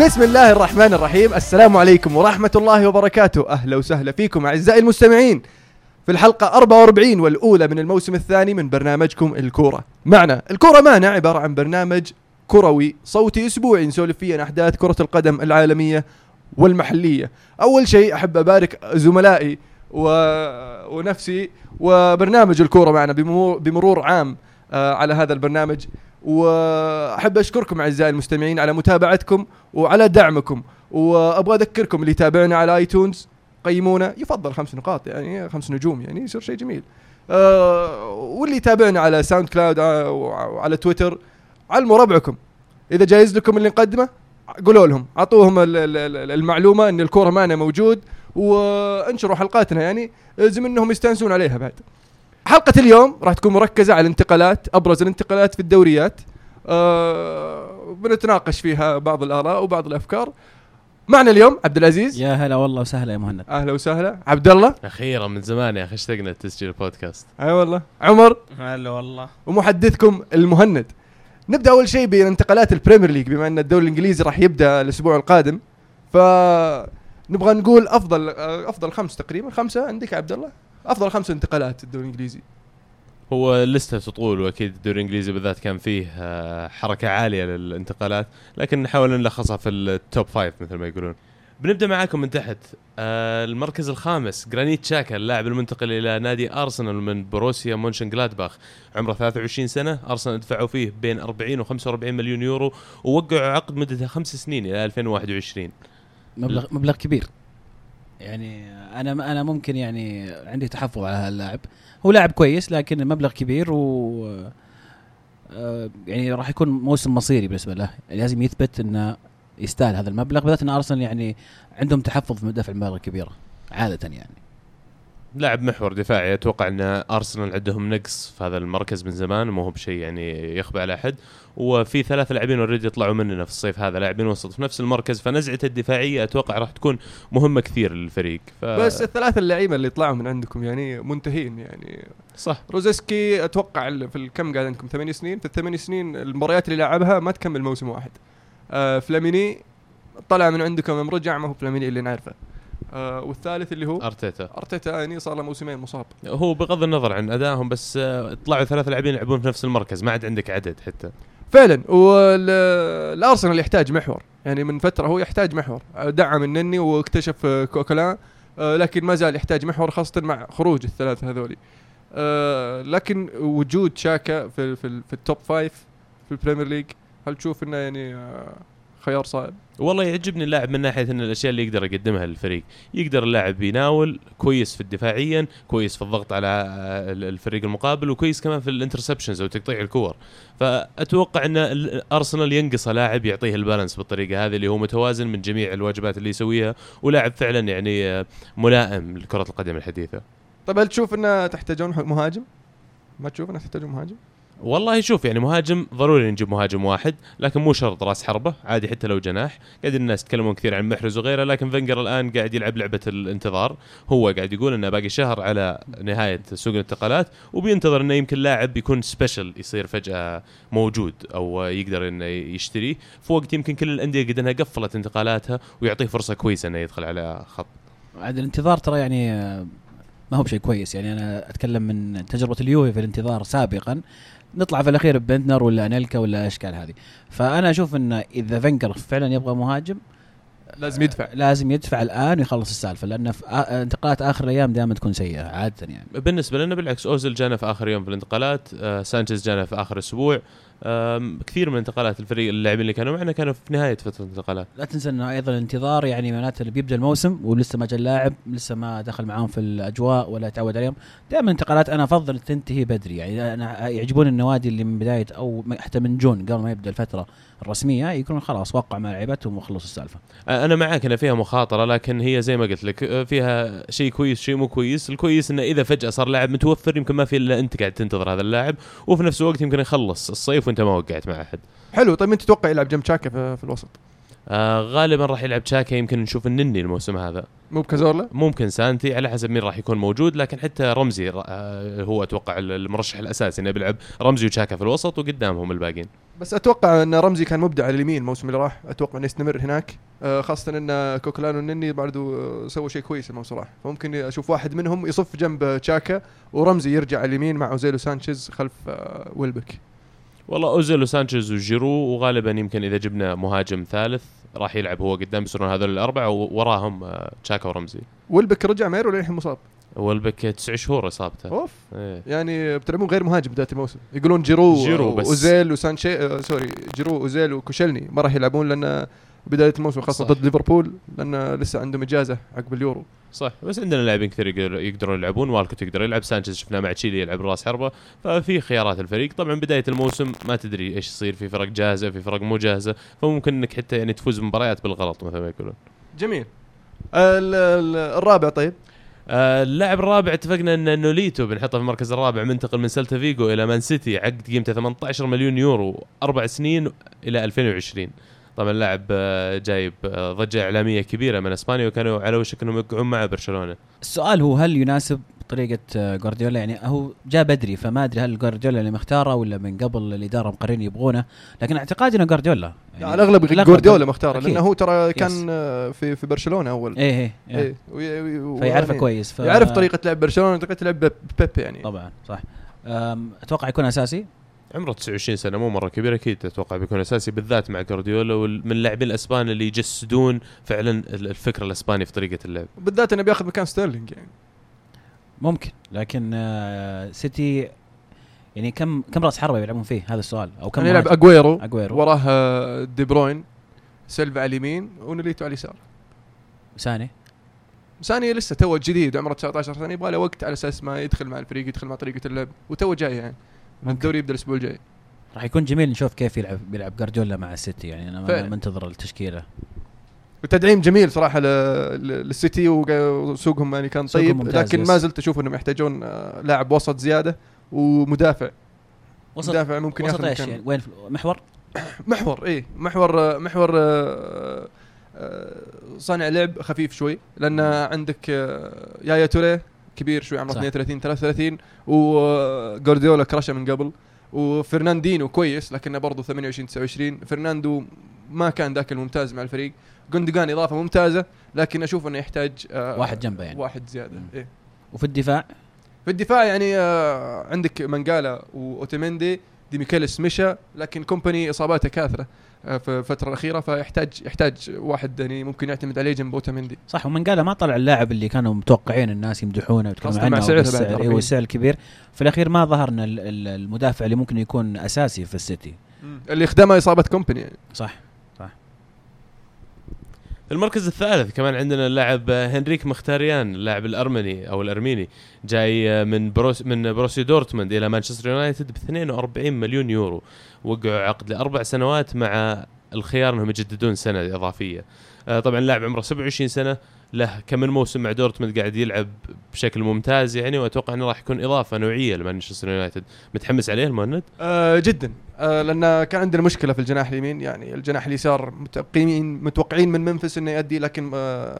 بسم الله الرحمن الرحيم. السلام عليكم ورحمة الله وبركاته. أهلا وسهلا فيكم أعزائي المستمعين في الحلقة 44 والأولى من الموسم الثاني من برنامجكم الكورة. معنا الكورة معنا عبارة عن برنامج كروي صوتي أسبوعي نسولف فيه عن أحداث كرة القدم العالمية والمحلية. أول شيء أحب أبارك زملائي و... ونفسي وبرنامج الكورة معنا بمرور, بمرور عام آه على هذا البرنامج. وأحب أشكركم أعزائي المستمعين على متابعتكم وعلى دعمكم وأبغى أذكركم اللي يتابعنا على iTunes قيمونا يفضل خمس نقاط يعني خمس نجوم يعني يصير شيء جميل. آه واللي يتابعنا على SoundCloud آه، وعلى تويتر علموا ربعكم. إذا جايز لكم اللي نقدمه قولوا لهم أعطوهم ال- ال- ال- المعلومة إن الكوره معنا موجود وانشروا حلقاتنا يعني لازم إنهم يستأنسون عليها بعد. حلقة اليوم راح تكون مركزة على الانتقالات أبرز الانتقالات في الدوريات. آه بنتناقش فيها بعض الآراء وبعض الأفكار. معنا اليوم عبد العزيز. يا هلا والله وسهلا يا مهند. أهلا وسهلا. عبد الله. أخيرا من زمان يا أخي اشتقنا تسجيل البودكاست؟ أي والله. عمر. هلا والله. ومحدثكم المهند. نبدأ أول شيء بانتقالات البريمير ليج بما أن الدوري الإنجليزي راح يبدأ الأسبوع القادم. فنبغى نقول أفضل آه، أفضل خمس تقريبا خمسة عندك يا عبد الله؟ أفضل خمس انتقالات الدوري الإنجليزي. هو اللسته تطول وأكيد الدوري الإنجليزي بالذات كان فيه آه، حركة عالية للانتقالات لكن نحاول نلخصها في ال top five مثل ما يقولون. بنبدأ معاكم من تحت. آه، المركز الخامس جرانيت شاكا اللاعب المنتقل إلى نادي أرسنال من بروسيا مونشن جلادباخ عمره 23 سنة أرسنال دفعوا فيه بين 40 و 45 مليون يورو ووقعوا عقد مدته خمس سنين إلى 2021 مبلغ مبلغ كبير. يعني أنا أنا ممكن يعني عندي تحفظ على هاللاعب. هو لاعب كويس لكن المبلغ كبير و آه، يعني راح يكون موسم مصيري بالنسبة له. يعني لازم يثبت إنه يستاهل هذا المبلغ بالذات إن أرسنال يعني عندهم تحفظ من دفع المبالغ الكبيرة عادة يعني. لاعب محور دفاعي. أتوقع أن أرسنال عندهم نقص في هذا المركز من زمان مو هو بشيء يعني يخبى على أحد. وفي ثلاث لاعبين اوريدي يطلعوا مننا في الصيف هذا لاعبين وسط في نفس المركز. فنزعته الدفاعية أتوقع راح تكون مهمة كثير للفريق. ف... بس الثلاثة اللعيبة اللي طلعوا من عندكم يعني منتهين يعني. صح. روزيسكي أتوقع في الكم قاعد عندكم؟ ثمانية سنين؟ في الثمان سنين المباريات اللي لعبها ما تكمل موسم واحد. آه فلاميني طلع من عندكم رجع ما هو فلاميني اللي نعرفه. آه والثالث اللي هو أرتيتا. أرتيتا يعني صار له موسمين مصاب. هو بغض النظر عن أدائهم بس آه، طلعوا ثلاث لاعبين يلعبون في نفس المركز ما عاد عندك عدد حتى. فعلا. والارسنال يحتاج محور يعني من فترة هو يحتاج محور. دعم النني واكتشف كوكلان آه، لكن ما زال يحتاج محور خاصة مع خروج الثلاثة هذولي. آه، لكن وجود شاكا في في, في ال top five في البريمير ليج هل تشوف إنه يعني آه، خيار صائب؟ والله يعجبني اللاعب من ناحية إن الأشياء اللي يقدر يقدمها للفريق يقدر اللاعب يناول كويس في الدفاعيا كويس في الضغط على الفريق المقابل وكويس كمان في ال interceptions أو تقطيع الكور فأتوقع إن ال- أرسنال ينقص لاعب يعطيه ال balance بالطريقة هذه اللي هو متوازن من جميع الواجبات اللي يسويها ولاعب فعلا يعني ملائم لكرة القدم الحديثة طيب هل تشوف إنه تحتاجون مهاجم؟ ما تشوف إنه تحتاجون مهاجم؟ والله شوف يعني مهاجم ضروري نجيب مهاجم واحد لكن مو شرط راس حربة عادي حتى لو جناح. قاعد الناس يتكلمون كثير عن محرز وغيره لكن فنجر الآن قاعد يلعب لعبة الانتظار. هو قاعد يقول إنه باقي شهر على نهاية سوق الانتقالات وبينتظر إنه يمكن لاعب يكون سبيشل يصير فجأة موجود أو يقدر إنه يشتريه في وقت يمكن كل الأندية قد إنها قفلت انتقالاتها ويعطيه فرصة كويسة إنه يدخل على خط. عاد الانتظار ترى يعني ما هو بشيء كويس. يعني أنا أتكلم من تجربة اليوفي في الانتظار سابقا. نطلع في الأخير ببنتنر ولا انيلكا ولا اشكال هذه. فأنا أشوف إن إذا فنجر فعلا يبغى مهاجم لازم يدفع. لازم يدفع الآن ويخلص السالفة لأن في آ- انتقالات آخر الأيام دائما تكون سيئة عادة يعني. بالنسبة لنا بالعكس اوزل جانا في آخر يوم في الانتقالات آه سانشيز جانا في آخر أسبوع كثير من انتقالات الفريق اللاعبين اللي كانوا معنا كانوا في نهاية فترة الانتقالات. لا تنسى إنه أيضا الانتظار يعني معناته اللي بيبدأ الموسم ولسه ما جاء اللاعب لسه ما دخل معاهم في الأجواء ولا تعود عليهم. دائما انتقالات أنا أفضل تنتهي بدري. يعني أنا يعجبوني النوادي اللي من بداية أو حتى من جون قبل ما يبدأ الفترة. الرسمية يكونوا خلاص وقع مع لعيبتهم وخلص السالفة. آه، أنا معاك ان فيها مخاطرة لكن هي زي ما قلت لك آه، فيها شيء كويس شيء مو كويس. الكويس إنه إذا فجأة صار لاعب متوفر يمكن ما في إلا أنت قاعد تنتظر هذا اللاعب وفي نفس الوقت يمكن يخلص الصيف وأنت ما وقعت مع أحد. حلو طيب أنت تتوقع يلعب جنب شاكا في الوسط؟ آه غالبا راح يلعب تشاكا يمكن نشوف النني الموسم هذا. مو بكازورلا؟ ممكن سانتي على حسب مين راح يكون موجود لكن حتى رمزي آه هو أتوقع المرشح الأساسي إنه بيلعب رمزي وتشاكا في الوسط وقدامهم الباقيين. بس أتوقع إن رمزي كان مبدع على اليمين الموسم اللي راح. أتوقع إنه يستمر هناك. آه، خاصة إن كوكلان والنني برضو آه، سووا شيء كويس الموسم راح. فممكن أشوف واحد منهم يصف جنب تشاكا ورمزي يرجع على اليمين مع أوزيل وسانشيز خلف آه، ويلبك. والله اوزيل وسانشيز وجيرو وغالبا يمكن إذا جبنا مهاجم ثالث راح يلعب هو قدام بيصيرون هذول الأربعة ووراهم آه، تشاكا ورمزي ويلبك رجع مير ولا الحين مصاب؟ والبك تسع شهور إصابته أوف إيه. يعني بتلعبون غير مهاجم بدايه الموسم يقولون جيرو جيرو بس. أوزيل وسانشي آه، sorry جيرو أوزيل وكوسيلني ما راح يلعبون لأن بداية الموسم خاصة. ضد ليفربول لأن لسه عندهم إجازة عقب اليورو. صح بس عندنا لاعبين كثير يقدر يقدرون يلعبون والكوت يقدر يلعب. سانشيز شفناه مع تشيلي يلعب راس حربة. ففي خيارات الفريق. طبعا بداية الموسم ما تدري إيش يصير في فرق جاهزة في فرق مو جاهزة. فممكن إنك حتى يعني تفوز بمباريات بالغلط مثل ما يقولون. جميل. ال- ال- الرابع طيب. آه، اللاعب الرابع اتفقنا إن نوليتو بنحطه في المركز الرابع منتقل من سلتا فيجو إلى مان سيتي عقد قيمته 18 مليون يورو أربع سنين إلى 2020 طبعا اللاعب آه، جايب آه، ضجة إعلامية كبيرة من إسبانيا وكانوا على وشك إنهم يوقعون مع برشلونة السؤال هو هل يناسب طريقة آه، جوارديولا يعني هو جاء بدري فما أدري هل جوارديولا اللي مختاره ولا من قبل الاداره مقررين يبغونه لكن اعتقادي انه جوارديولا يعني على الأغلب جوارديولا مختاره. لأنه هو ترى. كان آه، في في برشلونة أول إيه إيه, إيه. إيه. فيعرفه يعني كويس ف... يعرف طريقة لعب برشلونة طريقه لعب بيب بيب يعني طبعا صح أتوقع يكون أساسي عمره 29 سنة مو مرة كبير أكيد أتوقع بيكون أساسي بالذات مع جوارديولا ومن اللاعبين الاسبان اللي يجسدون فعلا ال- الفكر الاسباني في طريقة اللعب. بالذات إنه بياخذ مكان ستيرلينج يعني. ممكن لكن آه، سيتي يعني كم كم رأس حربة يلعبون فيه؟ هذا السؤال. أو كم كان يلعب؟ اجويرو اجويرو وراه دي بروين سيلفا على اليمين ونوليتو على اليسار. ساني؟ ساني لسه تو جديد عمره 19 سنة يبغى له وقت على أساس ما يدخل مع الفريق يدخل مع طريقة اللعب وتو جاي يعني. الدوري يبدأ الأسبوع الجاي. راح يكون جميل نشوف كيف يلعب بيلعب جوارديولا مع السيتي. يعني أنا منتظر التشكيلة. وتدعيم جميل صراحة ل- ل- للسيتي وق- وسوقهم يعني كان طيب. ممتاز، لكن. ما زلت أشوف إنهم يحتاجون آه، لاعب وسط زيادة ومدافع. وسط مدافع ممكن وسط ياخذ إيش يعني؟ وين؟ في- محور؟ محور إيه. محور آه، محور آه، صانع لعب خفيف شوي. لأن عندك يايا توري كبير شوي عمره صح. 32 33 وجوارديولا كرشه من قبل وفرناندينو كويس لكنه برضه 28 29 فرناندو ما كان ذاك الممتاز مع الفريق جوندوجان إضافة ممتازة لكن أشوف إنه يحتاج آه، واحد جنبه يعني. واحد زيادة. إيه. وفي الدفاع في الدفاع يعني آه، عندك منقالا وأوتيمندي ديميكيلس مشى لكن كومباني إصاباته كاثرة في الفترة الأخيرة فيحتاج يحتاج واحد يعني ممكن يعتمد عليه جنب اوتيمندي صح ومن قال ما طلع اللاعب اللي كانوا متوقعين الناس يمدحونه ويتكلمون عنه سعره. أيوه والسعر الكبير في الأخير ما ظهرنا ال- ال- المدافع اللي ممكن يكون أساسي في السيتي. اللي خدمه إصابة كومباني يعني. صح. المركز الثالث كمان عندنا اللاعب هنريك مختاريان اللاعب الأرمني أو الأرميني جاي من بروس من بروسي دورتموند إلى مانشستر يونايتد ب 42 مليون يورو. وقعوا عقد لأربع سنوات مع الخيار إنهم يجددون سنة إضافية. آه، طبعا اللاعب عمره 27 سنة له كم من موسم مع دورتموند قاعد يلعب بشكل ممتاز يعني وأتوقع إنه راح يكون إضافة نوعية لمانشستر يونايتد. متحمس عليه المهند؟ آه جدا. آه لأن كان عندنا مشكلة في الجناح اليمين يعني الجناح اليسار متوقعين متوقعين من ممفيس إنه يؤدي لكن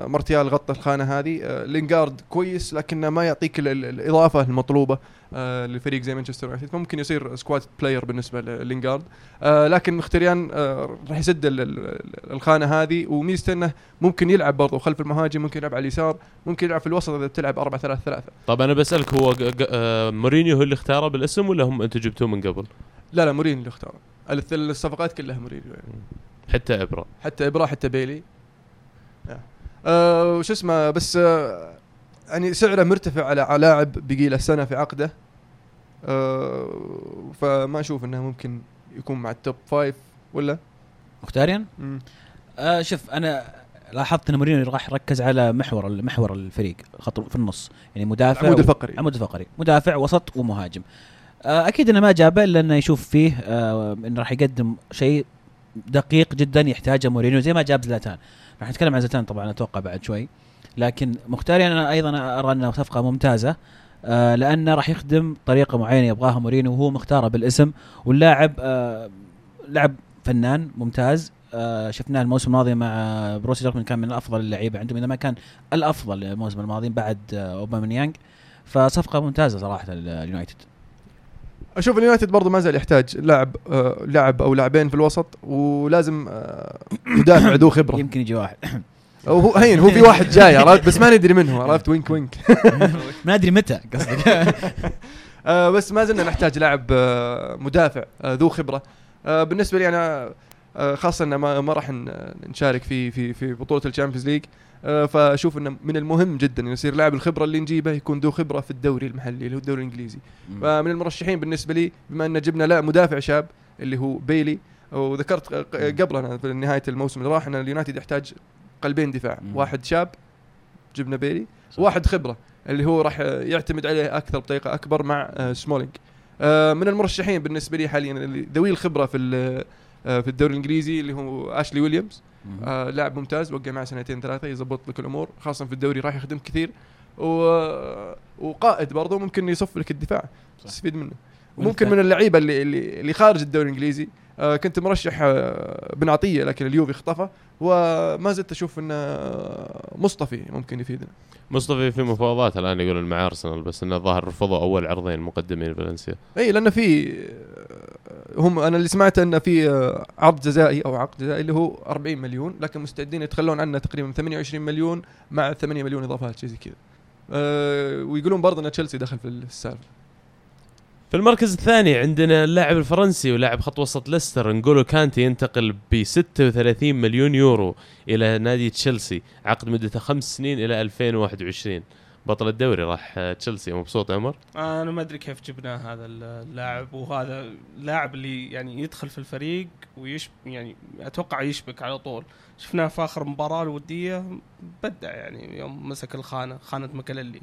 مارتيال غطى الخانة هذه. آه لينجارد كويس لكنه ما يعطيك ال- ال- الإضافة المطلوبة آه لفريق زي مانشستر يونايتد. فممكن يصير squad player بالنسبة للينجارد لكن مختريان راح يسد ال- ال- الخانة هذه. وميزته إنه ممكن يلعب برضه خلف المهاجم ممكن يلعب على اليسار ممكن يلعب في الوسط إذا بتلعب 4 3 3 طب أنا بسألك هو مورينيو هو اللي اختاره بالاسم ولا هم أنتم جبتوه من قبل؟ لا لا مورينيو اللي اختاره. الث- الصفقات كلها مورينيو يعني. حتى ابره حتى ابرا حتى بيلي. آه. وش اسمه بس آه يعني سعره مرتفع على على لاعب بقي له سنة في عقده. آه فما أشوف إنه ممكن يكون مع ال top five ولا؟ مختاريا. آه شوف أنا لاحظت إن مورينيو راح يركز على محور محور الفريق خط في النص. يعني مدافع العمود الفقري. عمود الفقري. مدافع وسط ومهاجم. آه أكيد إنه ما جابه إلا إنه يشوف فيه آه انه راح يقدم شيء دقيق جدا يحتاجه مورينيو زي ما جاب زلاتان. راح نتكلم عن زلاتان طبعا أتوقع بعد شوي. لكن مختاري أنا أيضا أرى أنه صفقة ممتازة آه لأنه راح يخدم طريقة معينة يبغاها مورينيو وهو مختاره بالاسم. واللاعب آه لاعب فنان ممتاز. آه شفناه الموسم الماضي مع بروسي دورتموند كان من افضل اللعيبة عندهم إذا ما كان الأفضل الموسم الماضي بعد آه أوباميانج. فصفقة ممتازة صراحة ال- اليونايتد أشوف اليونايتد برضه ما زال يحتاج لاعب آه لاعب أو لاعبين في الوسط ولازم آه مدافع ذو خبرة. يمكن يجي واحد. أو هو هين هو في واحد جاي عرفت؟ بس ما ندري منه عرفت؟ وينك وينك. ما ادري متى قصدك. آه بس ما زلنا نحتاج لاعب آه مدافع آه ذو خبرة. آه بالنسبة لي أنا آه خاصة إن ما, ما راح نشارك في في في بطولة ال Champions League. آه فأشوف إنه من المهم جدا إنه يصير لاعب الخبرة اللي نجيبه يكون ذو خبرة في الدوري المحلي اللي هو الدوري الإنجليزي. فمن المرشحين بالنسبة لي بما إن جبنا لا مدافع شاب اللي هو بيلي وذكرت قبل أنا في نهاية الموسم اللي راح إن اليونايتد يحتاج قلبين دفاع. مم. واحد شاب جبنا بيلي. صح. واحد خبرة اللي هو راح يعتمد عليه أكثر بطريقة أكبر مع آه، سمولينج. آه، من المرشحين بالنسبة لي حاليا اللي ذوي الخبرة في آه، في الدوري الإنجليزي اللي هو اشلي ويليامز. آه لاعب ممتاز وقع معه سنتين ثلاثة يضبط لك الأمور. خاصة في الدوري راح يخدم كثير. و... وقائد برضه ممكن يصف لك الدفاع. تستفيد منه. من وممكن. من اللعيبة اللي اللي, اللي خارج الدوري الإنجليزي. آه كنت مرشح آه بن عطية لكن اليوفي اخطفه وما زلت أشوف إن آه، مصطفي ممكن يفيدنا. مصطفى في مفاوضات الآن يقولون مع أرسنال بس إنه الظاهر رفضوا أول عرضين مقدمين فالنسيا. اي لأنه في آه، هم أنا اللي سمعته انه في آه، عرض جزائي أو عقد جزائي اللي هو 40 مليون لكن مستعدين يتخلون عنه تقريبا 28 مليون مع 8 مليون إضافات شيء زي كذا. أه ويقولون برضه أن تشيلسي دخل في السالفة. في المركز الثاني عندنا اللاعب الفرنسي ولاعب خط وسط ليستر نقولو كانتي ينتقل ب 36 مليون يورو إلى نادي تشيلسي عقد مدته خمس سنين إلى 2021 بطل الدوري راح تشيلسي مبسوط عمر؟ أنا ما أدري كيف جبناه هذا اللاعب وهذا اللاعب اللي يعني يدخل في الفريق ويش يعني أتوقع يشبك على طول. شفناه في آخر مباراة الودية بدع يعني يوم مسك الخانة خانة ماكيليلي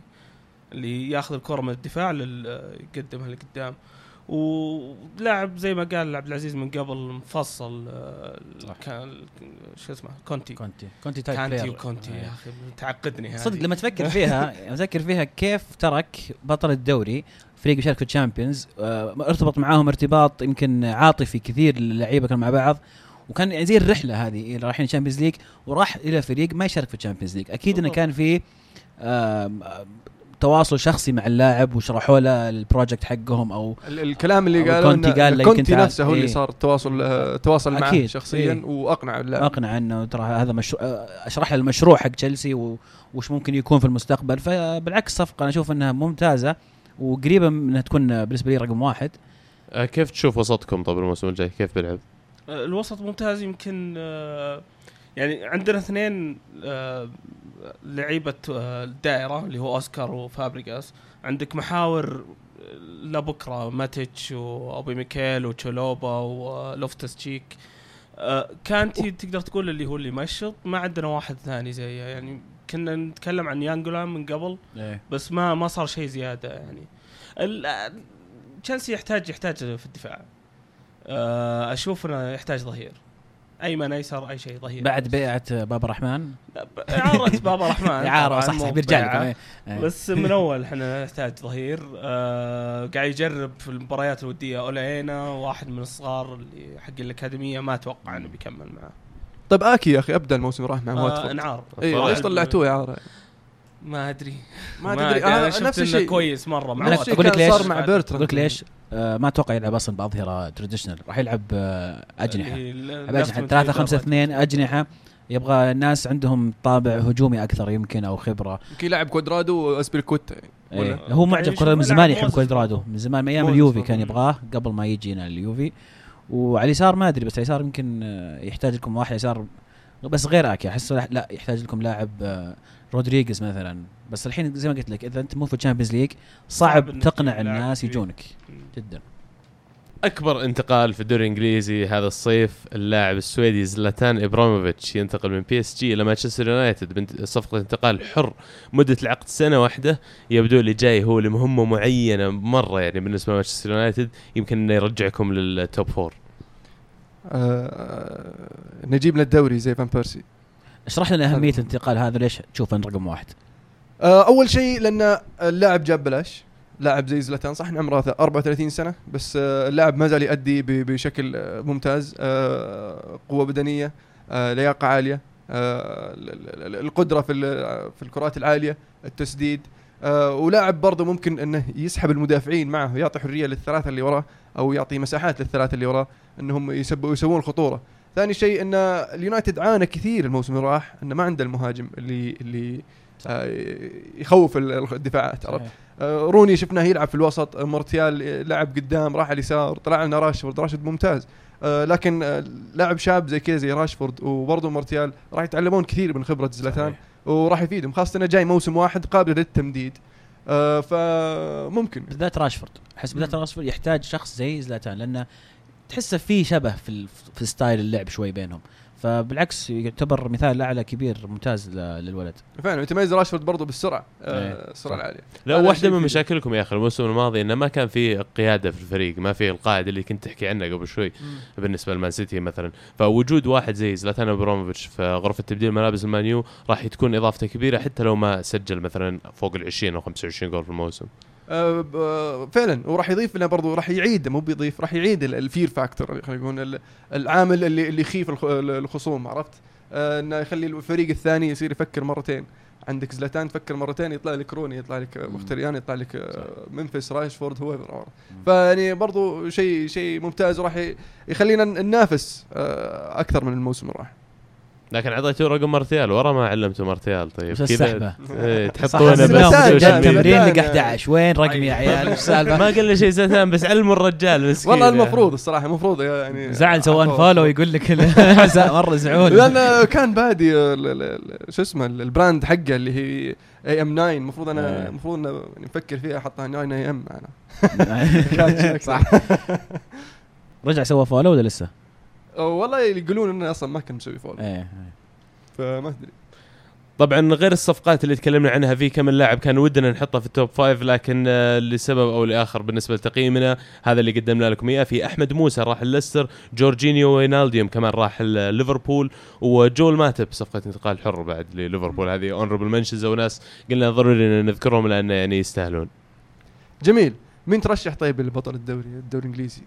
اللي ياخذ الكرة من الدفاع يقدمها لقدام. ولاعب زي ما قال عبد العزيز من قبل مفصل آه، صح. كان شو اسمه كونتي كونتي كونتي type كانتي player. وكونتي آه. يا أخي تعقدني هذه صدق لما تفكر فيها تفكر فيها كيف ترك بطل الدوري فريق يشارك في ال Champions آه، ارتبط معاهم ارتباط يمكن عاطفي كثير اللعيبه كانوا مع بعض وكان يعني زي الرحلة هذه اللي رايحين ال Champions League وراح إلى فريق ما يشارك في ال Champions League أكيد إنه. كان في آم، تواصل شخصي مع اللاعب وشرحوا له ال project حقهم أو ال- الكلام اللي قاله كونتي قال له كونتي نفسه هو اللي إيه. صار التواصل آه، تواصل معه. شخصيا إيه. وأقنع اللاعب أقنع إنه ترى هذا مشروع آه، أشرح له المشروع حق تشيلسي وش ممكن يكون في المستقبل فبالعكس صفقة أنا أشوف إنها ممتازة وقريبة إنها تكون بالنسبة لي رقم واحد آه، كيف تشوف وسطكم طب الموسم الجاي كيف بيلعب؟ الوسط ممتاز يمكن يعني عندنا اثنين لعيبة آه، الدائرة اللي هو أوسكار وفابريجاس عندك محاور آه، لبكره ماتيتش وأوبي ميكيل وتشولوبا ولوفتس تشيك. آه، كانتي تقدر تقول اللي هو اللي يمشط ما عندنا واحد ثاني زيه يعني كنا نتكلم عن يانجولان من قبل بس ما ما صار شيء زيادة يعني. تشيلسي يحتاج يحتاج في الدفاع. أشوف إنه يحتاج ظهير. ايمن أيسر أي شيء ظهير. بعد بيعه بابا الرحمن إعارة بابا رحمن. إعارة صح صح بيرجع. لكم إيه. بس من أول إحنا نحتاج ظهير. آه قاعد يجرب في المباريات الودية أولينا واحد من الصغار اللي حق الأكاديمية ما أتوقع إنه بيكمل معه. طيب آكي يا أخي أبدأ الموسم راح مع آه واتفورد. انعار اي واحد ليش طلعتوه اعاره ما أدري. ما تدري أنا شفت نفس الشيء. كويس مرة مع نفس الشيء لك كان ليش. صار مع بيرتراند أقول لك ليش؟ آه ما أتوقع يلعب أصلا بأظهرة traditional راح يلعب آه أجنحة. يلعب أجنحة. 3 5 2 أجنحة. يبغى الناس عندهم طابع هجومي أكثر يمكن أو خبرة. يمكن يلعب كوادرادو واسبيلكوتا إيه. ولا- هو معجب يعني كره من زمان يحب كوادرادو. من زمان من أيام اليوفي. كان يبغاه قبل ما يجينا اليوفي. وعلى اليسار ما أدري بس على اليسار يمكن آه، يحتاج لكم واحد. يسار بس غير اكي احس لا يحتاج لكم لاعب آه، رودريغيز مثلا. بس الحين زي ما قلت لك إذا أنت مو في ال Champions ليج صعب تقنع الناس. يجونك. جدا. أكبر انتقال في الدوري الإنجليزي هذا الصيف اللاعب السويدي زلاتان إبراموفيتش ينتقل من بي إس جي إلى مانشستر يونايتد. بنت- صفقة انتقال حر مدة العقد سنة واحدة. يبدو اللي جاي هو لمهمة معينة مرة يعني بالنسبة لمانشستر يونايتد. يمكن إنه يرجعكم لل top four آه نجيب للدوري زي فان بيرسي. اشرح لنا أهمية الانتقال هذا ليش تشوفه رقم واحد؟ أول شيء لأن اللاعب جاب بلاش. لاعب زي زلاتان صح؟ إن عمره 34 سنة بس آه، اللاعب ما زال يؤدي بشكل آه، ممتاز. آه، قوة بدنية آه، لياقة عالية آه، ال- ال- ال- القدرة في في الكرات العالية التسديد. آه، ولاعب برضه ممكن إنه يسحب المدافعين معه يعطي حرية للثلاثة اللي وراه أو يعطي مساحات للثلاثة اللي وراه إنهم يسوون خطورة. ثاني شيء إن اليونايتد عانى كثير الموسم اللي راح إنه ما عنده المهاجم اللي اللي آه، يخوف ال- الدفاعات عرفت. آه، روني شفناه يلعب في الوسط آه، مارتيال آه، لعب قدام راح على اليسار طلع لنا راشفورد راشفورد ممتاز. آه، لكن آه، لاعب شاب زي كذا زي راشفورد وبرضه مارتيال راح يتعلمون كثير من خبرة زلاتان. وراح يفيدهم خاصة إنه جاي موسم واحد قابل للتمديد. آه، فممكن. بالذات راشفورد. أحس بالذات راشفورد يحتاج شخص زي زلاتان لأنه تحسه في شبه في في style اللعب شوي بينهم. فبالعكس يعتبر مثال أعلى كبير ممتاز ل- للولد. فعلا يتميز راشفورد برضه بالسرعة. آه، إيه، السرعه صح. العاليه لا واحدة من. مشاكلكم يا أخي الموسم الماضي إنه ما كان في قيادة في الفريق ما في القائد اللي كنت تحكي عنه قبل شوي بالنسبة لمان سيتي مثلا. فوجود واحد زي زلاتان إبراهيموفيتش في غرفة تبديل ملابس المانيو راح تكون اضافته كبيرة حتى لو ما سجل مثلا فوق ال 20 أو 25 جول في الموسم. فعلا وراح يضيف لنا برضو راح يعيد مو بيضيف راح يعيد ال- ال fear factor خلينا نقول ال- العامل اللي اللي يخيف الخ- الخصوم عرفت؟ آه، إنه يخلي الفريق الثاني يصير يفكر مرتين. عندك زلاتان تفكر مرتين يطلع لك روني يطلع لك آه، مخيتاريان يطلع لك آه، منفس راشفورد هو فيعني برضو شيء شيء ممتاز وراح يخلينا ننافس آه، أكثر من الموسم اللي راح لكن اعطيته رقم مارتيال ورا ما علمته مارتيال طيب؟ إيه، صح تحطونه بس زلاتان لقى يعني. 11 وين رقمي يا عيال وش السالفه؟ ما قال له شيء زلاتان بس علموا الرجال مسكين والله المفروض الصراحة المفروض يعني زعل سوى. follow يقول لك مرة زعول لأن كان بادي ال- ال- ال- شو اسمه ال- ال brand حقه اللي هي AM 9 المفروض أنا إيه. المفروض إنه يعني نفكر فيها احطها 9 AM أنا صح رجع سوى follow ولا لسه؟ والله يقولون إنه أصلا ما كان مسوي follow إيه فما أدري. طبعا غير الصفقات اللي تكلمنا عنها في كم لاعب كان ودنا نحطه في ال top five لكن آه، لسبب أو لآخر بالنسبة لتقييمنا هذا اللي قدمنا لكم إياه. في أحمد موسى راح ليستر جورجينيو وينالديوم كمان راح ليفربول وجويل ماتيب صفقة انتقال حر بعد لليفربول. هذه honorable mentions وناس قلنا ضروري إن نذكرهم لأن يعني يستاهلون. جميل. مين ترشح طيب البطل الدوري الدوري الإنجليزي؟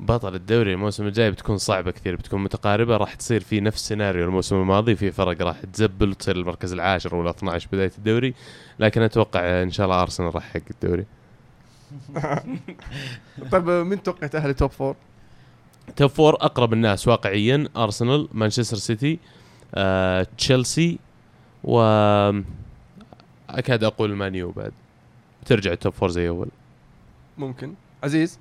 بطل الدوري الموسم الجاي بتكون صعبة كثير بتكون متقاربة راح تصير في نفس سيناريو الموسم الماضي في فرق راح تزبل وتصير المركز العاشر ولا 12 بداية الدوري لكن أتوقع إن شاء الله أرسنال راح يحقق الدوري. طيب مين تتوقع تاهل top four؟ top four أقرب الناس واقعيا أرسنال مانشستر سيتي آه، تشيلسي و أكاد أقول مانيو بعد. ترجع ال top four زي أول. ممكن. عزيز؟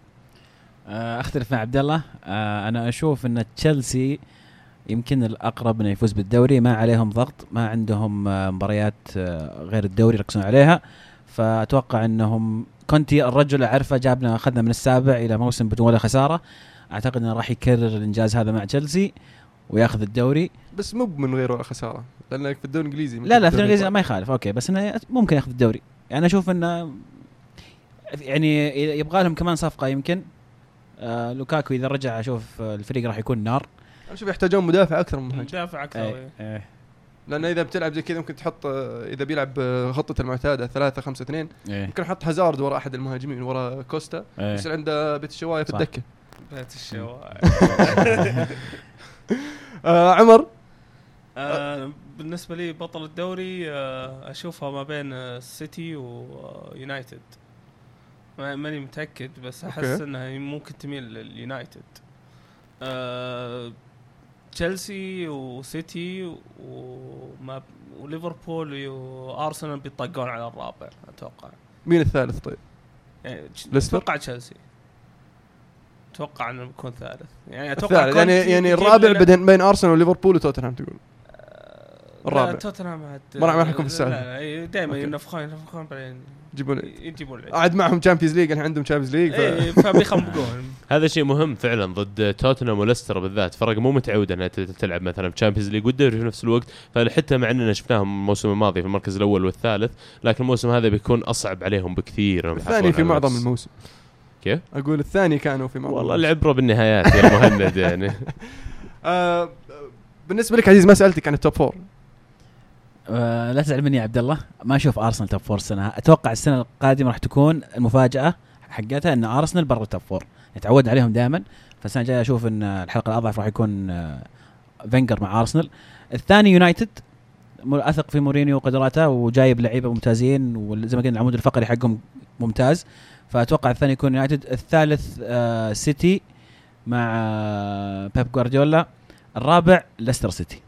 أختلف مع عبد الله. آه، أنا أشوف إن تشيلسي يمكن الأقرب إنه يفوز بالدوري. ما عليهم ضغط ما عندهم آه، مباريات آه، غير الدوري يركزون عليها. فأتوقع إنهم كونتي الرجل أعرفه جابنا أخذنا من السابع إلى موسم بدون ولا خسارة. أعتقد إنه راح يكرر الإنجاز هذا مع تشيلسي وياخذ الدوري. بس مو من غير ولا خسارة لانك في الدوري الإنجليزي لا لا في الإنجليزي ما يخالف. okay بس إنه ممكن ياخذ الدوري. يعني أشوف إنه يعني يبغى لهم كمان صفقة يمكن. آه لوكاكو إذا رجع أشوف آه، الفريق راح يكون نار. أنا أشوف يحتاجون مدافع أكثر من مهاجم. مدافع أكثر إيه، إيه. إيه، لأن إذا بتلعب زي كذا ممكن تحط آه، إذا بيلعب آه، خطته المعتادة 3 5 2 إيه، ممكن أحط هازارد ورا أحد المهاجمين ورا كوستا إيه. يصير عنده باتشواي في. الدكة. باتشواي آه عمر؟ آه، بالنسبة لي بطل الدوري آه، أشوفها ما بين آه، السيتي ويونايتد ما- ماني متأكد بس أحس. إنها ممكن تميل لليونايتد آه، تشيلسي وسيتي وما وليفربول وأرسنال بيطقون على الرابع أتوقع مين الثالث طيب؟ يعني؟ أتوقع تشيلسي أتوقع إنه بيكون ثالث يعني أتوقع الثالث يعني يعني الرابع بين بين أرسنال وليفربول وتوتنهام تقول الرابع. لا توتنهام ما راح- ما راح يكون في. لا دائما. ينفخون ينفخون بعدين يجيبون العيد. قاعد معهم Champions League الحين عندهم Champions League ف... فبيخنبقون هذا شيء مهم فعلا ضد توتنهام وليستر بالذات. فرق مو متعوده إنها تلعب مثلا Champions League والدوري في نفس الوقت. فحتى مع إننا شفناهم الموسم الماضي في المركز الأول والثالث لكن الموسم هذا بيكون أصعب عليهم بكثير. الثاني في معظم. الموسم. كيف؟ أقول الثاني كانوا في معظم والله. العبره بالنهايات يا مهند يعني. آه بالنسبة لك عزيز ما سألتك عن ال top four آه لا تزعل مني يا عبد الله ما أشوف ارسنال top four السنة أتوقع السنة القادمة راح تكون المفاجأة حقتها إن ارسنال برا ال top four نتعود عليهم دائما. فالسنة الجاية أشوف إن الحلقة الأضعف راح يكون آه فينجر مع ارسنال الثاني يونايتد أثق في مورينيو وقدراته وجايب لعيبة ممتازين وزي ما قلنا العمود الفقري حقهم ممتاز. فأتوقع الثاني يكون يونايتد الثالث آه سيتي مع آه بيب جوارديولا الرابع ليستر سيتي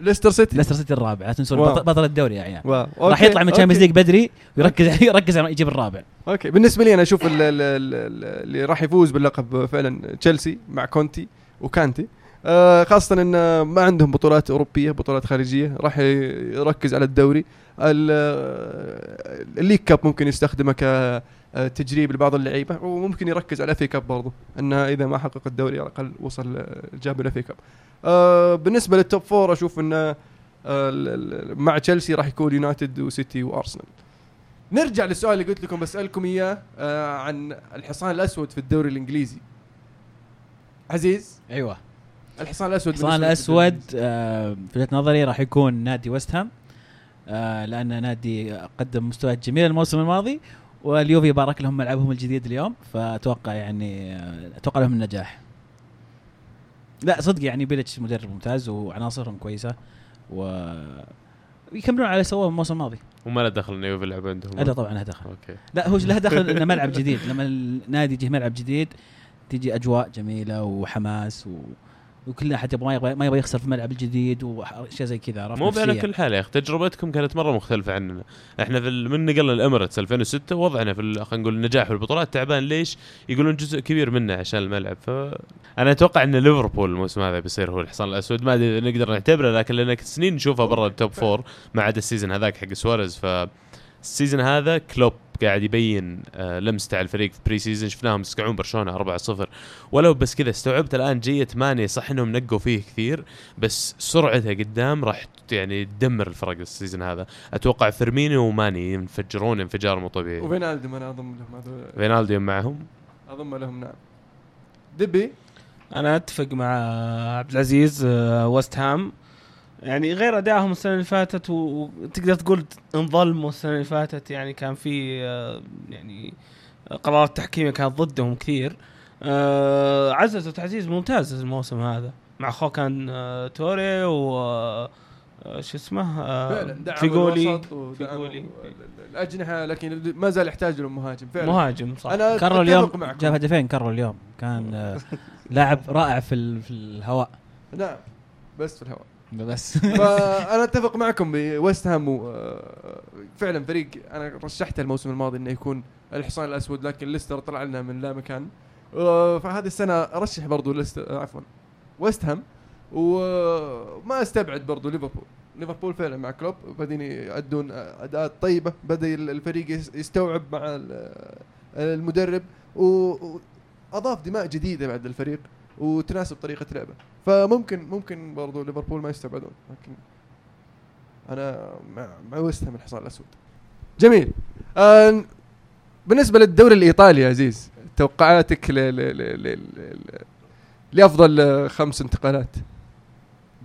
ليستر سيتي ليستر سيتي الرابع لا تنسون wow. بطل, الدوري يا عيال wow. راح يطلع من ال Champions okay. League بدري ويركز يركز على يجيب الرابع okay بالنسبة لي أنا أشوف ال- ال- ال- ال- اللي راح يفوز باللقب فعلا تشيلسي مع كونتي وكانتي آه خاصة إن ما عندهم بطولات أوروبية بطولات خارجية راح يركز على الدوري ال- آه، ال League Cup ممكن يستخدمه كتجريب لبعض اللعيبة وممكن يركز على ال FA Cup برضه إنه إذا ما حقق الدوري على الأقل وصل آه، جاب ال FA Cup آه بالنسبة لل top four أشوف انه آه، مع تشيلسي راح يكون يونايتد وسيتي وارسنال نرجع للسؤال اللي قلت لكم بسألكم إياه آه عن الحصان الأسود في الدوري الإنجليزي. عزيز؟ أيوه. الحصان الأسود الحصان الأسود آه في وجهة نظري راح يكون نادي ويست هام آه لأن نادي قدم مستويات جميله الموسم الماضي واليوفي بارك لهم ملعبهم الجديد اليوم فأتوقع يعني آه، أتوقع لهم النجاح. لا صدق يعني بيليتش مدرب ممتاز وعناصرهم كويسة و يكملون على سووه الموسم الماضي. وما له دخل إنه يوفي يلعب عندهم. لا طبعا لها دخل. okay. لا هو له دخل إنه ملعب جديد. لما النادي يجي ملعب جديد تجي أجواء جميلة وحماس و... وكل أحد يبغى ما يبغى يخسر في الملعب الجديد وأشياء زي كذا عرفت مو على. كل حال يا أخي تجربتكم كانت مرة مختلفة عننا. إحنا في من نقلنا الاميريتس 2006 وضعنا في خلينا نقول النجاح في البطولات تعبان. ليش؟ يقولون جزء كبير منه عشان الملعب. ف أنا أتوقع إن ليفربول الموسم هذا بيصير هو الحصان الأسود. ما أدري نقدر نعتبره لكن لأن سنين نشوفها برا ال top four ما عدا ال season هذاك حق سواريز ف ال season هذا كلوب قاعد يبين آه لمسته على الفريق في pre-season شفناهم يسقعون برشلونة 4-0 ولو بس كذا استوعبت الآن جية ماني صح إنهم نقوا فيه كثير بس سرعته قدام راح يعني تدمر الفرق ال season هذا. أتوقع فيرمينيو وماني ينفجرون انفجار مو طبيعي. وفينالدوم أنا اضم لهم هذول. فينالدو معهم؟ اضم لهم نعم. طيب أنا أتفق مع عبد العزيز آه، ويست هام. يعني غير أدائهم السنة اللي فاتت و- وتقدر تقول انظلموا السنة اللي فاتت. يعني كان في آه، يعني قرارات تحكيمية كانت ضدهم كثير. آه، عززوا تعزيز ممتاز الموسم هذا. مع أخوه كان آه، توري و شو اسمه؟ فعلا دعموا فيجولي فيجولي. ال- الأجنحة لكن ما زال يحتاج لهم مهاجم فعلا. مهاجم صح. أنا كارول أتفق اليوم معكم. جاب هدفين كارول اليوم. كان لاعب رائع في ال- في الهواء. نعم بس في الهواء. بس. فانا أتفق معكم بويست هام آه، فعلا فريق أنا رشحته الموسم الماضي إنه يكون الحصان الأسود لكن ليستر طلع لنا من لا مكان. آه، فهذه السنة أرشح برضو ليستر آه، عفوا ويست هام وما أستبعد برضو ليفربول. ليفربول فعلا مع كلوب بعدين يأدون أداءات طيبة بدا الفريق يس- يستوعب مع ال- المدرب. واضاف دماء جديدة بعد الفريق. وتناسب طريقة لعبه. فممكن ممكن برضو ليفربول ما يستبعدون لكن أنا مع مع ويست هام الحصان الأسود. جميل. آه بالنسبة للدوري الإيطالي يا عزيز توقعاتك ل ل ل ل لأفضل خمس انتقالات؟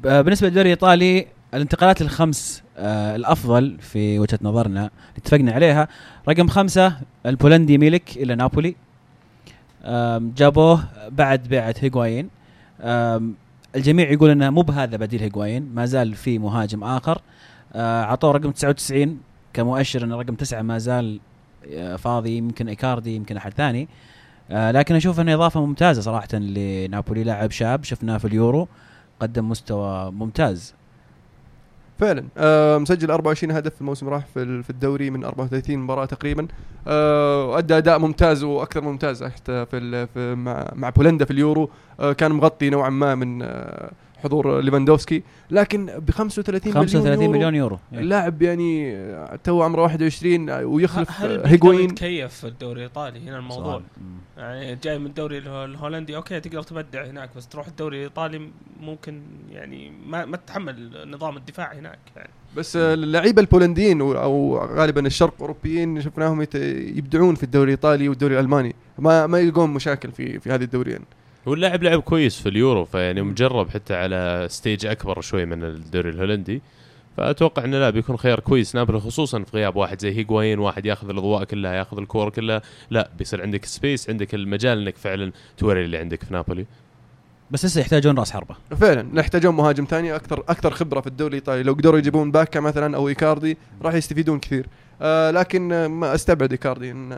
بالنسبة للدوري الإيطالي الانتقالات الخمس آه الأفضل في وجهة نظرنا اتفقنا عليها رقم خمسة البولندي ميلك إلى نابولي. جابوه بعد بيعة هيغوايين الجميع يقول إنه مو بهذا بديل هيغوايين ما زال في مهاجم آخر. آه، عطوه رقم 99 كمؤشر إن رقم تسعة ما زال آه، فاضي يمكن إيكاردي يمكن أحد ثاني. آه، لكن أشوف إنه إضافة ممتازة صراحة لنابولي لاعب شاب شفناه في اليورو قدم مستوى ممتاز. فعلا. آه مسجل 24 هدف في الموسم راح في ال- في الدوري من 34 مباراة تقريبا. آه وادى أداء ممتاز وأكثر ممتاز حتى في, في مع, مع بولندا في اليورو. آه كان مغطي نوعا ما من آه حضور ليفاندوفسكي لكن ب 35 35 مليون يورو مليون يورو إيه. اللاعب يعني آه، تو عمره 21 آه، ويخلف يتكيف في الدوري الإيطالي؟ هنا الموضوع. يعني جاي من الدوري اله- الهولندي okay تقدر تبدع هناك بس تروح الدوري الإيطالي ممكن يعني ما ما تتحمل نظام الدفاع هناك يعني. بس اللعيبة البولنديين أو غالبا الشرق اوروبيين شفناهم يبدعون في الدوري الإيطالي والدوري الألماني. ما ما يلقون مشاكل في في هذه الدوريين. هو اللاعب لعب كويس في اليورو فيعني مجرب حتى على stage أكبر شوي من الدوري الهولندي. فأتوقع انه لا بيكون خيار كويس نابولي خصوصا في غياب واحد زي هيغوايين واحد ياخذ الأضواء كلها ياخذ الكوره كلها. لا بيصير عندك space عندك المجال إنك فعلا توري اللي عندك في نابولي. بس لسه يحتاجون راس حربة. فعلا نحتاجون مهاجم ثاني أكثر أكثر خبرة في الدوري الإيطالي. لو قدروا يجيبون باكا مثلا أو إيكاردي راح يستفيدون كثير. آه لكن آه، ما أستبعد إيكاردي إن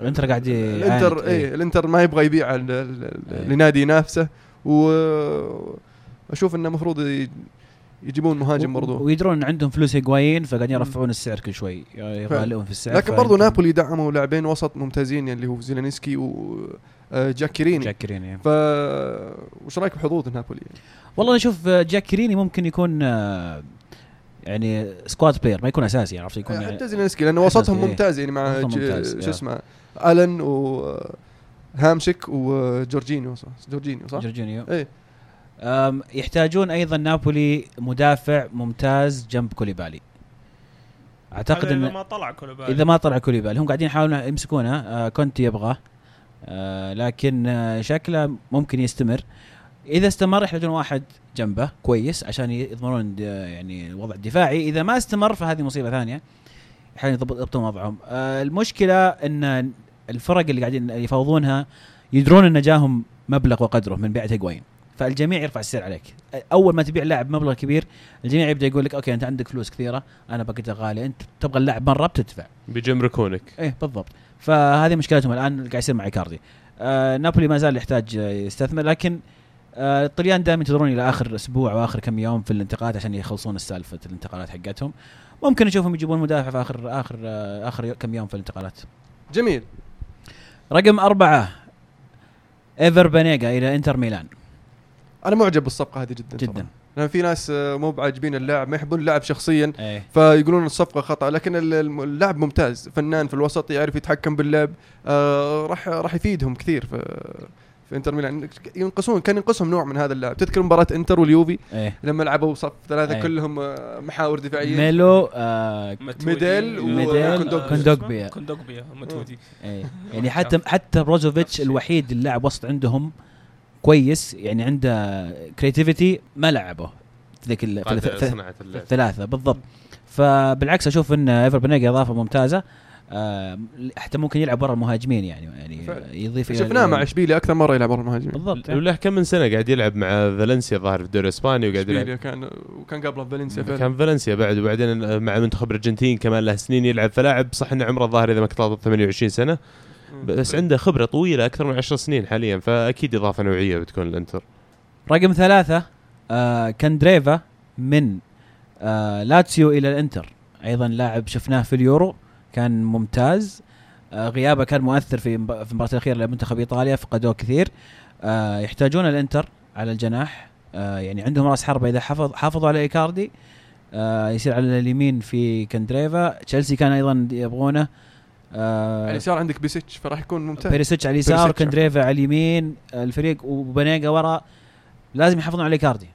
الانتر قاعد. الانتر إيه. إيه الانتر ما يبغى يبيع إيه. لنادي ينافسه واشوف إنه المفروض يجيبون مهاجم برضو ويدرون إن عندهم فلوس هيغوايين فقاعدين يرفعون السعر كل شوي يغالون في السعر لكن برضو نابولي دعموا لاعبين وسط ممتازين يعني اللي هو زيلينسكي وجاكيريني جاكيريني يعني. ف وش رأيك بحظوظ نابولي يعني؟ والله أشوف جاكيريني ممكن يكون آه، يعني squad player ما يكون أساسي يعني عرفت يكون يعني حتى زيلينسكي لأنه وسطهم إيه. ممتاز يعني مع شو. اسمه ألن و هامشك وجورجينيو صح؟ جورجينيو صح؟ جورجينيو. إيه. أم، يحتاجون أيضا نابولي مدافع ممتاز جنب كوليبالي. أعتقد هذا إذا ان ما طلع كولوبالي إذا ما طلع كوليبالي. هم قاعدين يحاولون يمسكونه آه كونتي يبغاه آه لكن آه شكله ممكن يستمر. إذا استمر يحتاجون واحد جنبه كويس عشان يضمنون د- يعني الوضع الدفاعي. إذا ما استمر فهذه مصيبة ثانية يحاولون يضبط- يضبطون وضعهم. آه المشكلة إن الفرق اللي قاعدين يفاوضونها يدرون ان جاهم مبلغ وقدره من بيعه هيغوين فالجميع يرفع السعر عليك. اول ما تبيع لاعب مبلغ كبير الجميع يبدأ يقول لك okay أنت عندك فلوس كثيرة أنا بقيتها غالي أنت تبغى اللاعب مرة بتدفع. بيجمركونك. إيه بالضبط. فهذه مشكلتهم الآن اللي قاعد يصير مع إيكاردي. آه نابولي ما زال يحتاج يستثمر لكن آه الطليان دائما ينتظرون إلى آخر أسبوع واخر كم يوم في الانتقالات عشان يخلصون السالفة الانتقالات حقتهم. ممكن نشوفهم يجيبون مدافع في آخر آخر آه آخر كم يوم في الانتقالات. جميل. رقم أربعة إيفر بانيجا إلى إنتر ميلان. أنا معجب بالصفقة هذه جدا جدا. صراحة. لأن في ناس آه، مو بعاجبين اللاعب ما يحبون اللاعب شخصيا. إيه. فيقولون الصفقة خطأ لكن اللاعب ممتاز فنان في الوسط يعرف يتحكم باللعب آه راح راح يفيدهم كثير. في انتر ميلان. ينقصون كان ينقصهم نوع من هذا اللاعب. تذكر مباراة انتر واليوفي؟ إيه. لما لعبوا صف ثلاثة أي. كلهم آه، محاور دفاعية. ميلو آه ميديل وكوندوجبيا. كوندوجبيا. كوندوجبيا. متودي إيه. يعني حتى حتى بروزوفيتش الوحيد اللاعب وسط عندهم كويس يعني عنده creativity ما لعبه. في ذيك الثلاثه بالضبط. فبالعكس أشوف إن إيفر بنيجا إضافة ممتازة. آه، حتى ممكن يلعب ورا المهاجمين يعني يعني فعلا. يضيف شفناه مع إشبيليا أكثر مرة يلعب ورا المهاجمين. بالضبط. له كم من سنة قاعد يلعب مع فالنسيا؟ الظاهر في الدوري الإسباني وقاعد يلعب. إشبيليا كان وكان قبله فالنسيا كان فالنسيا بعد وبعدين مع منتخب الأرجنتين كمان له سنين يلعب. فلاعب صح انه عمره الظاهر إذا ما كنت غلط 28 سنة بس عنده خبرة طويلة أكثر من 10 سنين حاليا فأكيد إضافة نوعية بتكون الانتر رقم ثلاثة آه كاندريفا من آه لاتسيو إلى الإنتر. أيضا لاعب شفناه في اليورو. كان ممتاز. آه غيابه كان مؤثر في في المباراة الأخيرة لمنتخب إيطاليا فقدوه كثير. آه يحتاجون الإنتر على الجناح. آه يعني عندهم راس حربة إذا حفظ حافظوا على إيكاردي. آه يصير على اليمين في كاندريفا تشيلسي كان أيضا يبغونه. على اليسار عندك بيريسيتش فراح يكون ممتاز. بيريسيتش على اليسار. كاندريفا على اليمين الفريق وبانيجا ورا. لازم يحافظون على إيكاردي.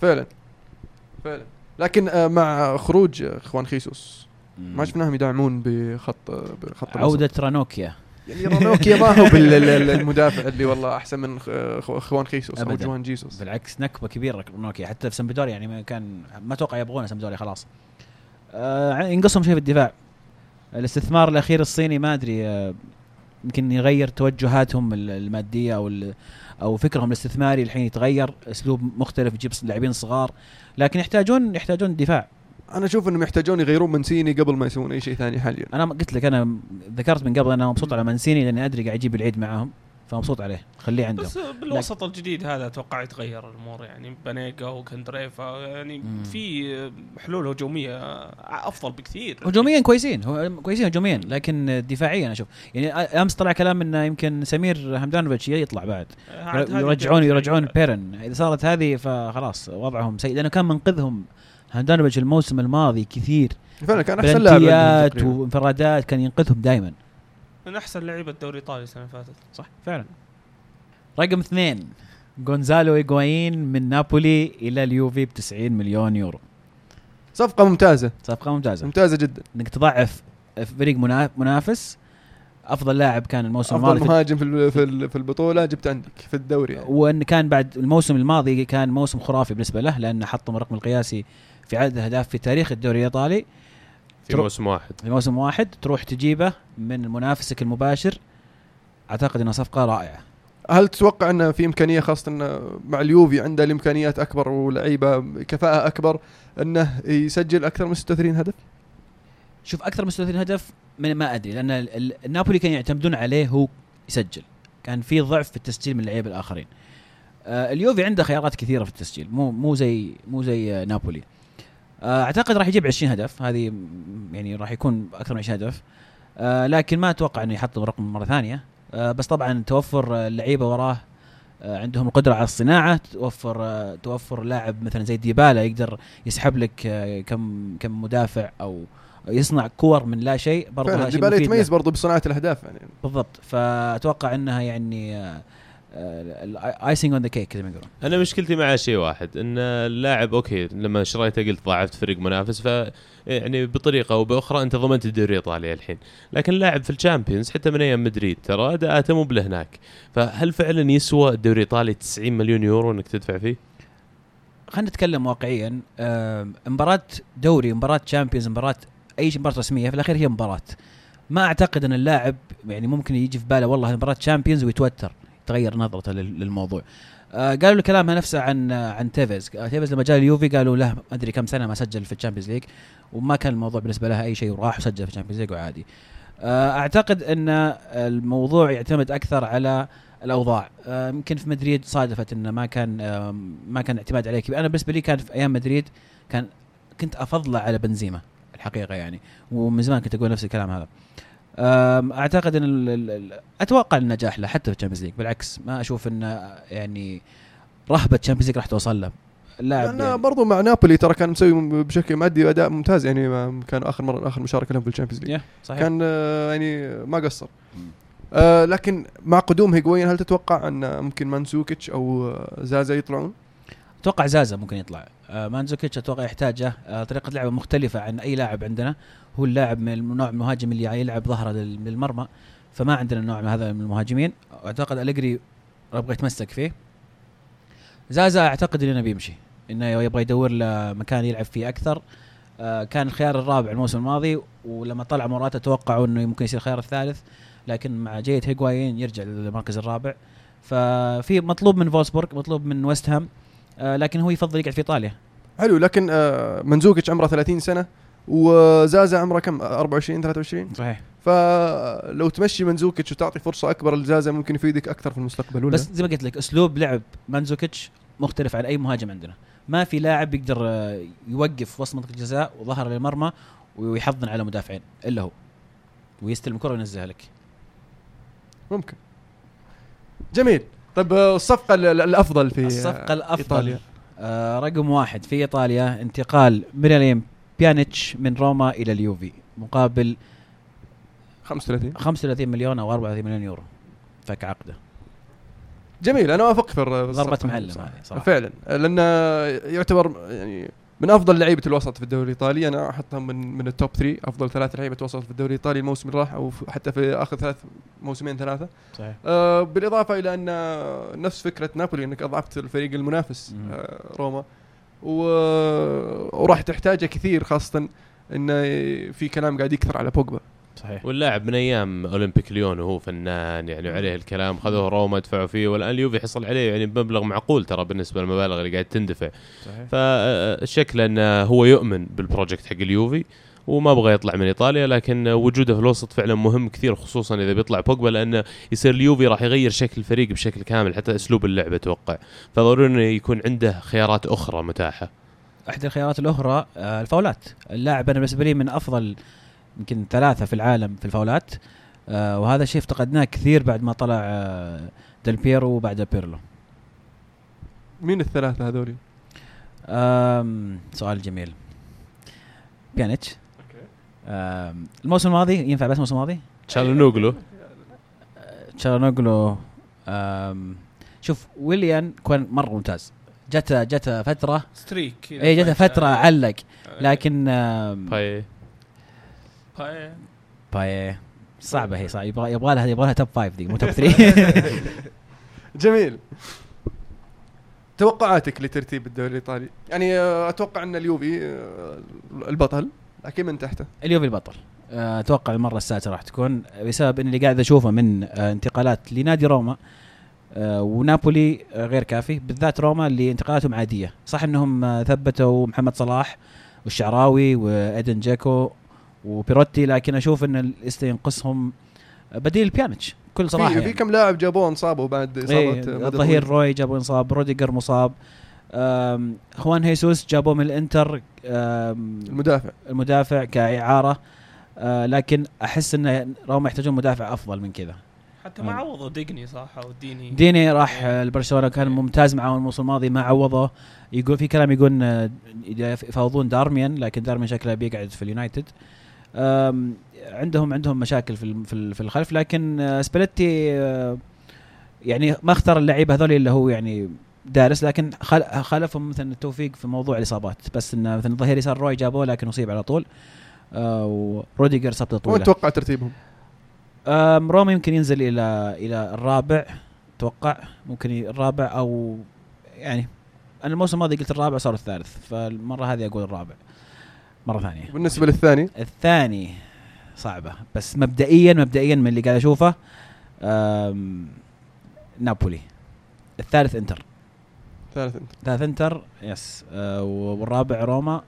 فعلا. فعلا. لكن آه، مع خروج خوان خيسوس. ما شفناهم يدعمون بخط بخط الوسط. عودة رانوكيا. يعني رونوكيا ما هو بالمدافع اللي والله أحسن من خ- أخو- اخوان خيسوس أو. جوان جيسوس. بالعكس نكبة كبيرة رانوكيا. حتى في سمبدوريا يعني ما كان ما أتوقع يبغونه سمبدوريا خلاص. آه ينقصهم شيء في الدفاع. الاستثمار الأخير الصيني ما أدري آه، يمكن يغير توجهاتهم ال- المادية أو أو فكرهم الاستثماري. الحين يتغير أسلوب مختلف يجيب لاعبين صغار. لكن يحتاجون يحتاجون دفاع. أنا أشوف إنهم يحتاجون يغيرون من سيني قبل ما يسوون أي شيء ثاني حاليا. أنا قلت لك أنا ذكرت من قبل أنا مبسوط على مانسيني لأني أدري قاعد يجيب العيد معاهم فمبسوط عليه. خليه عندهم بس بالوسط الجديد هذا أتوقع يتغير الأمور يعني بانيجا وكندريفا يعني مم. في حلول هجومية أفضل بكثير. هجوميا كويسين هو كويسين هجوميا لكن دفاعيا أشوف. يعني أمس طلع كلام إنه يمكن سمير هاندانوفيتش يطلع بعد. هذه يرجعون يرجعون. بيرن. إذا صارت هذه فخلاص وضعهم سيء لأنه كان منقذهم هاندانوفيتش الموسم الماضي كثير فعلا كان أحسن لاعب. وانفرادات كان ينقذهم دائما من أحسن لعيبة الدوري الإيطالي السنة اللي فاتت. صح فعلا. رقم اثنين جونزالو ايغوايين من نابولي إلى اليوفي ب 90 مليون يورو. صفقة ممتازة. صفقة ممتازة. ممتازة جدا. إنك تضعف فريق منا- منافس أفضل لاعب كان الموسم أفضل الماضي في- مهاجم في ال- في ال- في البطولة جبت عندك في الدوري يعني. وإن كان بعد الموسم الماضي كان موسم خرافي بالنسبة له لأنه حطم الرقم القياسي في عدد أهداف في تاريخ الدوري الإيطالي. في موسم واحد. في موسم واحد تروح تجيبه من منافسك المباشر. أعتقد انها صفقة رائعة. هل تتوقع إنه في إمكانية خاصة إنه مع اليوفي عنده الإمكانيات أكبر ولعيبه كفاءة أكبر إنه يسجل أكثر من 36 هدف؟ شوف أكثر من 36 هدف من ما أدري لأن ال- ال- النابولي كانوا يعتمدون عليه هو يسجل. كان في ضعف في التسجيل من اللعيبة الآخرين. آه اليوفي عنده خيارات كثيرة في التسجيل مو مو زي مو زي آه نابولي. آه أعتقد راح يجيب 20 هدف. هذه يعني راح يكون أكثر من 20 هدف. آه لكن ما أتوقع إنه يحطم رقم مرة ثانية. آه بس طبعا توفر آه، اللعيبة وراه آه عندهم القدرة على الصناعة. توفر آه توفر لاعب مثلا زي ديبالا يقدر يسحب لك آه كم كم مدافع أو يصنع كور من لا شيء برضه ديبالا. يتميز برضو بصناعة الأهداف يعني. بالضبط. فأتوقع إنها يعني ال icing on the cake زي ما يقولون. أنا مشكلتي معاه شيء واحد إن اللاعب أوكي لما شريته قلت ضاعفت فريق منافس ف يعني بطريقة أو بأخرى أنت ضمنت الدوري الايطالي الحين. لكن لاعب في ال Champions حتى من أيام مدريد ترى اداءاته مو هناك. فهل فعلا يسوى الدوري الإيطالي 90 مليون يورو إنك تدفع فيه؟ خلينا نتكلم واقعيا. آم، مباراة دوري مباراة Champions مباراة أي مباراة رسمية في الأخير هي مباراة. ما أعتقد إن اللاعب يعني ممكن يجي في باله والله مباراة Champions ويتوتر. تغير نظرته لل- للموضوع. آه قالوا له كلامها نفسه عن آه، عن تيفيز. آه، تيفيز لما جاء اليوفي قالوا له ما أدري كم سنة ما سجل في ال Champions League وما كان الموضوع بالنسبة لها أي شيء وراح وسجل في ال Champions League وعادي. أعتقد إن الموضوع يعتمد أكثر على الأوضاع. يمكن في مدريد صادفت إنه ما كان ما كان اعتماد عليه كبير. أنا بالنسبة لي كان في أيام مدريد كان كنت أفضله على بنزيما الحقيقة يعني. ومن زمان كنت أقول نفس الكلام هذا. أعتقد إن ال- ال- ال- أتوقع النجاح له حتى في ال Champions League بالعكس ما أشوف انه يعني رهبة ال Champions League راح توصل له. اللاعب يعني. برضو مع نابولي ترى كان مسوي بشكل مادي اداء ممتاز يعني كان آخر مرة آخر مشاركة لهم في ال Champions League صحيح. كان آه، يعني ما قصر. آه لكن مع قدوم هيغوين هل تتوقع إن ممكن مانزوكيتش أو آه، زازا يطلعون؟ أتوقع زازا ممكن يطلع. آه مانزوكيتش أتوقع يحتاجه. آه طريقة لعبه مختلفة عن أي لاعب عندنا. هو اللاعب من النوع المهاجم اللي يلعب ظهره لل- للمرمى فما عندنا النوع من هذا من المهاجمين. أعتقد الجري يبغى يتمسك فيه. زازا أعتقد إنه بيمشي إنه يبغى يدور له مكان يلعب فيه أكثر. آه كان الخيار الرابع الموسم الماضي ولما طلع مراته توقعوا إنه ممكن يصير الخيار الثالث لكن مع جية هيغوايين يرجع للمركز الرابع. ففي مطلوب من فولسبورغ مطلوب من ويست هام. لكن هو يفضل يقعد في إيطاليا. حلو لكن آه منزوكيتش عمره 30 سنة وزازا عمره كم؟ 24 23 صحيح. فلو تمشي منزوكيتش وتعطي فرصة أكبر لزازا ممكن يفيدك أكثر في المستقبل ولا؟ بس زي ما قلت لك أسلوب لعب مانزوكيتش مختلف عن أي مهاجم عندنا. ما في لاعب يقدر آه، يوقف وسط منطقة الجزاء وظهر للمرمى ويحضن على مدافعين إلا هو. ويستلم الكره وينزلها لك. ممكن. جميل. طيب آه، الصفقة ال- ال- الأفضل في الصفقة الأفضل إيطاليا. آه رقم واحد في إيطاليا انتقال ميراليم بيانيتش من روما إلى اليوفي مقابل 35 35 مليون أو 34 مليون يورو فك عقده جميل أنا أوافق في ضربة معلم. هذه صراحة. فعلا لأنه يعتبر يعني من أفضل لعيبة الوسط في الدوري الإيطالي. أنا أحطهم من من ال top 3 أفضل ثلاث لعيبة وسط في الدوري الإيطالي الموسم اللي راح أو حتى في آخر ثلاث موسمين ثلاثة. صحيح. آه بالإضافة إلى أن نفس فكرة نابولي إنك أضعفت الفريق المنافس. آه روما. و... وراح تحتاجه كثير خاصة إنه في كلام قاعد يكثر على بوجبا. صحيح. واللاعب من أيام أولمبيك ليون وهو فنان يعني عليه الكلام خذوه روما دفعوا فيه والآن اليوفي حصل عليه يعني بمبلغ معقول ترى بالنسبة للمبالغ اللي قاعد تندفع. صحيح. فشكله أنه هو يؤمن بالبروجكت حق اليوفي وما بغى يطلع من إيطاليا لكن وجوده في الوسط فعلا مهم كثير خصوصا إذا بيطلع بوجبا لأنه يصير اليوفي راح يغير شكل الفريق بشكل كامل حتى أسلوب اللعب أتوقع. فضروري إنه يكون عنده خيارات أخرى متاحة. إحدى الخيارات الأخرى آه، الفاولات. اللاعب أنا بالنسبة لي من أفضل يمكن ثلاثة في العالم في الفاولات. آه، وهذا الشيء افتقدناه كثير بعد ما طلع آه، ديل بيرو وبعد بيرلو. مين الثلاثة هذولي؟ سؤال جميل. بيانيتش. الموسم الماضي ينفع بس الموسم الماضي؟ تشالونوغلو. تشارنوغلو آم، شوف ويليان كان مرة ممتاز. جت جت فترة ستريك. اي جت فترة آه، علق لكن آم، باي. باي. باي. صعبة هي صعبه يبغى يبغى لها يبغى لها توب فايف دي مو توب 3 جميل. توقعاتك لترتيب الدوري الإيطالي؟ يعني آه، أتوقع أن اليوفي آه، البطل لكن من تحته. اليوفي البطل. آه، أتوقع المرة السادسة راح تكون بسبب ان اللي قاعد أشوفه من انتقالات لنادي روما ونابولي غير كافي بالذات روما اللي انتقالاتهم عادية. صح إنهم ثبتوا محمد صلاح والشعراوي وإيدن دجيكو وبيروتي لكن أشوف إن لسه ينقصهم بديل بيانيتش كل صراحة في, يعني. كم لاعب جابوه انصابوا بعد إصابة إيه الظهير طويل. روي جابوا انصاب روديجر مصاب خوان خيسوس جابوه من الإنتر المدافع المدافع كإعارة آه لكن أحس إن روما يحتاجون مدافع أفضل من كذا حتى ما. عوضوا ديني صح أو ديني ديني راح لبرشلونه كان ممتاز معه الموسم الماضي ما عوضه يقول في كلام يقول يفاوضون دارميان لكن دارميان شكله بيقعد في اليونايتد عندهم عندهم مشاكل في في ال- في الخلف لكن آه، سباليتي آه، يعني ما اختار اللعيبة هذول اللي هو يعني دارس لكن خل- خالفهم مثلا التوفيق في موضوع الإصابات. بس إنه مثلا ظهير يسار روي جابوه لكن أصيب على طول. آه وروديجر وين طويله تتوقع ترتيبهم؟ آم، روما يمكن ينزل إلى إلى الرابع أتوقع. ممكن الرابع أو يعني أنا الموسم الماضي قلت الرابع صار الثالث فالمرة هذه أقول الرابع. مرة ثانية. بالنسبة للثاني؟ الثاني صعبة بس مبدئيا مبدئيا من اللي قاعد أشوفه نابولي. الثالث إنتر. ثالث انت الثالث إنتر yes. آه، والرابع روما.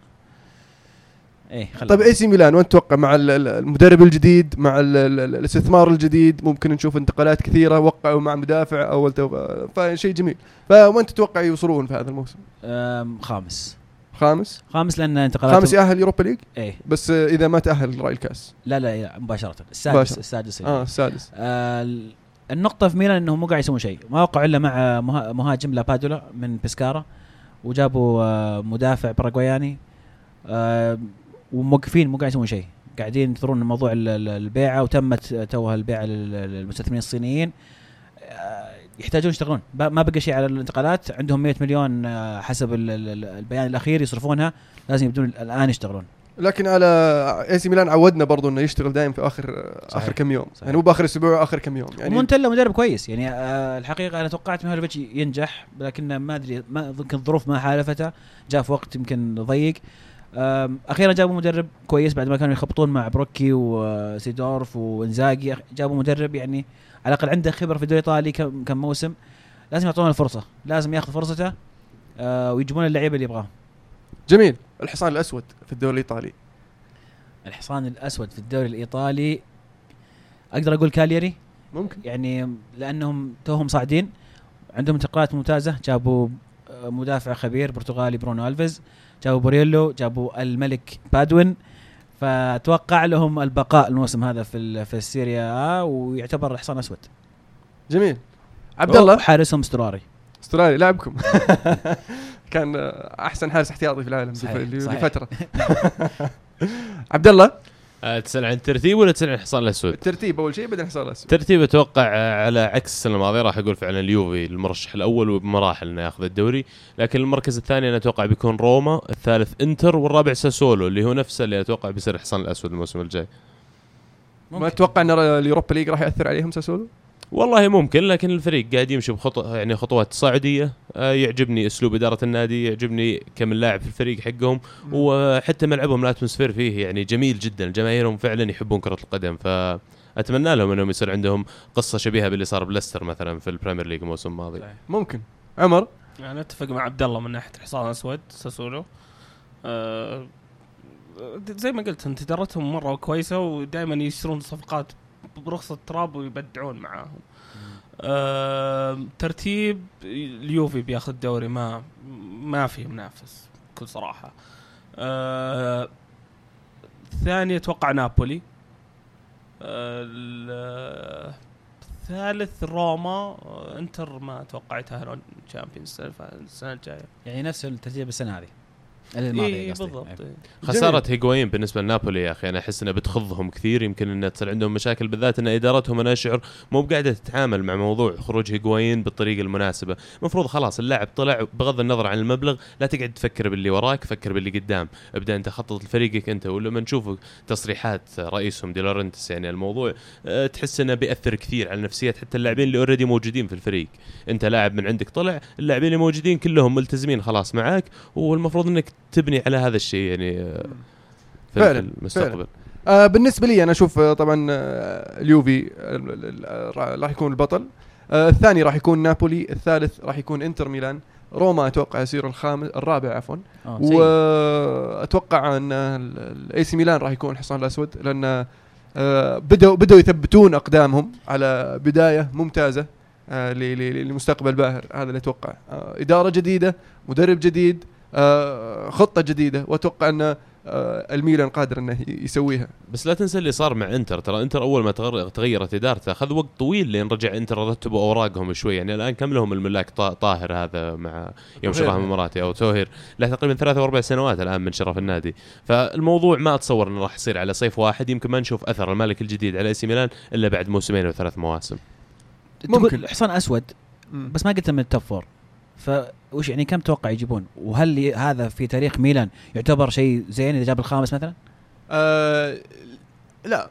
إيه طيب إي سي ميلان وين تتوقع مع ال- ال- المدرب الجديد مع ال- ال- ال- الاستثمار الجديد ممكن نشوف انتقالات كثيرة وقعوا مع مدافع أول تو... فشيء جميل. فوين تتوقع يوصلون في هذا الموسم؟ خامس. خامس؟ خامس لأن انتقالات خامس يأهل يوروبا ليج؟ إيه. بس إذا ما تأهل رأي الكأس. لا لا لا مباشرة. السادس مباشرة. السادس آه السادس. آه ال- النقطة في ميلان إنهم مو قاعد يسوون شيء، ما وقعوا إلا مع مها- مهاجم لابادولا من بيسكارا وجابوا آه مدافع باراغواياني. آه وموقفين مو قاعد يسوون شيء، قاعدين ينتظرون موضوع ال- ال- البيعة وتمت توها البيعة لل- للمستثمرين الصينيين. آه يحتاجون يشتغلون. ما بقى شيء على الانتقالات. عندهم 100 مليون آه حسب ال- ال- البيان الأخير يصرفونها. لازم يبدون الآن يشتغلون. لكن على AC ميلان عودنا برضو إنه يشتغل دائما في آخر صحيح. آخر كم يوم. صحيح. يعني مو بآخر أسبوع آخر كم يوم. يعني ومونتلا مدرب كويس. يعني آه الحقيقة أنا توقعت ميهالوفيتش ينجح لكن ما أدري ما يمكن الظروف ما حالفته. جاء في وقت يمكن ضيق. أخيرا جابوا مدرب كويس بعد ما كانوا يخبطون مع بروكي وسيدورف وإنزاجي. جابوا مدرب يعني على الأقل عنده خبرة في الدوري الإيطالي كم كم موسم. لازم يعطونه الفرصة لازم ياخذ فرصته آه ويجيبون اللعيبة اللي يبغاهم. جميل. الحصان الأسود في الدوري الإيطالي. الحصان الأسود في الدوري الإيطالي أقدر أقول كالياري؟ ممكن. يعني لأنهم توهم صاعدين عندهم انتقالات ممتازة. جابوا آه، مدافع خبير برتغالي برونو ألفيز. جابوا بورييلو جابوا الملك بادوين. فأتوقع لهم البقاء الموسم هذا في في السيريا ويعتبر حصان أسود. جميل. عبد الله؟ حارسهم استراري استرالي لاعبكم. كان أحسن حارس احتياطي في العالم صحيح، لف- صحيح. لفتره عبد الله؟ تسأل عن الترتيب ولا تسأل عن الحصان الأسود؟ الترتيب أول شيء بعدين الحصان الأسود ترتيب أتوقع آه، على عكس السنة الماضية راح أقول فعلا اليوفي المرشح الأول وبمراحل إنه ياخذ الدوري لكن المركز الثاني أنا أتوقع بيكون روما الثالث إنتر والرابع ساسولو اللي هو نفسه اللي أتوقع بيصير الحصان الأسود الموسم الجاي ما تتوقع إن اليوروبا ليج راح يأثر عليهم ساسولو؟ والله ممكن لكن الفريق قاعد يمشي بخطو يعني خطوات صاعدية. آه، يعجبني أسلوب إدارة النادي يعجبني كم اللاعب في الفريق حقهم وحتى ملعبهم ال atmosphere فيه يعني جميل جدا. جماهيرهم فعلا يحبون كرة القدم فأتمنى لهم أنهم يصير عندهم قصة شبيهة باللي صار بليستر مثلا في البريمير ليج الموسم الماضي. ممكن. عمر؟ يعني أتفق مع عبد الله من ناحية حصان أسود ساسولو. آه زي ما قلت انت ادارتهم مرة كويسة ودائما يشترون صفقات برخص التراب ويبدعون معاهم. آه ترتيب اليوفي بياخذ الدوري ما ما في منافس بكل صراحة. آه الثاني أتوقع نابولي. آه ال- الثالث روما. آه، انتر ما أتوقع يتاهلون تشامبيونز السنة السنة الجاية. يعني نفس الترتيب السنة هذه. الماضي قصدي. بالضبط إيه. إيه. خسارة هيغوين بالنسبة لنابولي يا أخي أنا أحس انها بتخضهم كثير يمكن انها تصير عندهم مشاكل بالذات إن إدارتهم أنا أشعر مو بقاعدة تتعامل مع موضوع خروج هيغوين بالطريقة المناسبة المفروض خلاص اللاعب طلع بغض النظر عن المبلغ لا تقعد تفكر باللي وراك فكر باللي قدام ابدأ أنت خطط لفريقك أنت ولما نشوف تصريحات رئيسهم دي لورنتس يعني الموضوع أه، تحس إنه بيأثر كثير على نفسيات حتى اللاعبين اللي already موجودين في الفريق أنت لاعب من عندك طلع اللاعبين اللي موجودين كلهم ملتزمين خلاص معاك والمفروض إنك تبني على هذا الشيء يعني أه، في فعلاً، المستقبل. آه بالنسبة لي أنا أشوف آه طبعا آه اليوفي آه، ال- ال- را- راح يكون البطل. آه الثاني راح يكون نابولي الثالث راح يكون إنتر ميلان. روما أتوقع يصير الخامس الرابع عفوا. آه،. واتوقع أن ال AC ميلان راح يكون الحصان الأسود لأن آه، بدأوا بدأوا يثبتون أقدامهم على بداية ممتازة آه، ل- ل- لمستقبل باهر. هذا اللي أتوقع. آه، إدارة جديدة مدرب جديد آه، خطة جديدة وأتوقع أن آه، الميلان قادر أنه يسويها. بس لا تنسى اللي صار مع إنتر. ترى إنتر أول ما تغيرت إدارته اخذ وقت طويل لين رجع إنتر رتبوا أوراقهم شوي. يعني الآن كم لهم الملاك طا- طاهر هذا مع يوم. شراهم الاماراتي أو توهير. له تقريبا ثلاث أو أربع سنوات الآن من شرف النادي. فالموضوع ما أتصور إنه راح يصير على صيف واحد. يمكن ما نشوف أثر المالك الجديد على AC ميلان إلا بعد موسمين أو ثلاث مواسم. ممكن. حصان أسود بس ما قلت من ال top four فوش يعني كم توقع يجيبون؟ وهل هذا في تاريخ ميلان يعتبر شيء زين إذا جاب الخامس مثلا؟ آه لا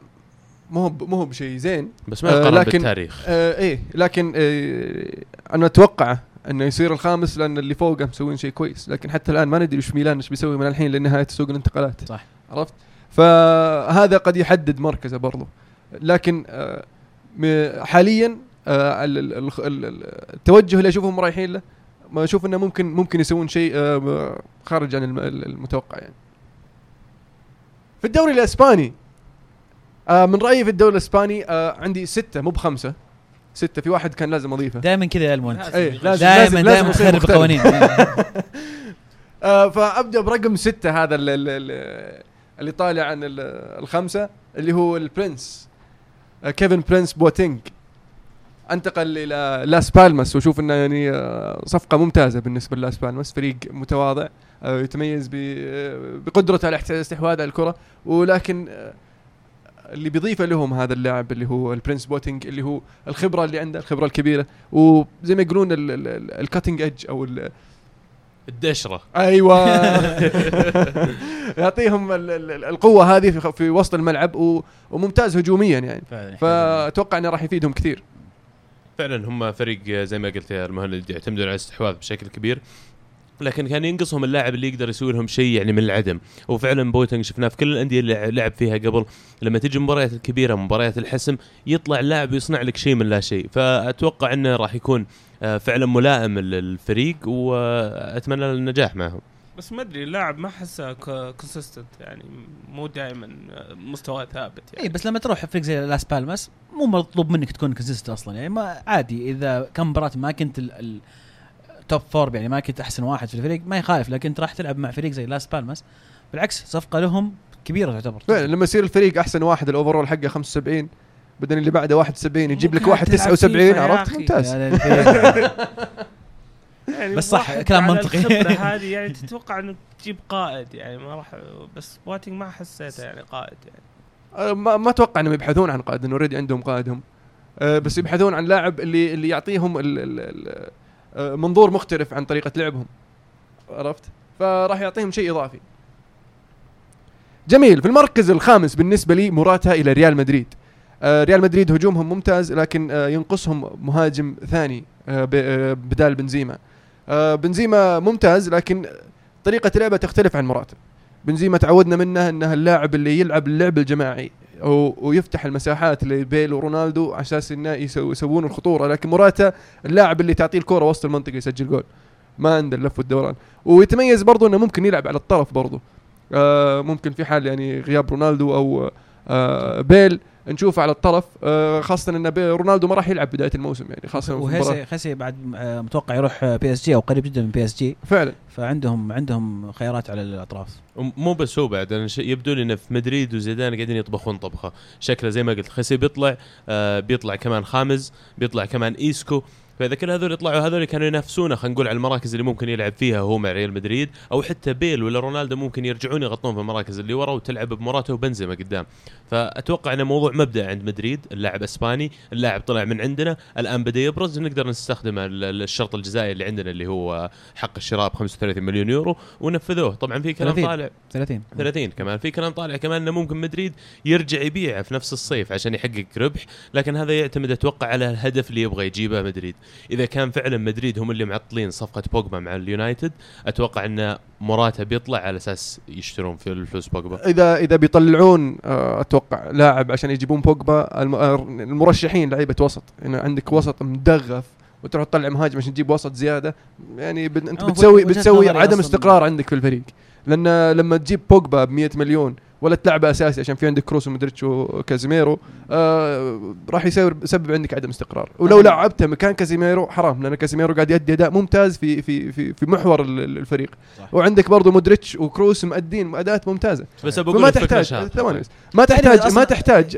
مو هو مو هو بشيء زين. بس ما آه، يقارن لكن- بالتاريخ. آه إيه لكن آه أنا أتوقع إنه يصير الخامس لأن اللي فوقه مسوين شيء كويس. لكن حتى الآن ما ندري وش ميلان إيش بيسوي من الحين لنهاية سوق الانتقالات. صح. عرفت؟ فهذا قد يحدد مركزه برضه لكن آه حاليا آه ال- ال- ال- ال- التوجه اللي أشوفهم رايحين له ما أشوف إنه ممكن ممكن يسوون شيء آه خارج عن الم- المتوقع يعني. في الدوري الإسباني آه من رأيي في الدوري الإسباني آه عندي ستة مو بخمسة. ستة في واحد كان لازم أضيفه. دائما كذا يا ألمونت. دائما دائما تخرب آه فأبدأ برقم ستة هذا اللي, طالع عن ال- الخمسة اللي هو البرنس كيفن برنس بوتينج انتقل إلى لاس بالماس واشوف إنه يعني آه صفقة ممتازة بالنسبة للاس بالماس فريق متواضع آه يتميز آه، بقدرته على استحواذ على الكرة. ولكن اللي بيضيفه لهم هذا اللاعب اللي هو البرنس بوتينج اللي هو الخبرة اللي عنده الخبرة الكبيرة. وزي ما يقولون ال cutting edge أو ال- الدشرة. أيوه. يعطيهم ال- ال- القوة هذه في, وسط الملعب و- وممتاز هجوميا يعني. فأتوقع إنه راح يفيدهم كثير. فعلا هم فريق زي ما قلت يا المهند يعتمدون على الاستحواذ بشكل كبير لكن كان ينقصهم اللاعب اللي يقدر يسوي لهم شيء يعني من العدم. وفعلا بوتنج شفناه في كل الأندية اللي لعب فيها قبل لما تجي المباريات الكبيرة مباريات الحسم يطلع اللاعب ويصنع لك شيء من لا شيء. فأتوقع إنه راح يكون آه، فعلا ملائم للفريق وأتمنى له النجاح معهم. بس ما أدري اللاعب ما أحسه consistent يعني مو دائما مستواه ثابت يعني. اي بس لما تروح فريق زي لاس بالماس مو مطلوب منك تكون consistent أصلا يعني ما عادي إذا كم مباراة ما كنت ال- ال- top four يعني ما كنت أحسن واحد في الفريق ما يخالف لكن أنت راح تلعب مع فريق زي لاس بالماس بالعكس صفقة لهم كبيرة تعتبر. فعلا لما يصير الفريق أحسن واحد ال overall حقه 75 بعدين اللي بعده 71 يجيب لك واحد تلعب 79 فيفا يا عرفت. ممتاز. يعني بس صح، كلام منطقي. الخبرة هذه يعني تتوقع انك تجيب قائد يعني ما راح بس بواتينج ما حسيته يعني قائد يعني. آه، ما, ما أتوقع إنهم يبحثون عن قائد إنه already عندهم قائدهم. آه، بس يبحثون عن لاعب اللي اللي يعطيهم ال ال ال آه، منظور مختلف عن طريقة لعبهم. عرفت؟ فراح يعطيهم شيء إضافي. جميل. في المركز الخامس بالنسبة لي موراتا إلى ريال مدريد. آه، ريال مدريد هجومهم ممتاز لكن آه، ينقصهم مهاجم ثاني آه، ب- بدال بنزيما. بنزيما ممتاز لكن طريقة لعبه تختلف عن موراتا بنزيما تعودنا منه انه اللاعب اللي يلعب اللعب الجماعي ويفتح المساحات لبيل ورونالدو على أساس إنه يسو- يسوون الخطورة لكن موراتا اللاعب اللي تعطيه الكوره وسط المنطقة يسجل جول. ما عنده اللف والدوران ويتميز برضو إنه ممكن يلعب على الطرف برضو. آه ممكن في حال يعني غياب رونالدو أو آه بيل. نشوفه على الطرف آه خاصة إن رونالدو ما راح يلعب بداية الموسم يعني خاصة خيسي بعد آه، متوقع يروح PSG أو قريب جدا من PSG فعلا. فعندهم عندهم خيارات على الأطراف. مو بس هو بعد أنا ش- يبدو لي انه في مدريد وزيدان قاعدين يطبخون طبخة. شكله زي ما قلت خيسي بيطلع آه بيطلع كمان خاميس بيطلع كمان إيسكو. فإذا كل هذول يطلعوا هذول كانوا ينافسونه خلينا نقول على المراكز اللي ممكن يلعب فيها هو مع ريال مدريد أو حتى بيل ولا رونالدو ممكن يرجعون يغطون في المراكز اللي ورا وتلعب بموراتا وبنزيما قدام. فأتوقع إنه موضوع مبدأ عند مدريد اللاعب أسباني اللاعب طلع من عندنا الآن بدأ يبرز نقدر نستخدم ال- ال- الشرط الجزائي اللي عندنا اللي هو حق الشراء ب 35 مليون يورو ونفذوه. طبعا في كلام 30. طالع. 30 30 كمان. في كلام طالع كمان إنه ممكن مدريد يرجع يبيعه في نفس الصيف عشان يحقق ربح لكن هذا يعتمد أتوقع على الهدف اللي يبغى يجيبه مدريد. إذا كان فعلا مدريد هم اللي معطلين صفقة بوجبا مع اليونايتد أتوقع إن موراتا بيطلع على أساس يشترون في الفلوس بوجبا. إذا إذا بيطلعون آه، أتوقع لاعب عشان يجيبون بوجبا آه، المرشحين لعيبة وسط. يعني عندك وسط مدغف وتروح تطلع مهاجم عشان تجيب وسط زيادة. يعني أنت آه، بتسوي بتسوي عدم. استقرار عندك في الفريق. لأن لما تجيب بوجبا ب 100 مليون ولا تلعبه أساسي عشان في عندك كروس ومودريتش وكازيميرو آه راح يسبب عندك عدم استقرار. ولو. لعبته مكان كازيميرو حرام لأن كازيميرو قاعد يؤدي أداء ممتاز في في في, في محور ال- ال- الفريق. صح. وعندك برضو مودريتش وكروس مؤدين أداءات ممتازة. بس بقول فما الفكرة تحتاج. ثواني بس. ما يعني تحتاج ما تحتاج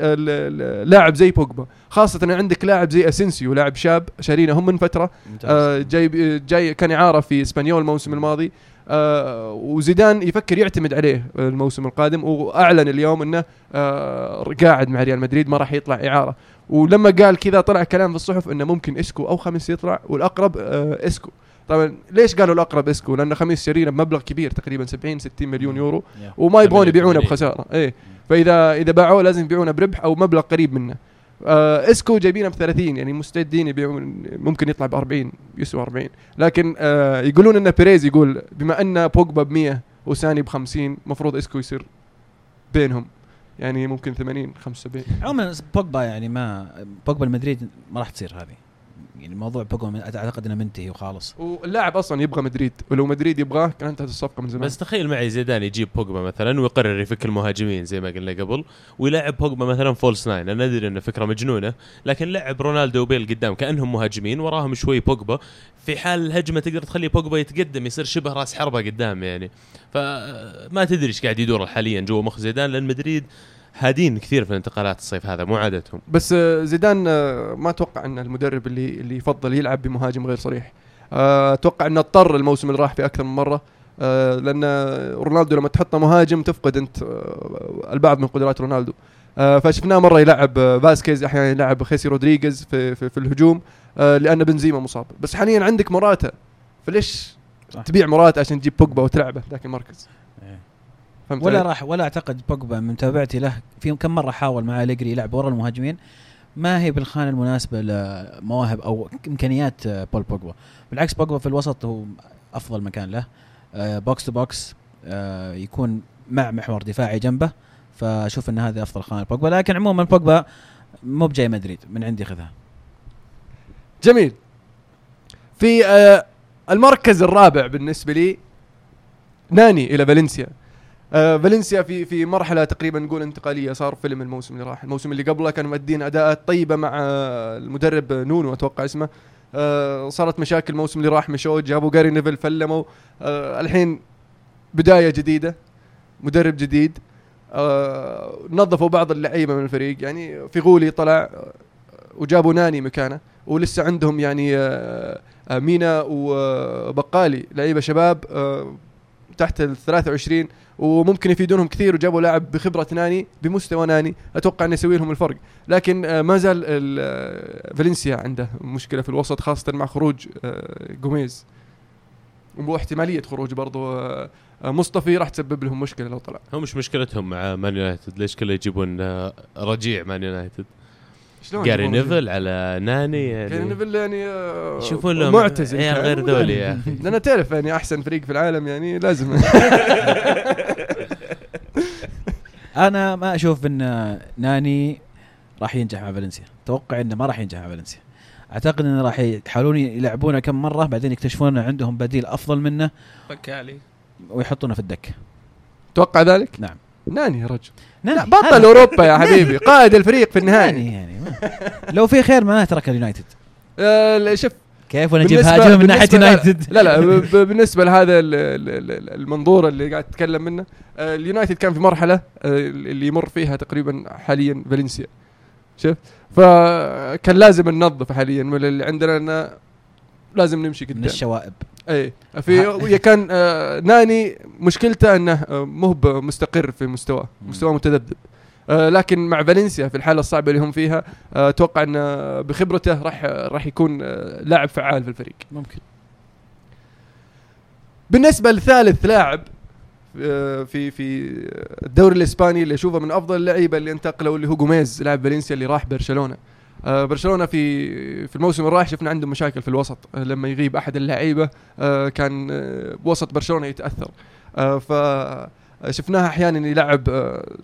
لاعب زي بوجبا. خاصة إن عندك لاعب زي أسينسيو لاعب شاب شارينه هم من فترة. آه جاي جاي كان إعارة في إسبانيول الموسم الماضي. آه وزيدان يفكر يعتمد عليه الموسم القادم وأعلن اليوم إنه آه قاعد مع ريال مدريد ما راح يطلع إعارة. ولما قال كذا طلع كلام في الصحف إنه ممكن إسكو أو خاميس يطلع والأقرب آه إسكو. طبعا ليش قالوا الأقرب إسكو؟ لأن خاميس شارينه بمبلغ كبير تقريبا 70 60 مليون يورو. وما يبغون يبيعونه 80. بخسارة. إيه. فإذا إذا باعوه لازم يبيعونه بربح أو مبلغ قريب منه. آه إسكو جايبينه ب 30 يعني مستعدين يبيعون ممكن يطلع ب 40 يسوى 40 لكن آه يقولون إن بيريز يقول بما أن بوجبا ب 100 وساني ب 50 المفروض إسكو يصير بينهم. يعني ممكن 80 75 عموما بوجبا يعني ما بوجبا المدريد ما راح تصير هذه. يعني موضوع بوجبا أعتقد إنه منتهي وخلاص واللاعب أصلا يبغى مدريد ولو مدريد يبغاه كان أنتهت الصفقة من زمان. بس تخيل معي زيدان يجيب بوجبا مثلا ويقرر يفك المهاجمين زي ما قلنا قبل ويلعب بوجبا مثلا false nine أنا أدري إنه فكرة مجنونة لكن لعب رونالدو وبيل قدام كأنهم مهاجمين وراهم شوي بوجبا في حال الهجمة تقدر تخلي بوجبا يتقدم يصير شبه راس حربة قدام يعني. فما تدري إيش قاعد يدور حاليا جوا مخ زيدان لأن مدريد هادين كثير في الانتقالات الصيف هذا مو عادتهم. بس آه، زيدان آه، ما أتوقع إن المدرب اللي اللي يفضل يلعب بمهاجم غير صريح. آه، أتوقع إنه اضطر الموسم اللي راح فيه أكثر من مرة. لأن رونالدو لما تحطه مهاجم تفقد أنت البعض من قدرات رونالدو. فشفناه مرة يلعب فاسكيز أحيانا يلعب خيسي رودريغيز في, في, في الهجوم لأن بنزيما مصاب. بس حاليا عندك موراتا فليش صح. تبيع موراتا عشان تجيب بوجبا وتلعبه ذاك المركز؟ فهمت ولا؟ راح ولا أعتقد بوجبا من متابعتي له. في كم مرة حاول مع أليجري يلعب ورا المهاجمين. ما هي بالخانة المناسبة لمواهب أو إمكانيات آه، بول بوجبا. بالعكس بوجبا في الوسط هو أفضل مكان له. box to box يكون مع محور دفاعي جنبه. فأشوف إن هذه أفضل خانة بوجبا لكن عموما بوجبا مو بجاي مدريد من عندي خذها. جميل. في آه المركز الرابع بالنسبة لي ناني إلى فالنسيا. آه فالنسيا في في مرحلة تقريبا نقول انتقالية. صار فيلم الموسم اللي راح الموسم اللي قبله كانوا مؤدين أداءات طيبة مع آه المدرب نونو أتوقع اسمه. آه صارت مشاكل الموسم اللي راح مشوا جابوا جاري نيفل فلموا. الحين بداية جديدة مدرب جديد. نظفوا بعض اللعيبة من الفريق. يعني في غولي طلع وجابوا ناني مكانه ولسه عندهم يعني مينا وبقالي لعيبة شباب تحت ال 23 وممكن يفيدونهم كثير وجابوا لاعب بخبرة ناني بمستوى ناني. أتوقع إنه يسوي لهم الفرق. لكن آه، ما زال ال- آه، فالنسيا عنده مشكلة في الوسط خاصة مع خروج آه، جوميز. واحتماليه خروج برضو مصطفي راح تسبب لهم مشكلة لو طلع. هو مش مشكلتهم مع مان يونايتد. ليش كله يجيبون رجيع مان يونايتد؟ شلون جاري نيفل على ناني جاري يعني. نيفل يعني آه، يشوفون لهم معتزل عيال كان. غير ذولي يا أخي. لأن تعرف يعني أحسن فريق في العالم يعني لازم. أنا ما أشوف إن ناني راح ينجح مع فالنسيا. أتوقع إنه ما راح ينجح مع فالنسيا. أعتقد إنه راح يحاولون يلعبونه كم مرة بعدين يكتشفون ان عندهم بديل أفضل منه فكالي. ويحطونه في الدكه توقع ذلك؟ نعم. ناني يا رجل. لا بطل أوروبا يا حبيبي قائد الفريق في النهائي. يعني ما. لو في خير ما ترك اليونايتد. آه شوف كيف ونجيب بالنسبة- هاجم من ناحية يونايتد؟ لا لا بالنسبة لهذا ال- ال- ال- المنظور اللي قاعد تتكلم منه آه، اليونايتد كان في مرحلة آه، اللي يمر فيها تقريبا حاليا فالنسيا. شوف فكان لازم ننظف حاليا من اللي عندنا لازم نمشي من قدام الشوائب. اي في كان آه ناني مشكلته إنه آه، مو مستقر في مستواه. مستواه متذبذب. آه لكن مع فالنسيا في الحالة الصعبة اللي هم فيها آه، أتوقع انه بخبرته راح راح يكون آه لاعب فعال في الفريق. ممكن. بالنسبة لثالث لاعب آه، في في الدوري الإسباني اللي أشوفه من أفضل اللعيبة اللي انتقلوا اللي هو جوميز لاعب فالنسيا اللي راح برشلونة. آه، برشلونة في في الموسم الراح شفنا عنده مشاكل في الوسط. آه، لما يغيب أحد اللعيبة آه، كان آه، وسط برشلونة يتأثر. آه، ف شفناها أحيانا يلعب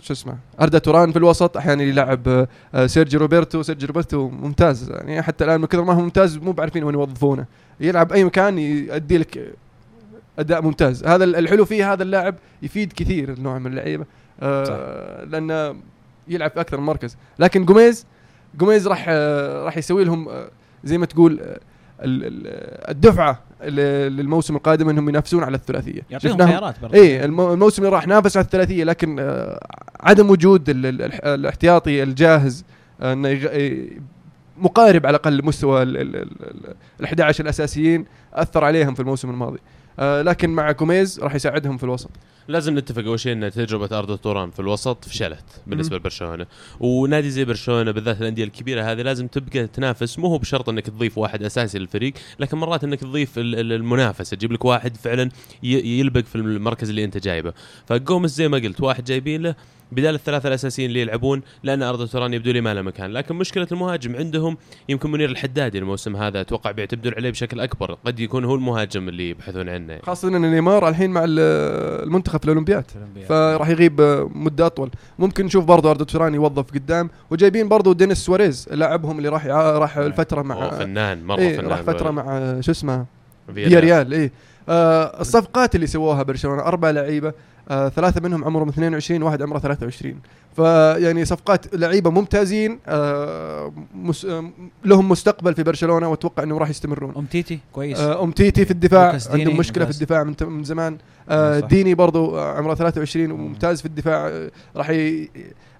شو اسمه أردا توران في الوسط أحيانا يلعب سيرجي روبرتو. سيرجي روبرتو ممتاز يعني حتى الآن من كثر ما هو ممتاز مو بعارفين وين يوظفونه. يلعب أي مكان يؤدي لك أداء ممتاز. هذا الحلو فيه هذا اللاعب يفيد كثير النوع من اللعيبة. لأنه يلعب في أكثر من مركز. لكن جوميز جوميز راح آه راح يسوي لهم آه زي ما تقول آه ال- ال- الدفعة للموسم القادم إنهم ينافسون على الثلاثية. يعطيهم خيارات برضه اي المو- الموسم اللي راح نافس على الثلاثية لكن عدم وجود الاحتياطي الجاهز إنه ي- مقارب على الأقل لمستوى ال- ال- ال- ال 11 الأساسيين أثر عليهم في الموسم الماضي. لكن مع جوميز راح يساعدهم في الوسط. لازم نتفق أول شيء إن تجربة اردا توران في الوسط فشلت بالنسبة. لبرشلونة. ونادي زي برشلونة بالذات الأندية الكبيرة هذه لازم تبقى تنافس. مو هو بشرط إنك تضيف واحد أساسي للفريق لكن مرات إنك تضيف ال- ال- المنافسة. تجيب لك واحد فعلا يلبق في المركز اللي أنت جايبه. فجوميز زي ما قلت واحد جايبين له بدال الثلاثة الأساسيين اللي يلعبون لأن اردا توران يبدو لي ما له مكان. لكن مشكلة المهاجم عندهم يمكن منير الحدادي الموسم هذا أتوقع بيعتمدون عليه بشكل أكبر. قد يكون هو المهاجم اللي يبحثون عنه. يعني. خاصة إن نيمار الحين مع ال- المنتخب في الأولمبياد فراح يغيب مده أطول. ممكن نشوف برضو اردا توران يوظف قدام وجايبين برضو دينيس سواريز لاعبهم اللي راح راح الفترة أوه، مع فنان مرة إيه فنان راح فترة مع شو اسمه؟ فيا ريال إيه. آه الصفقات اللي سووها برشلونة أربع لعيبة. آه ثلاثة منهم عمرهم 22 واحد عمره 23 فيعني صفقات لعيبة ممتازين آه مس آه لهم مستقبل في برشلونة وأتوقع إنهم راح يستمرون. أومتيتي؟ كويس. آه أومتيتي في الدفاع عندهم مشكلة في. الدفاع من, من زمان. آه صح. ديني برضو آه، عمره 23 وممتاز في الدفاع. آه راح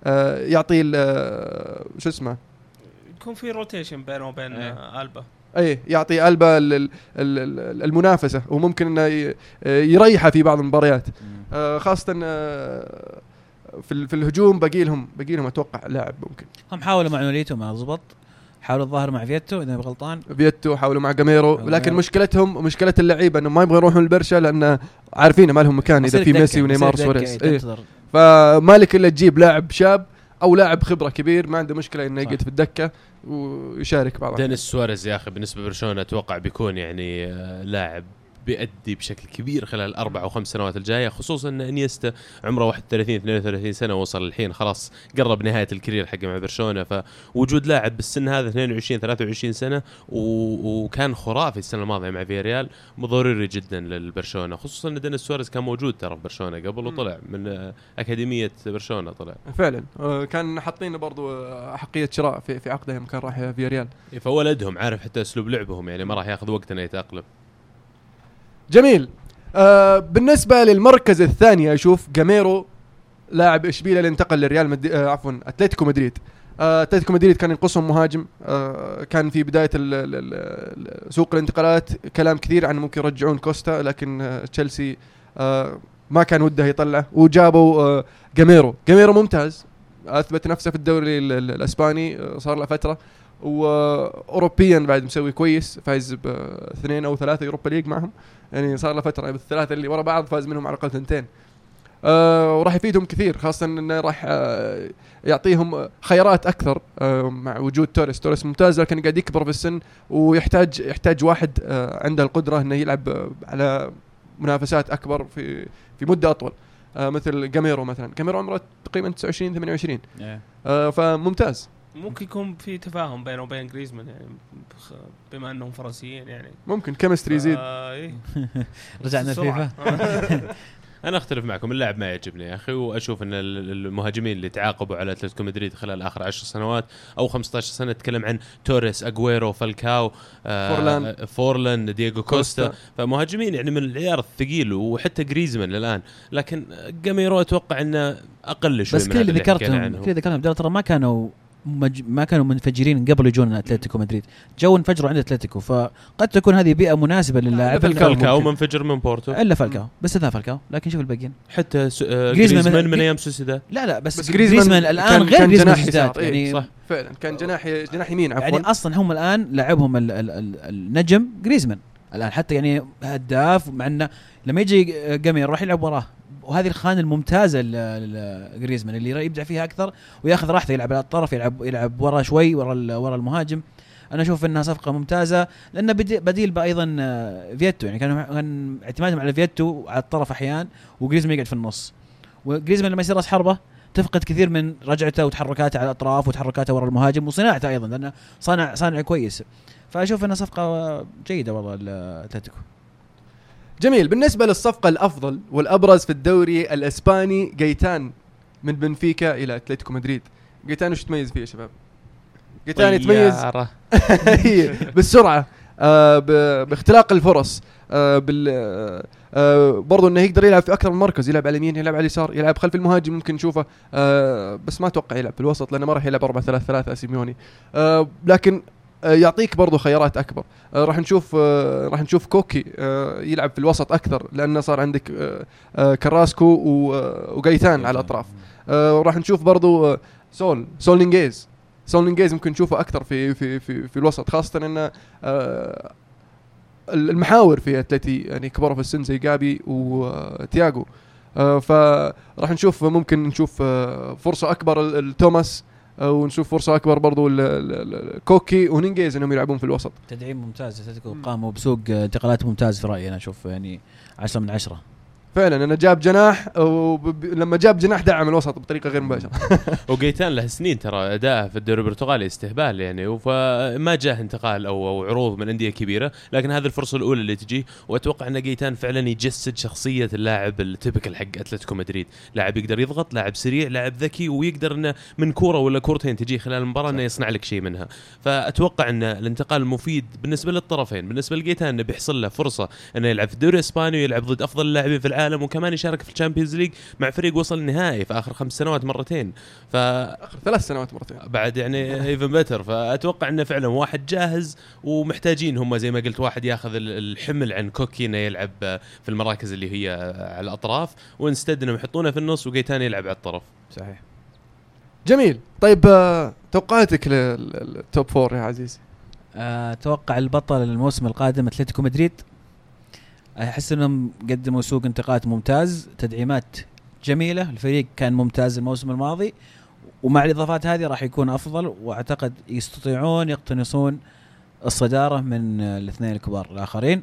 آه يعطي ال- آه شو اسمه؟ يكون في rotation بينه وبين إيه. آه، ألبا. اي يعطي البا ال- ال- ال- المنافسة وممكن إنه يريحه في بعض المباريات. آه، خاصة آه، في في الهجوم باقي لهم باقي لهم أتوقع لاعب ممكن هم حاولوا مع نوليتو ما زبط حاولوا الظاهر مع فيتو إذا غلطان فيتو حاولوا مع جاميرو. لكن مشكلتهم مشكلة اللعيبة إنهم ما يبغوا يروحون البرشا لأن عارفين ما لهم مكان إذا في ميسي ونيمار سواريز إيه،. فمالك إلا تجيب لاعب شاب أو لاعب خبرة كبير ما عنده مشكلة إنه. يقعد في الدكة ويشارك بعض. دينيس سواريز يا أخي بالنسبة لبرشلونة أتوقع بيكون يعني آه، لاعب بيأدي بشكل كبير خلال الاربع أو خمس سنوات الجاية خصوصا إن إنيستا عمره 31 32 سنة وصل الحين خلاص قرب نهاية ال career حقه مع برشلونة فوجود لاعب بالسن هذا 22 23 سنة. وكان خرافي السنة الماضية مع فياريال ضروري جدا للبرشلونة خصوصا إن دينيس سواريز كان موجود ترى في برشلونة قبل. وطلع من أكاديمية برشلونة طلع فعلا آه، كان حاطين برضو آه، أحقية شراء في في عقده يوم كان راح في ريال إيه، فولدهم عارف حتى أسلوب لعبهم يعني ما راح ياخذ وقت إنه يتأقلم جميل. آه بالنسبة للمركز الثاني أشوف جاميرو لاعب اشبيليا اللي انتقل لريال مد... آه عفوا أتلتيكو مدريد. آه، أتلتيكو مدريد كان ينقصهم مهاجم. آه كان في بداية سوق الانتقالات كلام كثير عن ممكن يرجعون كوستا لكن آه تشيلسي آه ما كان وده يطلعه وجابوا آه جاميرو. جاميرو ممتاز أثبت نفسه في الدوري ال- ال- الأسباني آه صار له فترة. واوروبيا بعد مسوي كويس فايز باثنين أو ثلاثة Europa League معهم. يعني صار له فترة بالثلاثة اللي ورا بعض فاز منهم على الأقل ثنتين. آه وراح يفيدهم كثير خاصة إنه راح آه يعطيهم خيارات أكثر آه مع وجود توريس. توريس ممتاز لكن قاعد يكبر في السن ويحتاج يحتاج واحد آه عنده القدرة إنه يلعب على منافسات أكبر في في مدة أطول. آه مثل جاميرو مثلا. جاميرو عمره تقريبا 29 28 إيه. آه فممتاز. ممكن يكون في تفاهم بينه وبين جريزمان يعني بما انهم فرنسيين يعني ممكن chemistry يزيد آه إيه. رجعنا. الفيفا أنا أختلف معكم اللاعب ما يعجبني يا أخي وأشوف إن ال- المهاجمين اللي تعاقبوا على أتلتيكو مدريد خلال آخر 10 سنوات أو 15 سنة نتكلم عن توريس اجويرو فالكاو آه فورلان. فورلان دييغو كوستا, كوستا. فمهاجمين يعني من العيار الثقيل وحتى جريزمان الان لكن جاميرو أتوقع إنه أقل شوي بس من كل اللي ذكرتهم. كل اللي ذكرتهم ترى ما كانوا مج... ما كانوا منفجرين قبل يجون أتلتيكو مدريد. جو انفجروا عند أتلتيكو فقد تكون هذه بيئة مناسبة للاعب فالكاو. منفجر من بورتو. إلا فالكاو باستثناء فالكاو لكن شوف الباقيين. حتى س- آه، جريزمان جريزمان من- من أيام سوسيداد. لا لا بس, بس بس جريزمان جريزمان, الان غير جريزمان جناح سوسيداد. إيه، يعني صح. فعلا كان جناح جناح يمين عفوا. يعني أصلا هم الآن لاعبهم ال ال ال النجم جريزمان الآن حتى يعني هداف مع إنه لما يجي جميل راح يلعب وراه. وهذه الخانة الممتازة لجريزمان اللي يبدع فيها أكثر وياخذ راحته يلعب على الطرف يلعب يلعب ورا شوي ورا ورا المهاجم. أنا أشوف إنها صفقة ممتازة لأنه بدي- بديل أيضا آه، فيتو يعني كان اعتمادهم على فيتو على الطرف احيان وجريزمان يقعد في النص. وجريزمان لما يصير راس حربة تفقد كثير من رجعته وتحركاته على الأطراف وتحركاته ورا المهاجم وصناعته أيضا لأنه صانع صانع كويس. فأشوف إنها صفقة جيدة والله الاتلتيكو جميل. بالنسبة للصفقة الأفضل والأبرز في الدوري الإسباني جيتان من بنفيكا إلى أتلتيكو مدريد. جيتان وش تميز فيه يا شباب؟ جيتان يتميز طيارة. بالسرعة آه باختلاق الفرص آه بال آه، برضو إنه يقدر يلعب في أكثر من مركز يلعب على اليمين يلعب على اليسار يلعب خلف المهاجم ممكن نشوفه آه بس ما أتوقع يلعب في الوسط لأنه ما راح يلعب 4 3 3 سيميوني آه لكن يعطيك برضو خيارات أكبر. آه راح نشوف آه راح نشوف كوكي آه يلعب في الوسط أكثر لأنه صار عندك آه آه كراسكو و- آه، وجايتان على الأطراف. آه راح نشوف برضو آه ساول ساول نيجويز. ساول نيجويز ممكن نشوفه أكثر في في في, في الوسط خاصة إنه آه المحاور في أتلتي يعني كبروا في السن زي جابي وتياجو آه فراح نشوف ممكن نشوف آه فرصة أكبر لتوماس. آه ونشوف فرصة أكبر برضو كوكي ونينجيز إنهم يلعبون في الوسط تدعيم ممتاز اتلتيكو. قاموا بسوق انتقالات ممتاز في رأيي أنا أشوف يعني 10 من 10 فعلا أنا جاب جناح ولما جاب جناح دعم الوسط بطريقة غير مباشرة. وجيتان له سنين ترى أداءه في الدوري البرتغالي استهبال يعني فما جاه انتقال أو أو عروض من أندية كبيرة لكن هذه الفرصة الأولى اللي تجي وأتوقع أن جيتان فعلا يجسد شخصية اللاعب التيبكال حق أتلتيكو مدريد. لاعب يقدر يضغط لاعب سريع لاعب ذكي ويقدر إنه من كورة ولا كورتين تجي خلال المباراة إنه يصنع لك شيء منها. فأتوقع أن الانتقال مفيد بالنسبة للطرفين. بالنسبة لجايتان إنه بيحصل له فرصة إنه يلعب في الدوري الإسباني ويلعب ضد أفضل اللاعبين في العالم. وكمان يشارك في ال Champions League مع فريق وصل النهائي في آخر خمس سنوات مرتين. ف آخر ثلاث سنوات مرتين. بعد يعني even better فأتوقع إنه فعلا واحد جاهز ومحتاجين هم زي ما قلت واحد ياخذ ال- الحمل عن كوكي إنه يلعب في المراكز اللي هي على الأطراف و instead إنهم يحطونه في النص وجايتان يلعب على الطرف. صحيح. جميل. طيب آه توقعاتك لل- لل top four يا عزيز أتوقع البطل الموسم القادم أتلتيكو مدريد. أحس إنهم قدموا سوق انتقالات ممتاز تدعيمات جميلة الفريق كان ممتاز الموسم الماضي ومع الإضافات هذه راح يكون أفضل وأعتقد يستطيعون يقتنصون الصدارة من الاثنين الكبار الآخرين.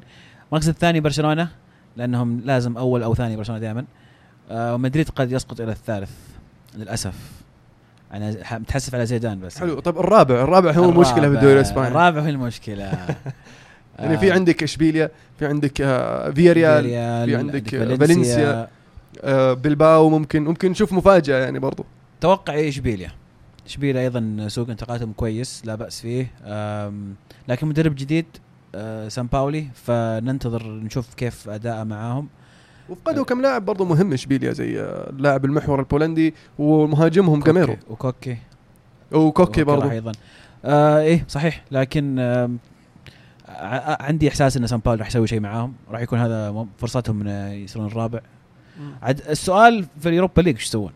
المركز الثاني برشلونة لأنهم لازم أول أو ثاني برشلونة دائما. آه مدريد قد يسقط إلى الثالث للأسف. أنا متحسف على زيدان بس. حلو. طيب الرابع الرابع هو المشكلة في الدوري الإسباني. الرابع هو المشكلة. يعني في عندك إشبيليا في عندك آه فياريال في عندك فالنسيا. آه بلباو ممكن ممكن نشوف مفاجأة يعني برضو. توقع إشبيليا؟ إشبيليا أيضا سوق انتقالاتهم كويس لا بأس فيه. لكن مدرب جديد سان باولي فننتظر نشوف كيف أداءه معاهم. وفقدوا كم لاعب برضو مهم إشبيليا زي آه، اللاعب المحور البولندي ومهاجمهم جاميرو كوكي- وكوكي. وكوكي برضو راح أيضا. آه إيه صحيح. لكن ع- عندي إحساس إن سان باولي راح يسوي شيء معاهم راح يكون هذا فرصتهم ان يصيرون الرابع عاد السؤال في ال Europa League إيش يسوون؟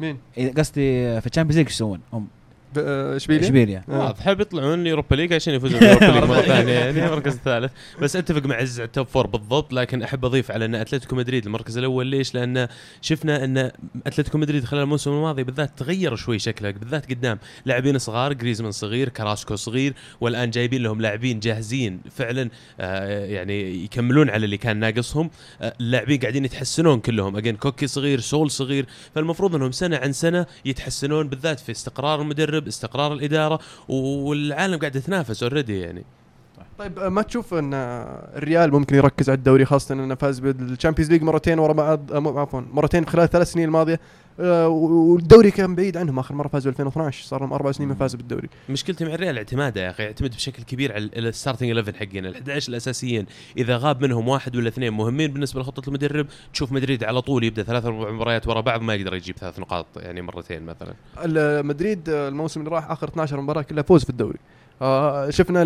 مين؟ قصدي في ال Champions League إيش يسوون؟ هم اشبيليا؟ اشبيليا آه. واضح. بيطلعون ال Europa League عشان يفوزون بال Europa League مرة ثانية. يعني المركز الثالث. بس أتفق مع عز على ال top four بالضبط لكن أحب أضيف على أن أتلتيكو مدريد المركز الأول. ليش؟ لأن شفنا أن أتلتيكو مدريد خلال الموسم الماضي بالذات تغير شوي شكله بالذات قدام لاعبين صغار جريزمان صغير كراسكو صغير والآن جايبين لهم لاعبين جاهزين فعلا آه يعني يكملون على اللي كان ناقصهم. آه اللاعبين قاعدين يتحسنون كلهم. again كوكي صغير ساول صغير. فالمفروض أنهم سنة عن سنة يتحسنون بالذات في استقرار المدرب. استقرار الإدارة والعالم قاعد يتنافس already يعني. طيب آه، ما تشوف إن آه، الريال ممكن يركز على الدوري خاصة إنه فاز بال Champions League مرتين ورا بعض آه، عفوا مرتين خلال الثلاث سنين الماضية والدوري كان بعيد عنهم آخر مرة فازوا 2012 صار لهم أربع سنين ما فازوا بالدوري. مشكلتي مع الريال اعتماده يا أخي يعتمد بشكل كبير على الستارتنج 11 حقين ال 11 الأساسيين. إذا غاب منهم واحد ولا اثنين مهمين بالنسبة لخطة المدرب تشوف مدريد على طول يبدأ ثلاث أربع مباريات ورا بعض ما يقدر يجيب ثلاث نقاط يعني مرتين مثلا. مدريد الموسم اللي راح آخر 12 مباراة كلها فوز في الدوري. آه، شفنا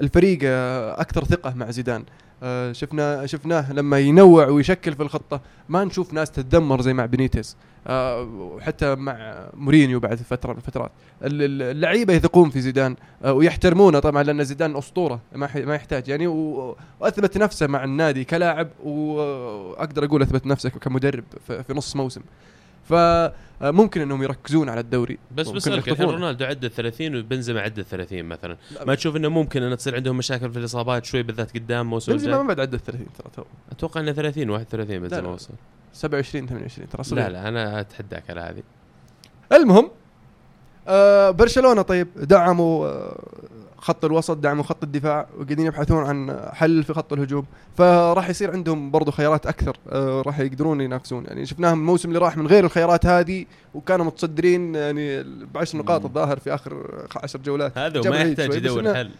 الفريق آه، أكثر ثقة مع زيدان. آه، شفنا شفناه لما ينوع ويشكل في الخطة. ما نشوف ناس تتدمر زي مع بنيتز آه، وحتى مع مورينيو بعد فترة من الفترات. ال- ال- اللعيبة يثقون في زيدان ويحترمونه طبعا لأن زيدان أسطورة ما يحتاج. يعني وأثبت نفسه مع النادي كلاعب وأقدر أقول أثبت نفسه كمدرب في نص موسم. فممكن انهم يركزون على الدوري. بس بس الحين. رونالدو عدى 30 وبنزيما عدى 30 مثلا. ما تشوف إنه ممكن إنه تصير عندهم مشاكل في الإصابات شوي بالذات قدام الموسم بنزيما ما بعد عدى ال 30 ترى تو. أتوقع إنه 30 31 لا، بنزيما. وصل. 27 28 ترى لا لا أنا أتحداك على هذه. المهم آه برشلونة طيب دعموا آه خط الوسط دعموا خط الدفاع وقاعدين يبحثون عن حل في خط الهجوم. فراح يصير عندهم برضو خيارات أكثر آه راح يقدرون ينافسون. يعني شفناهم الموسم اللي راح من غير الخيارات هذه وكانوا متصدرين يعني بعشر نقاط. الظاهر في آخر 10 جولات. هذا العيد يحتاج يدور حل.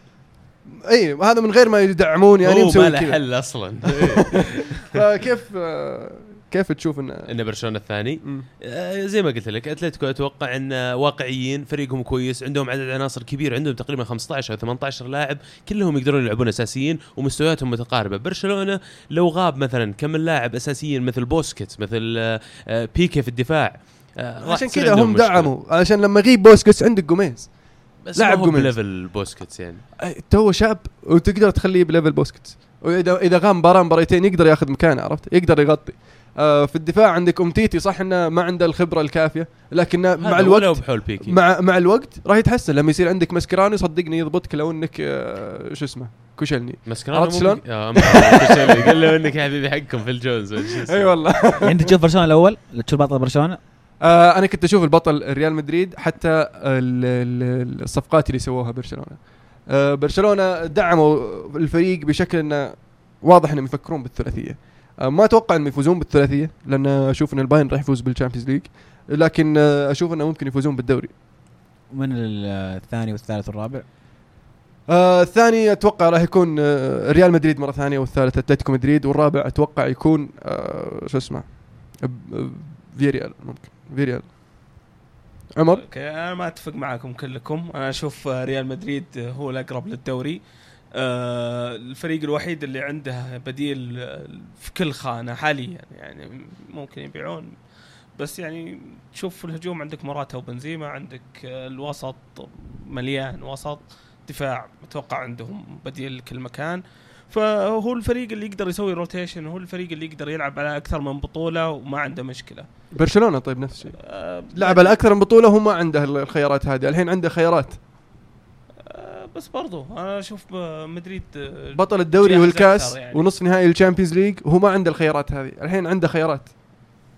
إي هذا من غير ما يدعمون يعني هو ما له حل أصلا. فكيف آه كيف تشوف انه إن برشلونة الثاني. آه، زي ما قلت لك أتلتيكو أتوقع إن واقعيين فريقهم كويس عندهم عدد عناصر كبير عندهم تقريبا 15 أو 18 لاعب كلهم يقدرون يلعبون أساسيين ومستوياتهم متقاربة. برشلونة لو غاب مثلا كم من لاعب أساسيين مثل بوسكيت مثل آه، آه، بيكي في الدفاع آه، عشان كذا هم. دعموا. عشان لما يغيب بوسكيتس عندك جوميز. بس لاعب جوميز. ب level بوسكيتس يعني. تو شاب وتقدر تخليه ب level بوسكيتس. وإذا إذا غاب مباراة مباريتين يقدر ياخذ مكانه عرفت؟ يقدر يغطي. آه في الدفاع عندك أمتيتي صح إنه ما عنده الخبرة الكافية لكن مع الوقت بحول بيكي. مع مع الوقت راح يتحسن. لما يصير عندك ماسكيرانو صدقني يضبطك لو إنك آه شو اسمه كشلني ماسكيرانو عرفت شلون؟ آه، قال له إنك يا حبيبي حقكم في الجونز. أي والله. يعني أنت تشوف برشلونة الأول؟ تشوف بطل برشلونة؟ آه أنا كنت أشوف البطل ريال مدريد حتى ال- ال- الصفقات اللي سووها برشلونة. آه برشلونة دعموا الفريق بشكل إنه واضح إنهم يفكرون بالثلاثية. ما أتوقع إنهم يفوزون بالثلاثية لأن أشوف إن البايرن راح يفوز بال Champions League لكن آه أشوف انه ممكن يفوزون بالدوري. من الثاني والثالث والرابع؟ آه الثاني أتوقع راح يكون آه ريال مدريد مرة ثانية والثالث أتلتيكو مدريد والرابع أتوقع يكون آه شو اسمه فياريال ممكن فياريال عمر؟ okay أنا ما أتفق معاكم كلكم. أنا أشوف آه، ريال مدريد آه، هو الأقرب للدوري. آه، الفريق الوحيد اللي عنده بديل آه، في كل خانة حاليا يعني ممكن يبيعون. بس يعني تشوف في الهجوم عندك موراتا وبنزيما عندك آه، الوسط مليان وسط دفاع أتوقع عندهم بديل لكل مكان. فهو الفريق اللي يقدر يسوي rotation هو الفريق اللي يقدر يلعب على أكثر من بطولة وما عنده مشكلة. برشلونة طيب نفس الشيء. آه، لعب على أكثر من بطولة وهو ما عنده الخيارات هذه. الحين عنده خيارات. آه، بس برضو أنا أشوف مدريد آه، بطل الدوري والكأس يعني. ونصف نهائي ال Champions League وهو ما عنده الخيارات هذه. الحين عنده خيارات.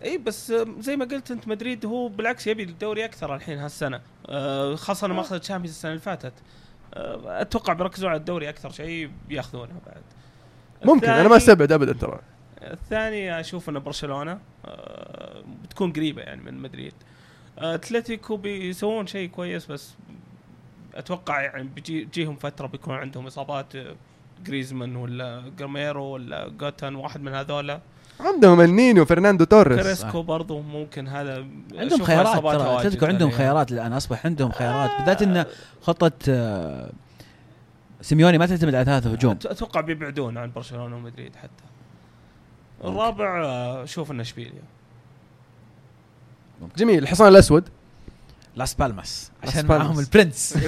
إي بس آه، زي ما قلت أنت مدريد هو بالعكس يبي الدوري أكثر الحين هالسنة. آه، خاصة انه ماخذ ال Champions السنة اللي فاتت. أتوقع بيركزوا على الدوري أكثر شيء بيأخذونه بعد. ممكن أنا ما استبعد ابدا ترى. الثاني أشوف إنه برشلونة بتكون قريبة يعني من مدريد. أتلتيكو بيسوون شيء كويس بس أتوقع يعني بيجي بيجيهم فترة بيكون عندهم إصابات آه، جريزمان ولا جاميرو ولا جودين واحد من هذولا. عندهم النينيو فرناندو توريس. كاراسكو برضو ممكن هذا. عندهم خيارات ترى. اتلتيكو عندهم عليها. خيارات الآن أصبح عندهم خيارات. بالذات إن خطة آه، سيميوني ما تعتمد على ثلاثة هجوم. أتوقع بيبعدون عن برشلونة ومدريد حتى. الرابع آه، أشوف انه اشبيليا جميل. الحصان الأسود. لاس بالماس عشان. معاهم البرنس.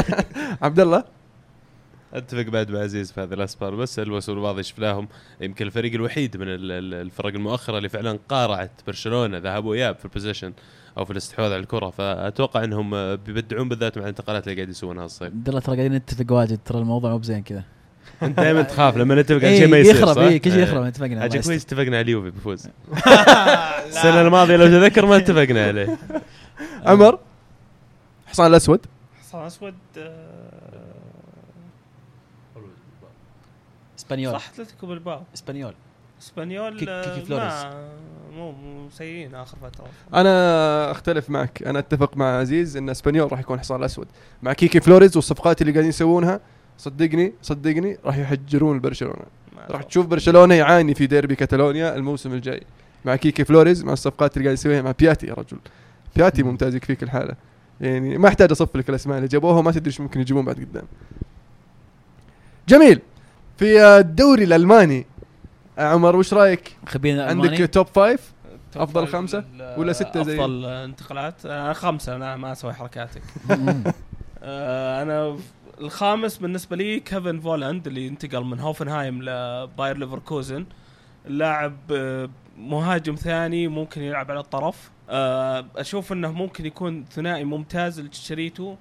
عبد الله أتفق بعد مع عزيز في هذه لاس بالماس الموسم الماضي شفناهم يمكن الفريق الوحيد من ال- ال- الفرق المؤخرة اللي فعلا قارعت برشلونة ذهاب وإياب في ال possession أو في الاستحواذ على الكرة. فأتوقع إنهم بيبدعون بالذات مع الانتقالات اللي قاعد يسوونها الصيف. عبد الله ترى قاعدين نتفق واجد. ترى الموضوع مو بزين كذا. أنت دائما تخاف لما نتفق على إيه، شيء ما يصير يخرب؟ إيه، كل شيء إيه. يخرب اتفقنا. أجل. كويس اتفقنا على اليوفي بيفوز السنة الماضية لو تذكر ما اتفقنا عليه. عمر؟ الحصان الأسود؟ حصان أسود آه، إسبانيول. صح أتلتيكو بلباو إسبانيول. إسبانيول كيك- آه، كيكي فلوريس. ما مو مو سيئين آخر فترة. أنا أختلف معك. أنا أتفق مع عزيز إن إسبانيول راح يكون حصان الأسود. مع كيكي فلوريز والصفقات اللي قاعدين يسوونها صدقني صدقني راح يحرجون برشلونة. راح. تشوف برشلونة يعاني في ديربي كاتالونيا الموسم الجاي. مع كيكي فلوريز مع الصفقات اللي قاعد يسويها مع بياتي يا رجل. بياتي مم. ممتاز يكفيك الحالة. يعني ما احتاج اصف لك الأسماء اللي جابوها وما تدري إيش ممكن يجيبون بعد قدام. جميل. في الدوري الألماني عمر وش رأيك؟ خبينا عندك؟ top five top أفضل five خمسة؟ ال- ولا ستة زي- أفضل انتقالات؟ أنا خمسة أنا ما أسوي حركاتك. آه، أنا الخامس بالنسبة لي كيفن فولاند اللي انتقل من هوفنهايم لباير ليفركوزن. اللاعب آه، مهاجم ثاني ممكن يلعب على الطرف. آه، أشوف إنه ممكن يكون ثنائي ممتاز لتشيتشاريتو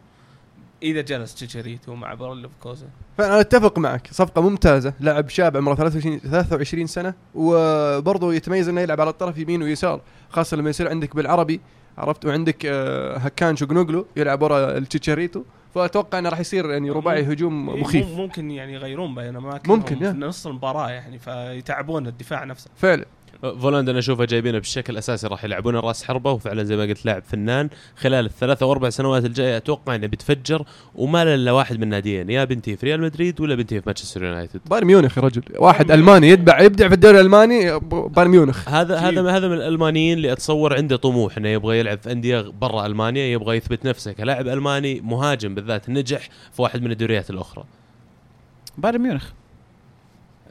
إذا جلس تشيتشاريتو مع باير ليفركوزن فأنا أتفق معك صفقة ممتازة لاعب شاب عمره 23 23 سنة وبرضه يتميز إنه يلعب على الطرف يمين ويسار خاصة لما يصير عندك بيلارابي عرفت؟ وعندك آه، هكان شوغنوغلو يلعب ورا التشيتشاريتو فأتوقع إنه راح يصير يعني رباعي هجوم مخيف. مم- ممكن يعني يغيرون بين اماكن ممكن،. في نص المباراة يعني فيتعبون الدفاع نفسه. فعلا. فولاند أنا اشوفه جايبينه بشكل أساسي راح يلعبون رأس حربة وفعلا زي ما قلت لاعب فنان. خلال الثلاث أو أربع سنوات الجاية أتوقع إنه بيتفجر وما له إلا واحد من ناديين يا بينتهي في ريال مدريد ولا بينتهي في مانشستر يونايتد. بايرن ميونخ يا رجل. واحد ألماني يتبع يبدع في الدوري الألماني بايرن ميونخ. هذا. هذا هذا من الألمانيين اللي أتصور عنده طموح إنه يبغى يلعب في أندية برا ألمانيا يبغى يثبت نفسه كلاعب ألماني مهاجم بالذات نجح في واحد من الدوريات الأخرى. بايرن ميونخ.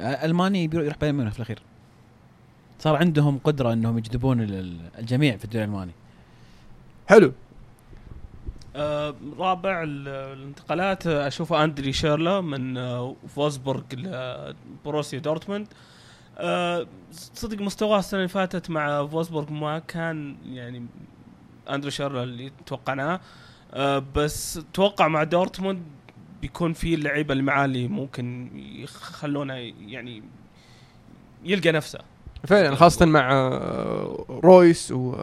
ألماني بيروح يروح بايرن ميونخ في الأخير. صار عندهم قدرة إنهم يجذبون ال- ال- الجميع في الدوري الألماني. حلو. آه، رابع ال- الانتقالات آه، اشوفه أندري شورله من آه، فولفسبورغ لبروسيا دورتموند. آه، صدق مستواه السنة اللي فاتت مع فوزبورغ ما كان يعني أندري شورلا اللي توقعناه. آه، بس أتوقع مع دورتموند بيكون في اللعيبة اللي معاه اللي ممكن يخلونه يعني يلقى نفسه. فعلا خاصة مع آه، رويس و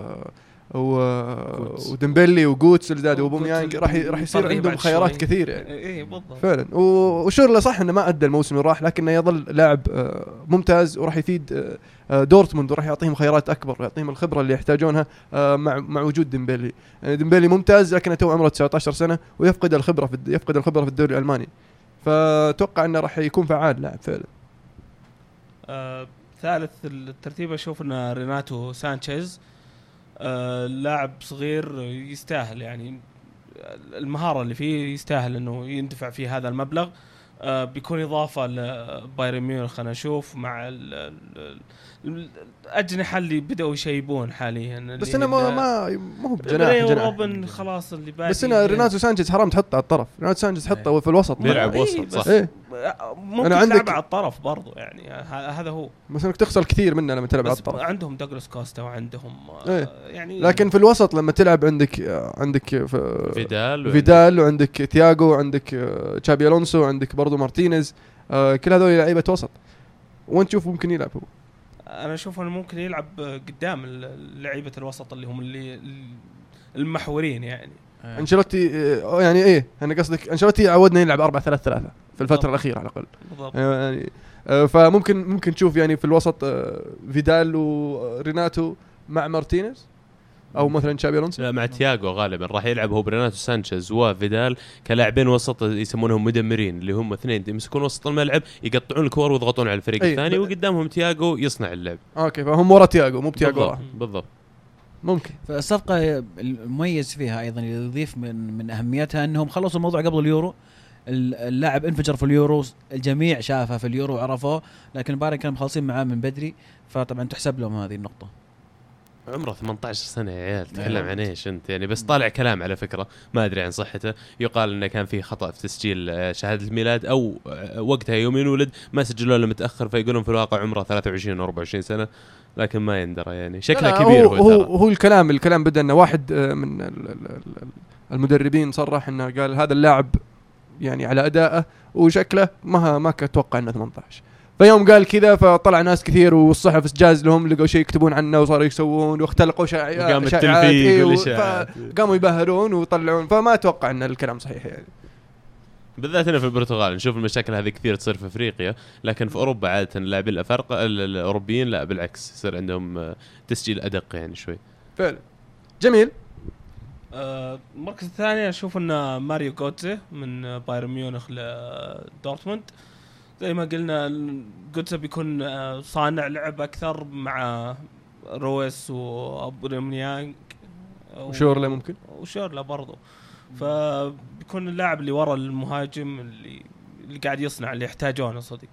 و جوتسه. وديمبلي وجوتسه اللي زاد وأوباميانج راح راح يصير عندهم خيارات. كثير يعني. اي بالضبط. فعلا. و- وشورلا صح إنه ما أدى الموسم اللي راح لكنه يظل لاعب آه، ممتاز وراح يفيد آه، آه، دورتموند وراح يعطيهم خيارات أكبر ويعطيهم الخبرة اللي يحتاجونها آه، مع مع وجود ديمبلي. يعني ديمبلي ممتاز لكنه تو عمره 19 سنة ويفقد الخبرة في يفقد الخبرة في الدوري الألماني. فأتوقع إنه راح يكون فعال لاعب فعلا. آه، ثالث الترتيب أشوف انه ريناتو سانشيز آه، لاعب صغير يستاهل يعني المهارة اللي فيه يستاهل إنه يندفع فيه هذا المبلغ. آه، بيكون إضافة لبايرن ميونخ أنا أشوف مع ال- ال- ال- الاجنحه اللي بدأوا يشيبون حاليا بس أنا ما ما ما هو بجناح روبن خلاص اللي باقي. بس أنا ريناتو سانشيز حرام تحطه على الطرف. ريناتو سانشيز حطه في الوسط. بيلعب إيه، وسط، بس صح. إيه. ممكن أنا عندك- تلعب على الطرف برضو يعني هذا هو. بس إنك تخسر كثير منه لما تلعب على الطرف. عندهم دوغلاس كوستا وعندهم آه، إيه. يعني لكن في الوسط لما تلعب عندك آه، عندك في فيدال و- فيدال وعندك تياغو وعندك آه، تشابي ألونسو وعندك برضو مارتينيز آه، كل هذول لعيبة وسط. وانت تشوف ممكن يلعب هو أنا أشوف إنه ممكن يلعب قدام لعيبة الوسط اللي هم اللي المحورين يعني آه. أنشيلوتي آه، يعني إيه أنا قصدك أنشيلوتي عودنا يلعب 4 3 3 في الفترة. الأخيرة على الأقل بالضبط يعني آه، فممكن ممكن تشوف يعني في الوسط فيدال وريناتو مع مارتينيز أو مثلا تشابي ألونسو؟ لا مع تياغو غالبا. راح يلعب هو بريناتو سانشيز وفيدال كلاعبين وسط يسمونهم مدمرين اللي هم اثنين يمسكون وسط الملعب يقطعون الكور ويضغطون على الفريق الثاني ب- وقدامهم تياغو يصنع اللعب. أوكي فهم ورا تياغو مو بتياغو بالضبط. بالضبط. ممكن. فالصفقة المميز فيها أيضا اللي يضيف من من أهميتها إنهم خلصوا الموضوع قبل اليورو. ال- اللاعب انفجر في اليورو الجميع شافه في اليورو وعرفوه لكن بايرن كانوا مخلصين معاه من بدري فطبعا تحسب لهم هذه النقطة. عمره 18 سنة يا عيال تتكلم نعم. عن إيش أنت؟ يعني بس طالع كلام على فكرة ما أدري عن صحته. يقال إنه كان في خطأ في تسجيل آه، شهادة الميلاد أو آه، وقتها يوم ينولد ما سجلوا له متأخر فيقولون في الواقع عمره 23 و 24 سنة لكن ما يندرى يعني. شكله كبير هو هو, هو, الكلام الكلام بدأ إنه واحد آه، من ال- ال- ال- المدربين صرح إنه قال هذا اللاعب يعني على أدائه وشكله ما ما كان أتوقع إنه 18 فيوم قال كذا فطلع ناس كثير والصحف جاز لهم لقوا شيء يكتبون عنه وصاروا يسوون واختلقوا شائعات وقام شائعات، إيه، فقاموا يبهرون ويطلعون فما أتوقع إن الكلام صحيح يعني. بالذات هنا في البرتغال نشوف المشاكل هذه كثير تصير في أفريقيا لكن في أوروبا عادة اللاعبين الافارقه ال- الأوروبيين لا بالعكس يصير عندهم آه، تسجيل أدق يعني شوي. فعلا. جميل. آه، المركز الثاني أشوف إنه ماريو جوتزي من بايرن ميونخ لدورتموند. زي ما قلنا جوتزي بيكون آه، صانع لعب أكثر مع رويس وأوباميانج وشورله ممكن؟ وشورلا برضو. فبيكون اللاعب اللي ورا المهاجم اللي اللي قاعد يصنع اللي يحتاجونه صدق.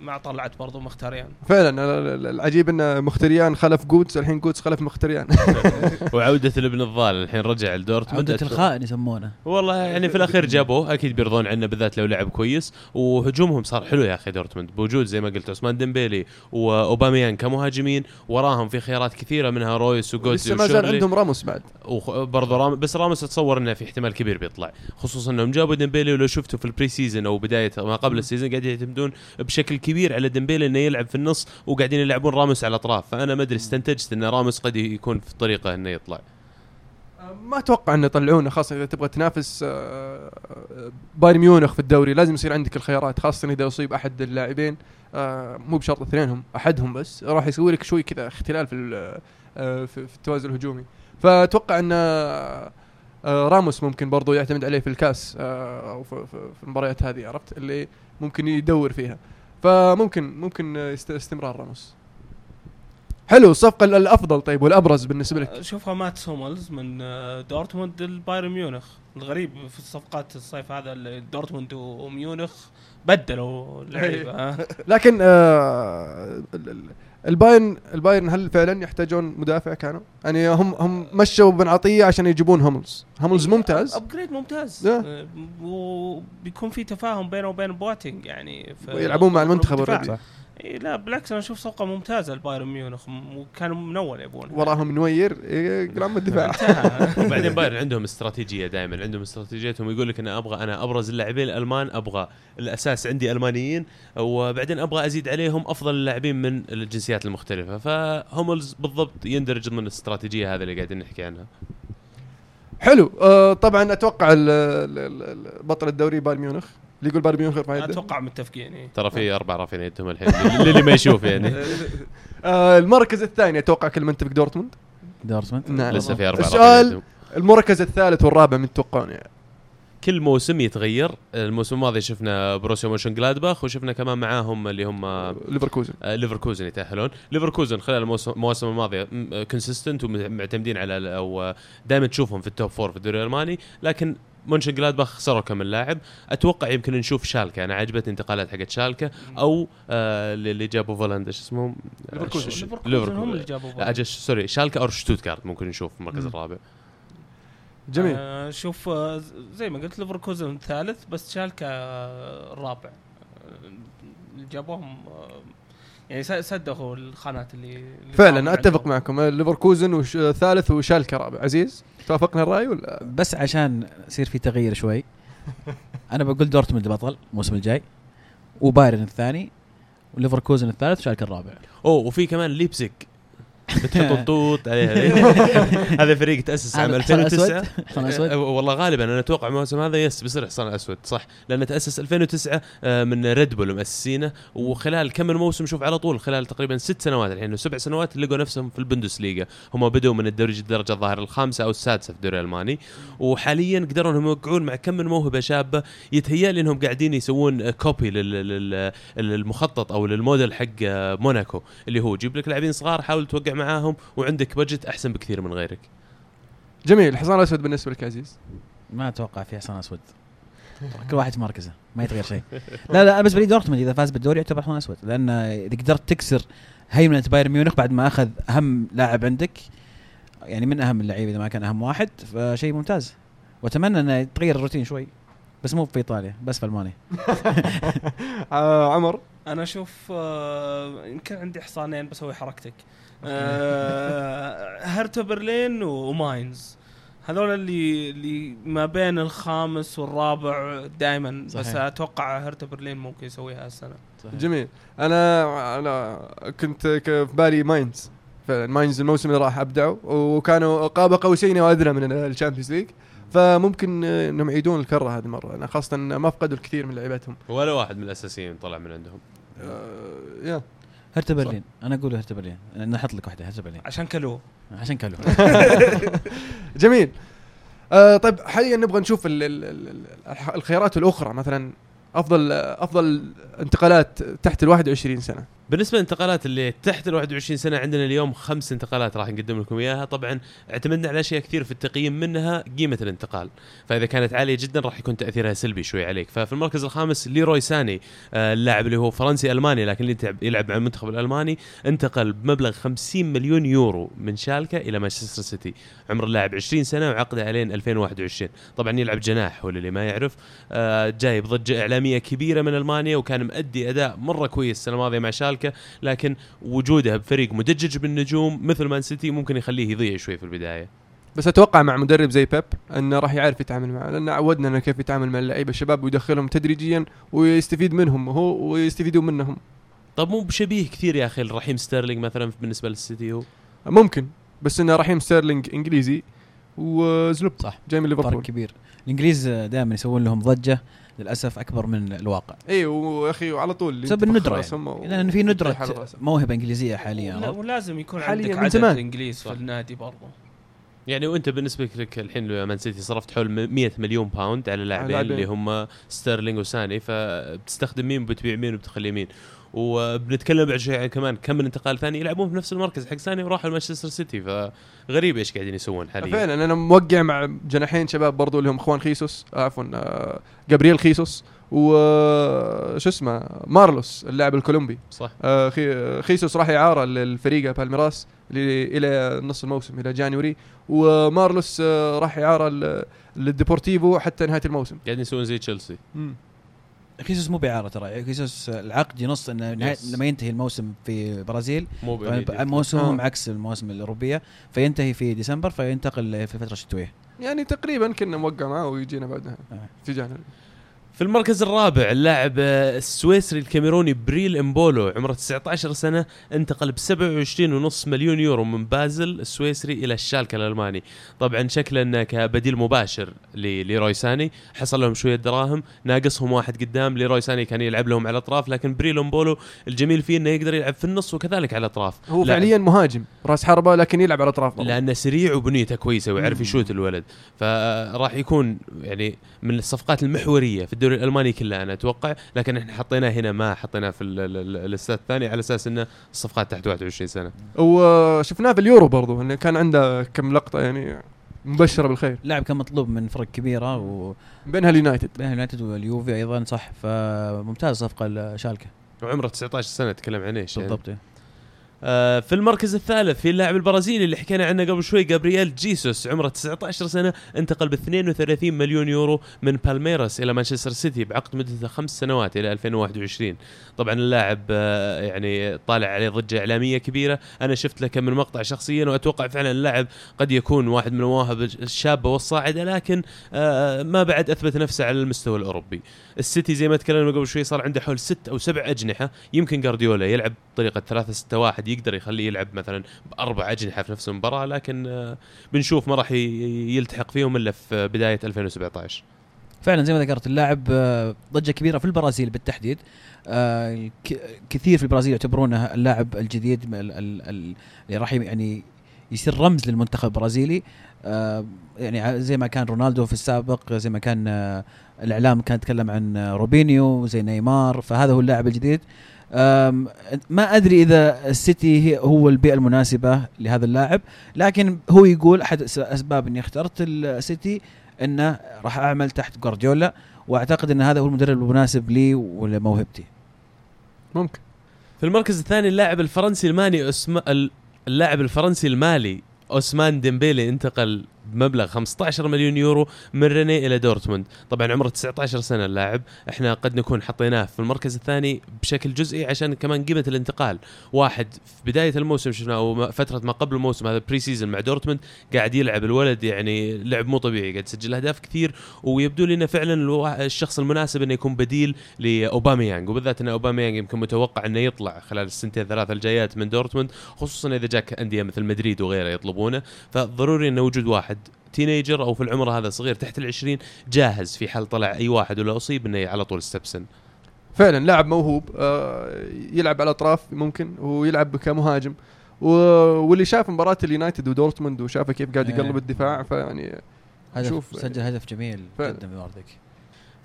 مع طلعت برضو مخيتاريان فعلا ال- ال- العجيب إن مخيتاريان خلف جوتسه الحين جوتسه خلف مخيتاريان. وعودة الابن الضال الحين رجع لدورتموند. عودة الخائن يسمونه. والله يعني في الأخير جابوه أكيد بيرضون عنه بالذات لو لعب كويس. وهجومهم صار حلو يا أخي دورتموند. بوجود زي ما قلت عثمان ديمبيلي وأوباميانج كمهاجمين وراهم في خيارات كثيرة منها رويس وجوتزي لسه ما زال. عندهم راموس بعد. وبرضه رام بس راموس أتصور إنه في احتمال كبير بيطلع. خصوصا إنهم جابوا ديمبيلي ولو شفته في ال pre-season أو بدايه ما قبل ال season قاعد يعتمدون بشكل كبير على ديمبيلي إنه يلعب في النص وقاعدين يلعبون راموس على الأطراف. فأنا ما أدري استنتجت إن راموس قد يكون في طريقه إنه يطلع. ما أتوقع إنه يطلعونه خاصة إذا تبغى تنافس آه، بايرن ميونخ في الدوري لازم يصير عندك الخيارات خاصة إذا أصيب أحد اللاعبين. آه، مو بشرط اثنينهم أحدهم بس. راح يسوي لك شوي كذا اختلال في آه، في التوازن الهجومي. فأتوقع إن آه، آه، راموس ممكن برضو يعتمد عليه في الكاس آه، أو في, المباريات هذه عرفت؟ اللي ممكن يدور فيها. فممكن ممكن آه، استمرار راموس. حلو الصفقه ال- الأفضل طيب والأبرز بالنسبة لك. شوفها ماتس هوملز من آه، دورتموند لبايرن ميونخ. الغريب في الصفقات الصيف هذا اللي دورتموند وميونخ بدلوا لعيبة لكن آه البايرن البايرن هل فعلا يحتاجون مدافع كانوا؟ يعني هم هم مشوا بنعطية عشان يجيبون هوملز، هوملز ممتاز upgrade ممتاز. آه، وبيكون في تفاهم بينه وبين بواتينج يعني في يلعبون مع المنتخب الدفاع. إيه لا بالعكس أنا أشوف صفقة ممتازة لبايرن ميونخ وكانوا من اول يبون. وراهم نوير إيه، قدام الدفاع. وبعدين بايرن عندهم استراتيجية دائما عندهم استراتيجيتهم يقول لك أنا أبغى أنا أبرز اللاعبين الألمان أبغى الأساس عندي ألمانيين وبعدين أبغى أزيد عليهم أفضل اللاعبين من الجنسيات المختلفة. فهوملز بالضبط يندرج ضمن الاستراتيجية هذا اللي قاعدين نحكي عنها. حلو. آه طبعا أتوقع ال- ال- ال- ال- بطل الدوري بايرن ميونخ. اللي يقول بايرن ميونخ يرفع يده؟ أتوقع متفقين إيه. ترى في أربع رافعين يدهم الحين. اللي ما يشوف يعني. آه المركز الثاني أتوقع كل متفق دورتموند؟ دورتموند؟ نعم. لسه في أربع رافعين السؤال المركز الثالث والرابع من تتوقعون يعني. كل موسم يتغير. الموسم الماضي شفنا بروسيا مونشن جلادباخ وشفنا كمان معاهم اللي هم ليفركوزن. آه، ليفركوزن يتأهلون. ليفركوزن خلال الموسم المواسم الماضية consistent ومعتمدين على أو دائما تشوفهم في ال top four في الدوري الألماني. لكن مونشن جلادباخ خسروا كم من لاعب أتوقع يمكن نشوف شالكة. أنا عجبتني انتقالات حقت شالكة. أو آه اللي جابوا فولندا إيش اسمهم؟ ليفركوزن. هم اللي جابوا. أجل sorry شالكة أو شتوتغارت ممكن نشوف في المركز مم. الرابع. جميل. آه شوف آه، زي ما قلت ليفركوزن الثالث بس شالكا آه، الرابع آه، اللي جابوهم آه، يعني س- سدوا الخانات اللي, اللي فعلا أتفق عندهم. معكم. ليفركوزن وش ثالث وشالكه رابع. عزيز توافقنا الرأي ولا؟ بس عشان يصير في تغيير شوي أنا بقول دورتموند بطل الموسم الجاي وبايرن الثاني وليفركوزن الثالث وشالكه الرابع. أوه وفي كمان ليبسك بتحط الطوط عليها. هذا فريق تأسس عام هذا حصان 2009 أسود؟ حصان أسود؟ أه، والله غالبا أنا أتوقع الموسم هذا بس بيصير حصان أسود صح؟ لأنه تأسس 2009 آه، من ريد بول مؤسسينه وخلال كم موسم شوف على طول خلال تقريبا ست سنوات الحين وسبع سنوات لقوا نفسهم في البوندسليغا. هم بدوا من الدوري الدرجة الظاهر الخامسة أو السادسة في الدوري الألماني. وحاليا قدروا إنهم يوقعون مع كم من موهبة شابة. يتهيأ لي إنهم قاعدين يسوون copy لل- لل- للمخطط أو للموديل حق آه، موناكو اللي هو جيب لك لاعبين صغار حاول توقع معاهم وعندك بجت أحسن بكثير من غيرك. جميل. الحصان الأسود بالنسبة لك يا عزيز ما أتوقع في حصان اسود كل واحد في مركزه ما يتغير شيء. لا لا بالنسبة لي دورتموند إذا فاز بالدوري يعتبر حصان اسود لأن إذا قدرت تكسر هيمنة بايرن ميونخ بعد ما أخذ أهم لاعب عندك يعني من أهم اللعيبة إذا ما كان أهم واحد فشيء ممتاز. وأتمنى إنه يتغير الروتين شوي بس مو في إيطاليا بس في ألمانيا. آه عمر؟ أنا أشوف آه، يمكن عندي حصانين بسوي حركتك. آه، هرتا برلين وماينز. هذول اللي اللي ما بين الخامس والرابع دائما بس صحيح. أتوقع هرتا برلين ممكن يسويها السنة جميل. أنا أنا كنت في بالي ماينز. فالماينز الموسم اللي راح ابدعوا وكانوا قاب قوسين وادنى من ال Champions League. فممكن إنهم يعيدون الكرة هذه المرة خاصة ما فقدوا الكثير من لعيبتهم. ولا واحد من الأساسيين طلع من عندهم. آه، يا. هرتا برلين. أنا أقول هرتا برلين. نحط لك واحدة هرتا برلين. عشان كلو عشان كلو جميل. آه طيب حاليا نبغى نشوف ال ال ال الح- الخيارات الأخرى مثلا أفضل أفضل انتقالات تحت ال 21 سنة. بالنسبة للانتقالات اللي تحت ال 21 سنة عندنا اليوم خمس انتقالات راح نقدم لكم إياها. طبعا اعتمدنا على أشياء كثير في التقييم منها قيمة الانتقال. فإذا كانت عالية جدا راح يكون تأثيرها سلبي شوي عليك. ففي المركز الخامس ليروي ساني آه، اللاعب اللي هو فرنسي ألماني لكن اللي يلعب مع المنتخب الألماني انتقل بمبلغ 50 مليون يورو من شالكة إلى مانشستر سيتي. عمر اللاعب 20 سنة وعقده علين 2021 طبعا يلعب جناح هو اللي ما يعرف. آه، جاي بضجه إعلامية كبيرة من ألمانيا وكان مؤدي أداء مرة كويس السنة الماضية مع شالكة. لكن وجوده بفريق مدجج بالنجوم مثل مان سيتي ممكن يخليه يضيع شوي في البداية. بس أتوقع مع مدرب زي بيب إنه راح يعرف يتعامل معه لأن عودنا إنه كيف يتعامل مع اللعيبة الشباب ويدخلهم تدريجيا ويستفيد منهم هو ويستفيدون منهم. طب مو بشبيه كثير يا أخي رحيم ستيرلينج مثلا بالنسبة للسيتي هو؟ ممكن بس إنه رحيم ستيرلينج إنجليزي وزلوب صح جاي من فرق ليفربول. كبير. الإنجليز دائما يسوون لهم ضجة للأسف أكبر من الواقع اي ويا أخي وعلى طول بسبب الندرة يعني. لأن في ندرة. موهبة إنجليزية حاليا عرفت؟ ولازم يكون حالياً عندك عدد زمان. إنجليز. في النادي برضه يعني وأنت بالنسبة لك الحين مان سيتي صرفت حول 100 مليون pound على لاعبين لاعبين. اللي هم ستيرلينج وساني فبتستخدم مين وبتبيع مين وبتخلي مين وبنتكلم بعد شوي عن كمان كم من انتقال ثاني يلعبون في نفس المركز حق ساني وراحوا لمانشستر سيتي. فغريب إيش قاعدين يسوون حاليا. فعلا أنا موقع مع جناحين شباب برضو اللي هم إخوان خيسوس آه، عفوا آه، جابرييل خيسوس و آه، شو اسمه مارلوس اللاعب الكولومبي. صح. آه، خي- خيسوس راح اعاره للفريق بالميراس إلى نص الموسم إلى January. ومارلوس آه، راح اعاره للديبورتيفو حتى نهاية الموسم. قاعدين يسوون زي تشيلسي. خيسوس مو بإعارة ترى خيسوس العقد ينص إنه Yes. لما ينتهي الموسم في البرازيل مو. موسمهم آه. عكس المواسم الأوروبية فينتهي في ديسمبر فينتقل في فترة شتوية يعني تقريبا كنا موقع معه ويجينا بعدها آه. في January في المركز الرابع اللاعب السويسري الكاميروني بريل امبولو عمره 19 سنة انتقل ب 27.5 مليون يورو من بازل السويسري إلى الشالكة الألماني طبعا شكله انه كبديل مباشر لليروي ساني حصل لهم شوية دراهم ناقصهم واحد قدام ليروي ساني كان يلعب لهم على الأطراف لكن بريل امبولو الجميل فيه إنه يقدر يلعب في النص وكذلك على الأطراف هو. فعليا مهاجم راس حربة لكن يلعب على الأطراف. لأنه سريع وبنيته كويسة ويعرف. يشوت الولد فراح يكون يعني من الصفقات المحورية في الدوري الألماني كله أنا أتوقع. لكن إحنا حطيناه هنا ما حطيناه في ال- ال- ال- ال list الثاني على أساس إنه الصفقات تحت 21 سنة. وشفناه في اليورو برضو انه كان عنده كم لقطة يعني مبشرة بالخير. لاعب كان مطلوب من فرق كبيرة وبين بينها اليونايتد. اليونايتد واليوفي أيضا صح. فممتاز صفقة لشالكة. وعمره 19 سنة تكلم عن إيش يعني. بالضبط. إيه. آه في المركز الثالث في اللاعب البرازيلي اللي حكينا عنه قبل شوي جابرييل جيسوس. عمره 19 سنة انتقل ب 32 مليون يورو من بالميراس إلى مانشستر سيتي بعقد مدته خمس سنوات إلى 2021 طبعا اللاعب آه يعني طالع عليه ضجة إعلامية كبيرة. أنا شفت له كم من مقطع شخصيا وأتوقع فعلا اللاعب قد يكون واحد من المواهب الشابة والصاعدة لكن آه ما بعد أثبت نفسه على المستوى الأوروبي. السيتي زي ما تكلمنا قبل شوي صار عنده حول ست أو سبع أجنحة. يمكن جارديولا يلعب بطريقه 3 6 1 يقدر يخليه يلعب مثلا بأربع أجنحة في نفس المباراة لكن آه، بنشوف ما راح يلتحق فيهم إلا في بداية 2017 فعلا زي ما ذكرت اللاعب آه، ضجة كبيرة في البرازيل بالتحديد. آه، كثير في البرازيل يعتبرونه اللاعب الجديد ال- ال- ال- اللي راح يعني يصير رمز للمنتخب البرازيلي. يعني زي ما كان رونالدو في السابق زي ما كان الإعلام كان يتكلم عن روبينيو زي نيمار فهذا هو اللاعب الجديد. ما أدري إذا السيتي هو البيئة المناسبة لهذا اللاعب لكن هو يقول أحد اسباب إني اخترت السيتي إنه راح أعمل تحت جوارديولا وأعتقد إن هذا هو المدرب المناسب لي ولموهبتي. ممكن. في المركز الثاني اللاعب الفرنسي الماني أسما ال- اللاعب الفرنسي المالي أوسمان ديمبيلي انتقل بمبلغ 15 مليون يورو من ريني إلى دورتموند. طبعا عمره 19 سنة اللاعب. إحنا قد نكون حطيناه في المركز الثاني بشكل جزئي عشان كمان قيمة الانتقال. واحد في بداية الموسم شفناه أو فترة ما قبل الموسم هذا pre-season مع دورتموند قاعد يلعب الولد يعني لعب مو طبيعي قاعد يسجل أهداف كثير. ويبدو لي إنه فعلا الشخص المناسب إنه يكون بديل لاوباميانج وبالذات إن اوباميانج يمكن متوقع إنه يطلع خلال السنتين ثلاثة الجايات من دورتموند خصوصا إذا جاك أندية مثل مدريد وغيره يطلبونه. فضروري إنه وجود واحد. teenager أو في العمر هذا صغير تحت العشرين جاهز في حال طلع أي واحد ولا أصيب إنه على طول steps in فعلا لاعب موهوب آه، يلعب على الاطراف ممكن ويلعب كمهاجم واللي شاف مباراة اليونايتد ودورتموند وشافه كيف قاعد إيه. يقلب الدفاع فيعني هدف شوف- سجل هدف جميل. قدم واردك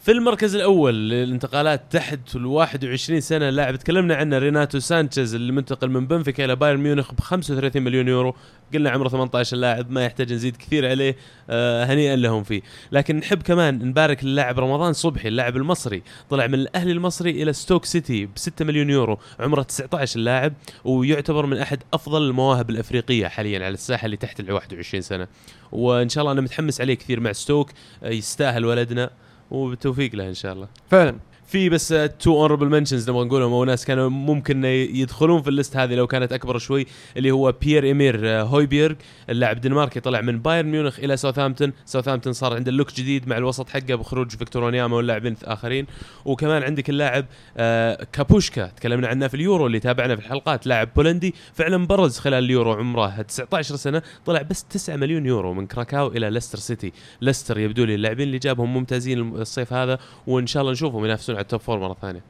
في المركز الأول للانتقالات تحت ال 21 سنة لاعب تكلمنا عنه ريناتو سانشيز اللي منتقل من بنفيكا إلى بايرن ميونخ ب 35 مليون يورو. قلنا عمره 18 لاعب ما يحتاج نزيد كثير عليه آه هنيئا لهم فيه. لكن نحب كمان نبارك للاعب رمضان صبحي اللاعب المصري. طلع من الأهلي المصري إلى ستوك سيتي ب 6 مليون يورو. عمره 19 اللاعب ويعتبر من أحد أفضل المواهب الأفريقية حاليا على الساحة اللي تحت ال 21 سنة. وإن شاء الله أنا متحمس عليه كثير مع ستوك آه يستاهل ولدنا. وبالتوفيق له إن شاء الله. فعلا. في بس two honorable mentions نبغى نقولهم. أو ناس كانوا ممكن يدخلون في ال list هذه لو كانت أكبر شوي اللي هو بيير ايميل هويبيرغ اللاعب الدنماركي طلع من بايرن ميونخ إلى ساوثهامبتون. ساوثهامبتون صار عنده look جديد مع الوسط حقه بخروج فيكتور وانياما واللاعبين آخرين. وكمان عندك اللاعب آه، كابوستكا. تكلمنا عنه في اليورو اللي تابعنا في الحلقات. لاعب بولندي فعلا برز خلال اليورو عمره 19 سنة. طلع بس 9 مليون يورو من كراكاو إلى ليستر سيتي. ليستر يبدو لي اللاعبين اللي جابهم ممتازين الصيف هذا وإن شاء الله نشوفهم ينافسون على ال top four مرة ثانية.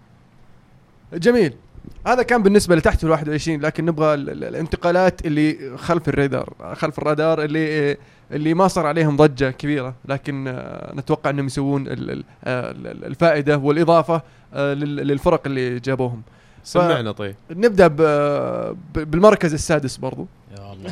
جميل. هذا كان بالنسبة لتحت ال 21 لكن نبغى ال- ال- الانتقالات اللي خلف الرادار خلف الرادار اللي اللي ما صار عليهم ضجة كبيرة لكن آه، نتوقع إنهم يسوون آه، ال- الفائدة والإضافة آه، لل- للفرق اللي جابوهم. سمعنا طيب. نبدأ بالمركز السادس برضو. يا الله.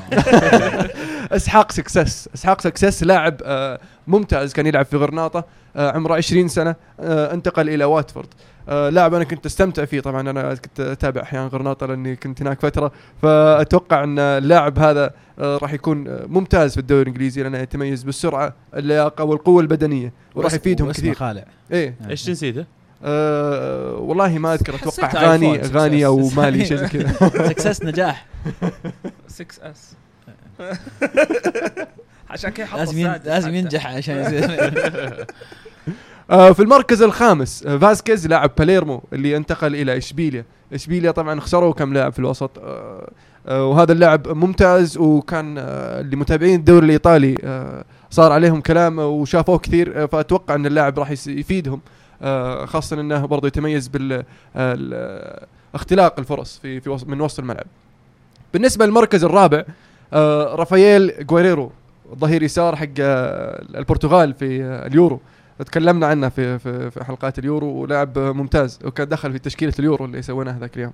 إسحاق سكسس. إسحاق سكسس لاعب آه، ممتاز كان يلعب في غرناطة آه، عمره 20 سنة آه، انتقل إلى واتفورد. لاعب أنا كنت أستمتع فيه طبعا أنا كنت أتابع أحيانا غرناطة لأني كنت هناك فترة. فأتوقع أن اللاعب هذا راح يكون ممتاز في الدوري الإنجليزي لأنه يتميز بالسرعة اللياقة والقوة البدنية وراح يفيدهم كثير. خالع. إيه. إيش جنسيته؟ آه والله ما أذكر أتوقع غاني غاني أو success. مالي شيء زي كذا. سكسس نجاح. 6 اس عشان كذا حط لازم لازم. ينجح عشان يصير. آه، في المركز الخامس آه، فاسكيز لاعب باليرمو اللي انتقل إلى إشبيليا. إشبيليا طبعا خسروا كم لاعب في الوسط. وهذا اللاعب ممتاز وكان آه، اللي متابعين الدوري الإيطالي صار عليهم كلام وشافوه كثير فأتوقع أن اللاعب راح يفيدهم. خاصة إنه برضه يتميز بال آه، ال- اختلاق الفرص في في من وسط الملعب. بالنسبة للمركز الرابع آه، رافائيل جويريرو ظهير يسار حق آه، البرتغال في آه، اليورو. تكلمنا عنه في في, في حلقات اليورو ولاعب ممتاز وكان دخل في تشكيلة اليورو اللي سويناها ذاك اليوم.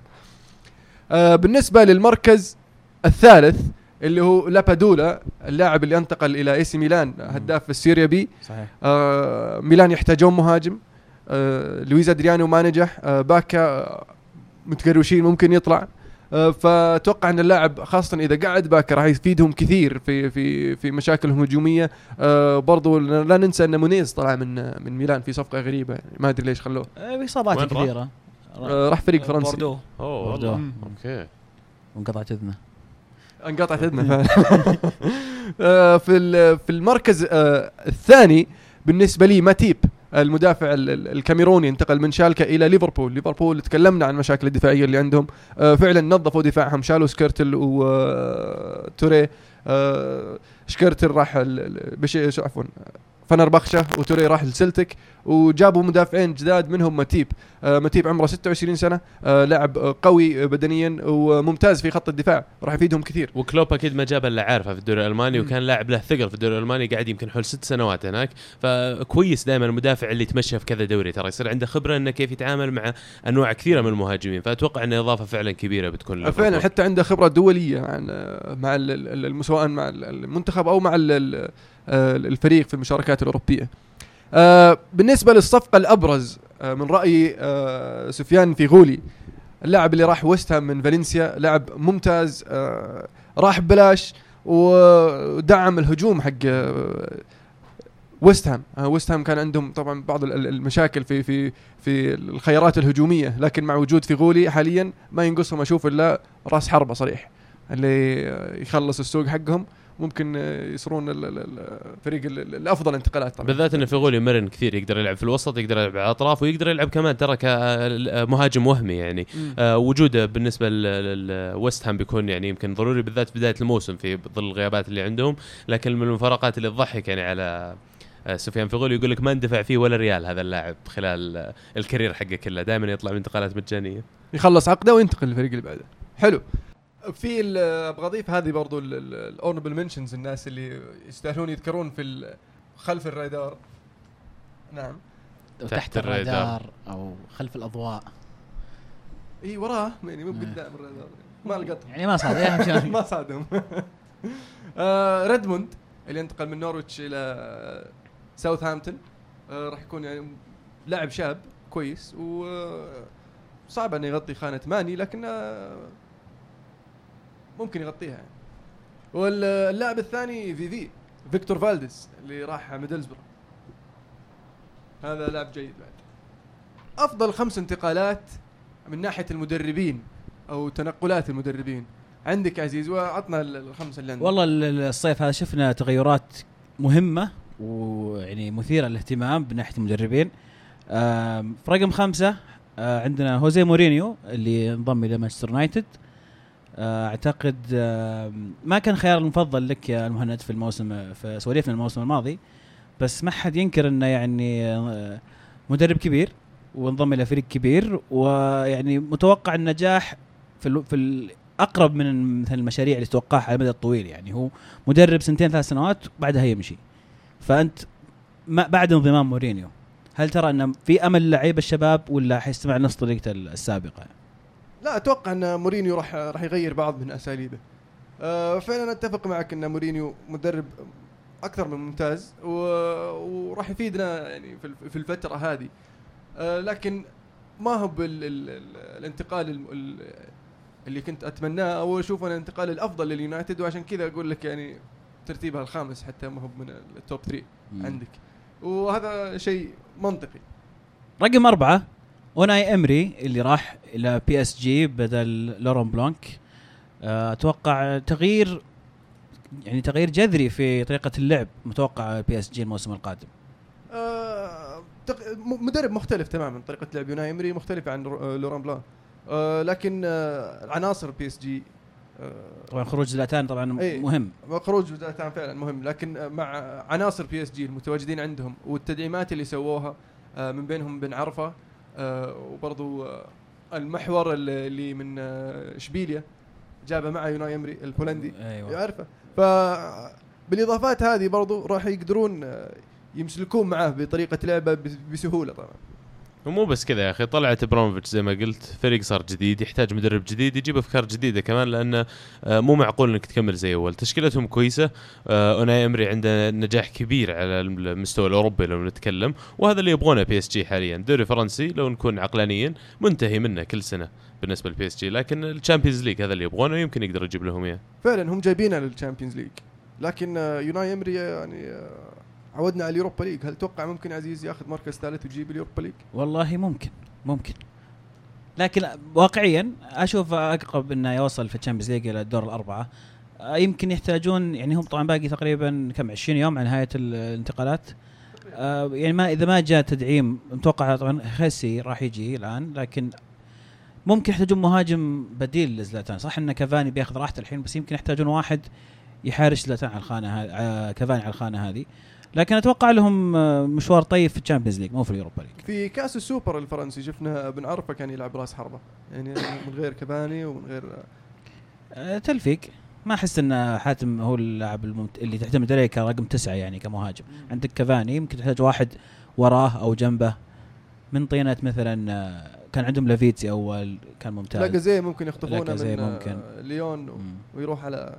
آه بالنسبة للمركز الثالث اللي هو لابادولا اللاعب اللي انتقل إلى إي سي ميلان هداف السيريا بي. صحيح. آه ميلان يحتاجون مهاجم. آه لويز ادريانو ما نجح آه باكا آه، متقروشين ممكن يطلع. آه فأتوقع أن اللاعب خاصة إذا قعد باكا راح يفيدهم كثير في في في مشاكلهم الهجومية. آه برضو لا ننسى أن مونيز طلع من من ميلان في صفقة غريبة يعني ما أدري ليش خلوه. آه، إصابات راح؟ كثيرة. آه راح فريق فرنسي. بوردو. أوه بوردو. أوكي. وانقطعت اذنه انقطعت اذنه آه، في ال- في المركز آه، الثاني بالنسبة لي ماتيب. المدافع ال- ال- الكاميروني انتقل من شالكة إلى ليفربول. ليفربول تكلمنا عن المشاكل الدفاعية اللي عندهم. آه، فعلا نظفوا دفاعهم. شالوا سكيرتل وتوري شكرتل راح ال- ال- بش شو عفوا فنربخشة وتوري راح لسلتك. وجابوا مدافعين جداد منهم ماتيب. آه ماتيب عمره 26 سنة آه لاعب آه، قوي بدنيا وممتاز في خط الدفاع. راح يفيدهم كثير. وكلوب أكيد ما جاب إلا عارفه في الدوري الألماني. وكان لاعب له ثقل في الدوري الألماني قاعد يمكن حول ست سنوات هناك. فكويس دائما المدافع اللي يتمشى في كذا دوري. ترى يصير عنده خبرة إنه كيف يتعامل مع أنواع كثيرة من المهاجمين. فأتوقع انه إضافة فعلا كبيرة بتكون فعلا. حتى عنده خبرة دولية مع ال- مع الم- سواء مع ال- المنتخب أو مع آه، الفريق في المشاركات الأوروبية. آه، بالنسبة للصفقة الأبرز آه، من رأيي آه، سفيان فيغولي اللاعب اللي راح ويست هام من فالنسيا لاعب ممتاز آه، راح ببلاش ودعم الهجوم حق آه، ويست هام آه، ويست هام كان عندهم طبعا بعض ال- ال- المشاكل في في في الخيارات الهجومية لكن مع وجود فيغولي حاليا ما ينقصهم أشوف إلا راس حربة صريح اللي آه، يخلص السوق حقهم ممكن آه، يصيرون ال- ال- ال- الفريق ال- ال- الأفضل انتقالات طبعا. بالذات إنه فيغولي مرن كثير يقدر يلعب في الوسط يقدر يلعب على الأطراف ويقدر يلعب كمان ترى كمهاجم وهمي يعني. آه، وجوده بالنسبة للويست هام بيكون يعني يمكن ضروري بالذات في بداية الموسم في ظل الغيابات اللي عندهم. لكن من المفارقات اللي تضحك يعني على آه، سفيان فيغولي يقول لك ما اندفع فيه ولا ريال هذا اللاعب خلال آه، ال career حقه كله دائما يطلع من انتقالات مجانية. يخلص عقده وينتقل للفريق اللي بعده. حلو. في أبغى أضيف هذه برضو ال honorable mentions الناس اللي يستاهلون يذكرون في خلف الرادار. نعم. تحت تحت الرادار. الرادار أو خلف الأضواء. إي وراه. يعني مو. قدام الرادار. ما لقطهم. يعني ما شيء. ما صادهم. آه ريدموند اللي انتقل من نورويتش إلى ساوثهامبتون. آه راح يكون يعني لاعب شاب كويس و آه، صعب انه يغطي خانة ماني لكن آه، ممكن يغطيها يعني. واللاعب الثاني في في فيكتور فالديز اللي راح ميدلزبرو هذا لاعب جيد بعد. أفضل خمس انتقالات من ناحية المدربين أو تنقلات المدربين. عندك عزيز وعطنا ال- الخمسة اللي عندك. والله ال- ال- الصيف هذا شفنا تغيرات مهمة ويعني مثيرة للاهتمام من المدربين. آم، في رقم خمسة آه، عندنا هوزي مورينيو اللي انضم إلى مانشستر يونايتد. أعتقد آم، ما كان خيار المفضل لك يا المهند في الموسم في سواليفنا الموسم الماضي بس ما حد ينكر إنه يعني آه، مدرب كبير وانضم إلى فريق كبير ويعني متوقع النجاح في في اقرب من مثل المشاريع اللي تتوقعها على المدى الطويل يعني هو مدرب سنتين ثلاث سنوات بعدها يمشي فأنت ما بعد انضمام مورينيو هل ترى ان في أمل لعيبه الشباب ولا حيستمع نفس طريقته السابقة؟ لا أتوقع أن مورينيو راح راح يغير بعض من أساليبه آه فعلا أتفق معك أن مورينيو مدرب أكثر من ممتاز. وراح يفيدنا يعني في الف- في الفترة هذه آه لكن ما هو. الانتقال ال... ال... اللي كنت أتمناه أو أشوفه الانتقال الأفضل لليونايتد وعشان كذا أقول لك يعني ترتيبها الخامس حتى ما هو من ال top 3 مم. عندك وهذا شيء منطقي رقم أربعة أوناي إمري اللي راح إلى PSG بدل لوران بلان آه، أتوقع تغيير يعني تغيير جذري في طريقة اللعب متوقع PSG الموسم القادم. م- مدرب مختلف تماما. طريقة لعب يوناي امري مختلفة عن رو- آه، لوران بلان آه، لكن آه، عناصر PSG طبعا خروج زلاتان طبعا إيه. مهم. خروج زلاتان فعلا مهم. لكن آه، مع عناصر PSG المتواجدين عندهم والتدعيمات اللي سووها من بينهم بن عرفة وبرضو آه، المحور اللي من آه، إشبيليا جابه معه يوناي أمري البولندي أيوه. يعرفه. ف بالإضافات هذه برضو راح يقدرون آه، يمسلكون معاه بطريقة لعبة بس- بسهولة طبعا. ومو بس كذا يا أخي طلعت إبراهيموفيتش زي ما قلت فريق صار جديد يحتاج مدرب جديد يجيب أفكار جديدة كمان لأنه آه، مو معقول إنك تكمل زي أول. تشكيلتهم كويسة آه، أوناي إيمري عنده نجاح كبير على المستوى الأوروبي لو نتكلم وهذا اللي يبغونه PSG حاليا. دوري فرنسي لو نكون عقلانيين منتهي منه كل سنة بالنسبة لل PSG لكن ال Champions League هذا اللي يبغونه ويمكن يقدر يجيب لهم إياه. فعلا هم جايبينه لل Champions League لكن آه، يوناي إيمري يعني عودنا على ال Europa League. هل تتوقع ممكن عزيز ياخذ مركز ثالث ويجيب ال Europa League؟ والله ممكن ممكن. لكن واقعيا أشوف أقرب إنه يوصل في ال Champions League إلى الدور الأربعة. يمكن يحتاجون يعني هم طبعا باقي تقريبا كم 20 يوم على نهاية الانتقالات. آه، يعني ما إذا ما جاء تدعيم متوقع طبعا خيسي راح يجي الآن لكن ممكن يحتاجون مهاجم بديل لزلاتان. صح إن كافاني بياخذ راحته الحين بس يمكن يحتاجون واحد يحارش زلاتان على الخانة آه، كافاني على الخانة هذه. لكن أتوقع لهم آه، مشوار طيب في ال Champions League مو في ال Europa League. في كأس السوبر الفرنسي شفنا بن عرفة كان يلعب راس حربة. يعني من غير كافاني ومن غير آه، تلفيق. ما أحس إن حاتم هو اللاعب الممت... اللي تعتمد عليه كرقم تسعة يعني كمهاجم. عندك كافاني يمكن تحتاج واحد وراه أو جنبه. من طينة مثلا آه، كان عندهم لافيتزي أول كان ممتاز. لاكازيت ممكن يخطفونه من ممكن. ليون و-. ويروح على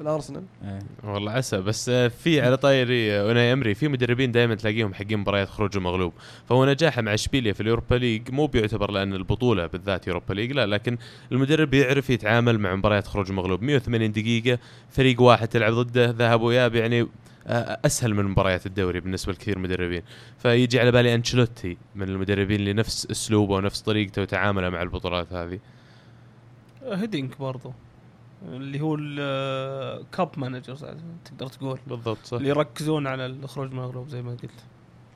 الأرسنال. إيه. والله عسى بس في على طاري اوناي إيمري في مدربين دائما تلاقيهم حقين مباريات خروج المغلوب فهو نجاحه مع إشبيليا في ال Europa League مو بيعتبر لأن البطولة بالذات Europa League لا لكن المدرب يعرف يتعامل مع مباريات خروج المغلوب 180 دقيقة فريق واحد تلعب ضده ذهب وإياب يعني أسهل من مباريات الدوري بالنسبة لكثير مدربين. فيجي على بالي انشلوتي من المدربين اللي نفس أسلوبه ونفس طريقته وتعامله مع البطولات هذه. هيدينك برضو. اللي هو ال cup managers تقدر تقول. بالضبط صح. اللي يركزون على الخروج مغلوب زي ما قلت.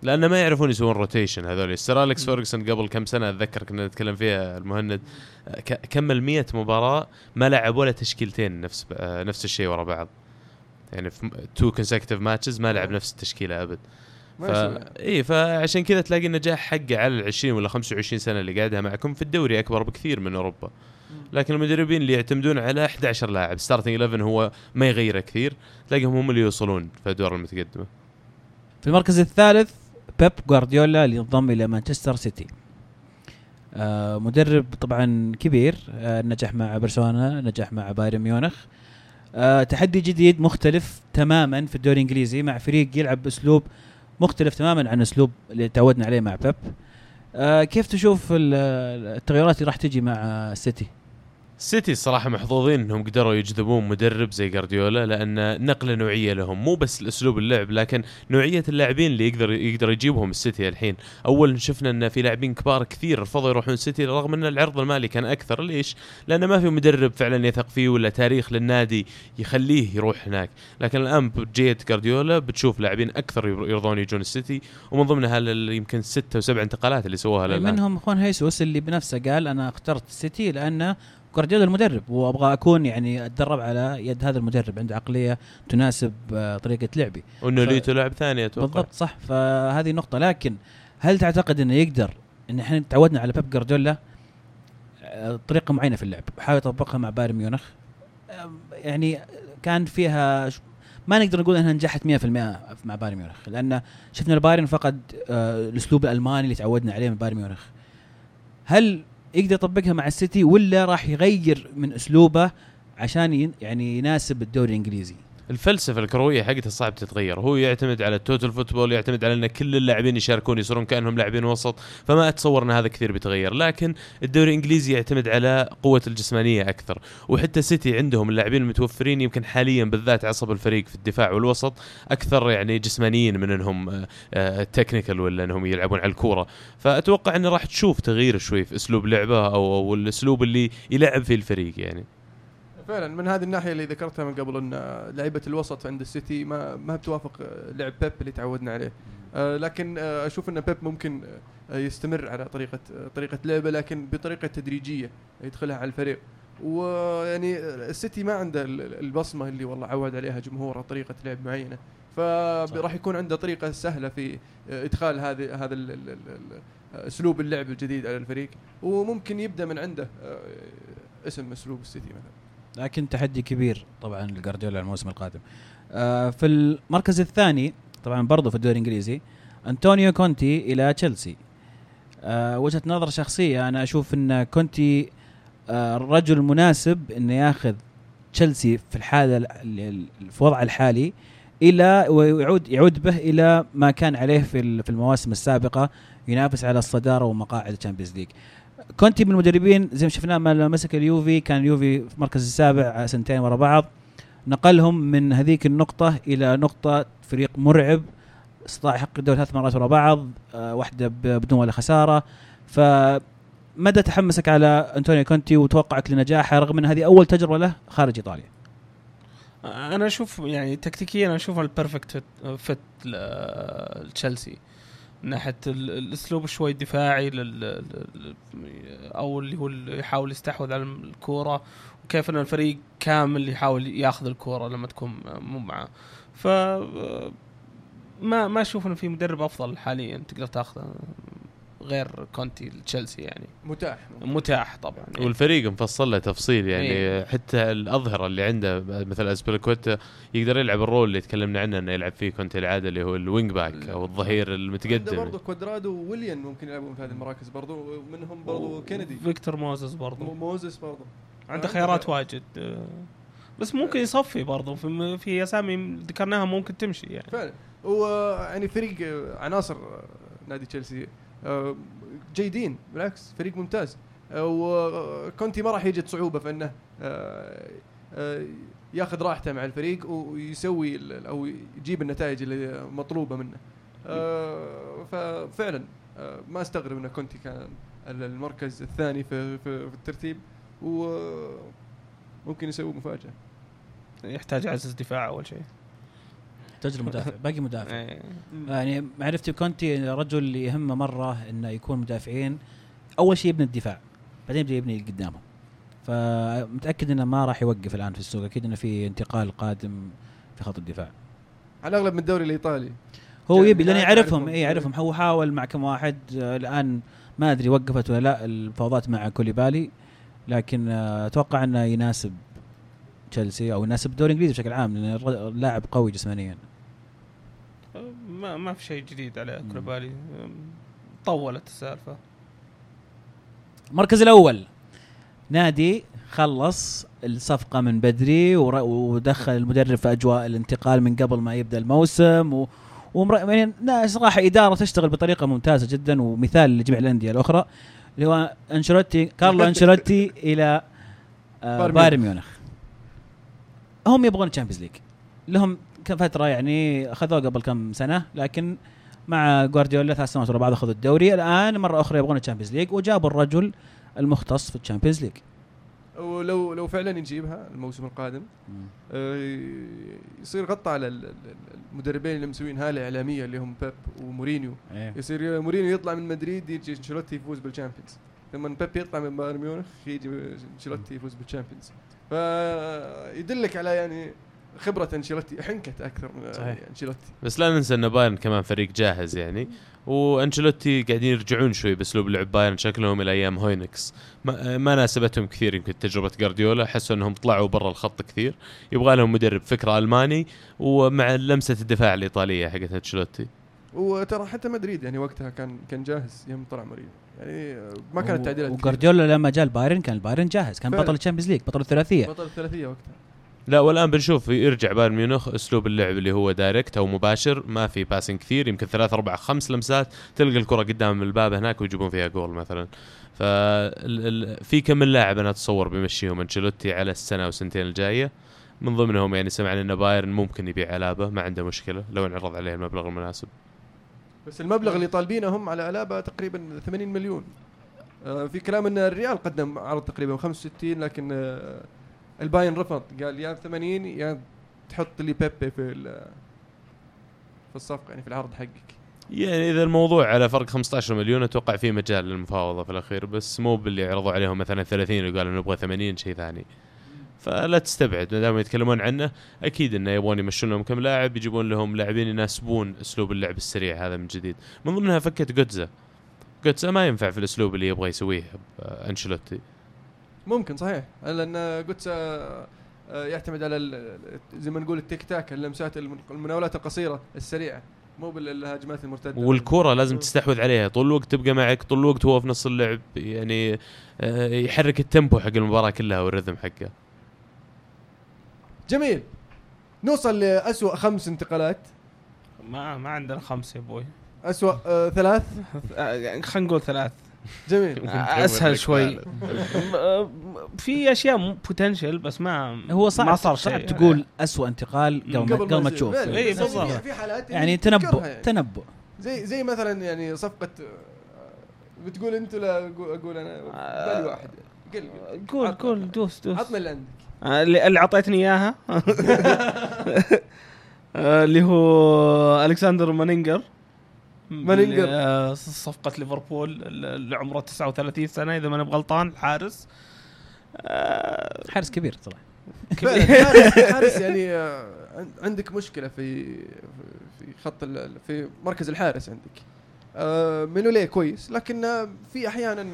لأنه ما يعرفون يسوون rotation هذول. السير أليكس فيرجسون قبل كم سنة أتذكر كنا نتكلم فيها المهند كمل 100 مباراة ما لعب ولا تشكيلتين نفس نفس الشيء ورا بعض. يعني في two consecutive matches ما لعب نفس التشكيلة أبد. ف... اي فعشان كذا تلاقي النجاح حقه على ال 20 ولا 25 سنة اللي قاعدها معكم في الدوري أكبر بكثير من أوروبا. لكن المدربين اللي يعتمدون على 11 لاعب starting 11 هو ما يغيره كثير تلاقيهم هم اللي يوصلون في الادوار المتقدمة. في المركز الثالث بيب جوارديولا اللي انضم إلى مانشستر سيتي. آه مدرب طبعا كبير آه نجح مع برشلونة نجح مع بايرن ميونخ. آه تحدي جديد مختلف تماما في الدوري الإنجليزي. مع فريق يلعب بأسلوب مختلف تماما عن الاسلوب اللي تعودنا عليه مع بيب. آه كيف تشوف ال- التغيرات اللي راح تجي مع السيتي سيتي الصراحه محظوظين إنهم قدروا يجذبون مدرب زي جارديولا لأن نقلة نوعية لهم مو بس الاسلوب اللعب لكن نوعية اللاعبين اللي يقدر يقدر يجيبهم السيتي الحين. أول شفنا إن في لاعبين كبار كثير رفضوا يروحون سيتي رغم إن العرض المالي كان أكثر. ليش؟ لأن ما في مدرب فعلا يثق فيه ولا تاريخ للنادي يخليه يروح هناك. لكن الآن بجيه جارديولا بتشوف لاعبين أكثر ير- يرضون يجون السيتي ومن ضمنها يمكن ستة وسبع انتقالات اللي سووها للآن. منهم اخوان هيسوس اللي بنفسه قال أنا اخترت السيتي جوارديولا المدرب وأبغى أكون يعني أتدرب على يد هذا المدرب عنده عقلية تناسب آه، طريقة لعبي. وأنه ف- ليتو لاعب ثاني أتوقع. بالضبط صح. فهذه نقطة. لكن هل تعتقد إنه يقدر؟ إن إحنا تعودنا على بيب جوارديولا آه، طريقة معينة في اللعب حاول يطبقها مع بايرن ميونخ. آم، يعني كان فيها ما نقدر نقول إنها نجحت 100% مع بايرن ميونخ لأن شفنا البايرن فقد آه، الأسلوب الألماني اللي تعودنا عليه من بايرن ميونخ. هل يقدر يطبقها مع السيتي ولا راح يغير من أسلوبه عشان يعني يناسب الدوري الإنجليزي. الفلسفة الكروية حقته صعب تتغير. هو يعتمد على ال total football يعتمد على إن كل اللاعبين يشاركون يصيرون كأنهم لاعبين وسط فما أتصور إن هذا كثير بيتغير. لكن الدوري الإنجليزي يعتمد على قوة الجسمانية أكثر وحتى سيتي عندهم اللاعبين المتوفرين يمكن حاليا بالذات عصب الفريق في الدفاع والوسط أكثر يعني جسمانيين من إنهم technical ولا إنهم يلعبون على الكورة. فأتوقع انه راح تشوف تغيير شوي في أسلوب لعبه أو, أو الأسلوب اللي يلعب فيه الفريق يعني. فعلا من هذه الناحية اللي ذكرتها من قبل إن لعيبة الوسط عند السيتي ما ما بتوافق لعب بيب اللي تعودنا عليه. آه، لكن آه، أشوف إن بيب ممكن آه، يستمر على طريقة طريقة لعبه لكن بطريقة تدريجية يدخلها على الفريق. ويعني السيتي ما عنده ال- البصمة اللي والله عود عليها جمهوره طريقة لعب معينة. فراح يكون عنده طريقة سهلة في إدخال هذه هذا أسلوب اللعب الجديد على الفريق. وممكن يبدأ من عنده اسم أسلوب السيتي مثلا. لكن تحدي كبير طبعا لجارديولا الموسم القادم. آه في المركز الثاني طبعا برضه في الدوري الإنجليزي أنطونيو كونتي إلى تشيلسي. آه وجهة نظر شخصية أنا أشوف إن كونتي آه الرجل المناسب إنه ياخذ تشيلسي في الحالة ال- ال- في وضعه الحالي إلى ويعود يعود به إلى ما كان عليه في في المواسم السابقة ينافس على الصدارة ومقاعد ال Champions League. كونتي من المدربين زي ما شفناه لما مسك اليوفي كان اليوفي في المركز السابع سنتين ورا بعض. نقلهم من هذيك النقطة إلى نقطة فريق مرعب استطاع يحقق الدوري ثلاث مرات ورا بعض آه واحدة بدون ولا خسارة. فمدى تحمسك على أنطونيو كونتي وتوقعك لنجاحه رغم أن هذه أول تجربة له خارج إيطاليا؟ أنا أشوف يعني تكتيكيا أنا اشوفها البرفكت فت لتشيلسي. من ناحية ال- الأسلوب شوي دفاعي لل أو اللي هو اللي يحاول يستحوذ على الكورة وكيف إن الفريق كامل يحاول ياخذ الكورة لما تكون مو معه. ف ما ما أشوف إنه في مدرب أفضل حاليا تقدر تاخذه. غير كونتي لتشيلسي يعني. متاح. متاح طبعا. يعني. والفريق مفصل له تفصيل يعني. إيه. حتى الأظهرة اللي عنده مثل اسبلكوتا يقدر يلعب ال role اللي تكلمنا عنه إنه يلعب فيه كونتي العاده اللي هو ال wing back أو الظهير عنده المتقدم. برضه كوادرادو وويليان ممكن يلعبون في هذه المراكز برضه ومنهم برضه كينيدي. فيكتور موزس برضو. مو- موزس برضه عنده خيارات خيار. واجد. بس ممكن يصفي برضه في في اسامي ذكرناها ممكن تمشي يعني. فعلا. ويعني فريق عناصر نادي تشيلسي. جيدين بالعكس فريق ممتاز. آه، وكونتي ما راح يجد صعوبه في إنه آه، آه، ياخذ راحته مع الفريق ويسوي أو يجيب النتائج اللي مطلوبة منه. آه، ففعلا آه، ما أستغرب إن كونتي كان المركز الثاني في, في الترتيب وممكن يسوي مفاجأة. يحتاج عزز دفاع أول شيء. تجربة مدافع باقي مدافع. إيه. يعني معرفتي كونتي رجل يهمه مرة إنه يكون مدافعين. أول شيء يبني الدفاع بعدين يبدأ يبني اللي قدامه فمتأكد إنه ما راح يوقف الآن في السوق أكيد إنه في انتقال قادم في خط الدفاع. على الأغلب من الدوري الإيطالي. هو جاء يبي لأنه بداية يعرفهم. اي يعرفهم. هو حاول مع كم واحد آه، الآن ما أدري وقفت ولا لا الفوضات مع كوليبالي لكن آه، أتوقع إنه يناسب تشيلسي أو يناسب الدوري الإنجليزي بشكل عام لأنه الر- لاعب قوي جسمانيا. ما ما في شيء جديد على كولوبالي طولت السالفة. المركز الأول. نادي خلص الصفقة من بدري ودخل المدرب في أجواء الانتقال من قبل ما يبدأ الموسم و ومر... يعني صراحة إدارة تشتغل بطريقة ممتازة جدا ومثال لجميع الأندية الأخرى اللي هو أنشيلوتي كارلو أنشيلوتي إلى آه بايرن ميونخ. هم يبغون ال Champions League. لهم فترة يعني اخذوه قبل كم سنة لكن مع جوارديولا ثلاث سنوات ورا بعض أخذوا الدوري. الآن مرة أخرى يبغون ال Champions League وجابوا الرجل المختص في ال Champions League. ولو لو فعلا يجيبها الموسم القادم. آه، يصير غطى على ال- ال- المدربين اللي مسوين هالة إعلامية اللي هم بيب ومورينيو. يصير مورينيو يطلع من مدريد يجي أنشيلوتي يفوز بال Champions. لما بيب يطلع من بايرن ميونخ يجي أنشيلوتي يفوز بال Champions. فيدلك على يعني خبرة أنشيلوتي حنكته أكثر من صحيح. أنشيلوتي. بس لا ننسى إن بايرن كمان فريق جاهز يعني. وأنشيلوتي قاعدين يرجعون شوي بأسلوب لعب بايرن شكلهم إلى أيام هوينكس. ما, ما ناسبتهم كثير يمكن تجربة جارديولا حسوا إنهم طلعوا برا الخط كثير. يبغى لهم مدرب فكره ألماني ومع لمسة الدفاع الإيطالية حقت أنشيلوتي. وترى حتى مدريد يعني وقتها كان كان جاهز يوم طلع مورينيو يعني ما كانت تعديلات كثير. وجوارديولا لما جاء البايرن كان البايرن جاهز. كان فعلا. بطل ال Champions League بطل الثلاثية. بطل الثلاثية وقتها. لا والآن بنشوف يرجع بايرن ميونخ أسلوب اللعب اللي هو direct أو مباشر. ما في passing كثير يمكن ثلاث أربع خمس لمسات تلقى الكرة قدام الباب هناك ويجيبون فيها جول مثلا. ف في كم من لاعب أنا أتصور بيمشيهم أنشيلوتي على السنة وسنتين الجاية. من ضمنهم يعني سمعنا إن بايرن ممكن يبيع ألابا ما عنده مشكلة لو انعرض عليه المبلغ المناسب. بس المبلغ اللي طالبينه هم على ألابا تقريبا 80 مليون. آه، في كلام إن الريال قدم عرض تقريبا 65 لكن آه، الباين رفض. قال يا 80 يا تحط لي بيبي في في الصفقة يعني في العرض حقك. يعني إذا الموضوع على فرق 15 مليون أتوقع في مجال للمفاوضة في الأخير بس مو باللي عرضوا عليهم مثلا 30 وقالوا نبغى 80 شيء ثاني. فلا تستبعد ما دام يتكلمون عنه أكيد إنه يبغون يمشون لهم كم لاعب يجيبون لهم لاعبين يناسبون أسلوب اللعب السريع هذا من جديد. من ضمنها فكه جوتزا. جوتزا ما ينفع في الأسلوب اللي يبغى يسويه آه، أنشيلوتي. ممكن صحيح. لأن قدس آه، آه، يعتمد على ال- زي ما نقول التيك تاك اللمسات المن- المناولات القصيرة السريعة مو بالهجمات المرتدة. والكرة لازم تستحوذ عليها. طول الوقت تبقى معك طول الوقت هو في نص اللعب يعني آه، يحرك التيمبو حق المباراة كلها والرذم حقه جميل. نوصل لأسوأ خمس انتقالات. ما ما عندنا خمسة يا أبوي. أسوأ آه ثلاث. خلينا نقول ثلاث. جميل. آه، أسهل شوي. آه، في أشياء potential بس ما هو صعب ما صار صعب تقول اسوء انتقال قبل ما قبل ما يصير. تشوف. فعلا. إيه، بالضبط. في- حالات يعني تنبؤ يعني. تنبؤ. زي زي مثلا يعني صفقة آه، بتقول أنت ولا أقول- أقول أنا آه، بالي واحد. قل قول. قول دوس دوس. عطنا اللي عندك. آه، اللي اللي أعطيتني إياها. آه، اللي هو ألكسندر مانينجر. مانينجر. آه، صفقة ليفربول اللي عمره 39 سنة إذا ما أنا بغلطان حارس. آه، حارس كبير فعلا حارس يعني آه، عن- عندك مشكلة في في خط ال- في مركز الحارس عندك. آه، مينوليه كويس لكن آه، في أحيانا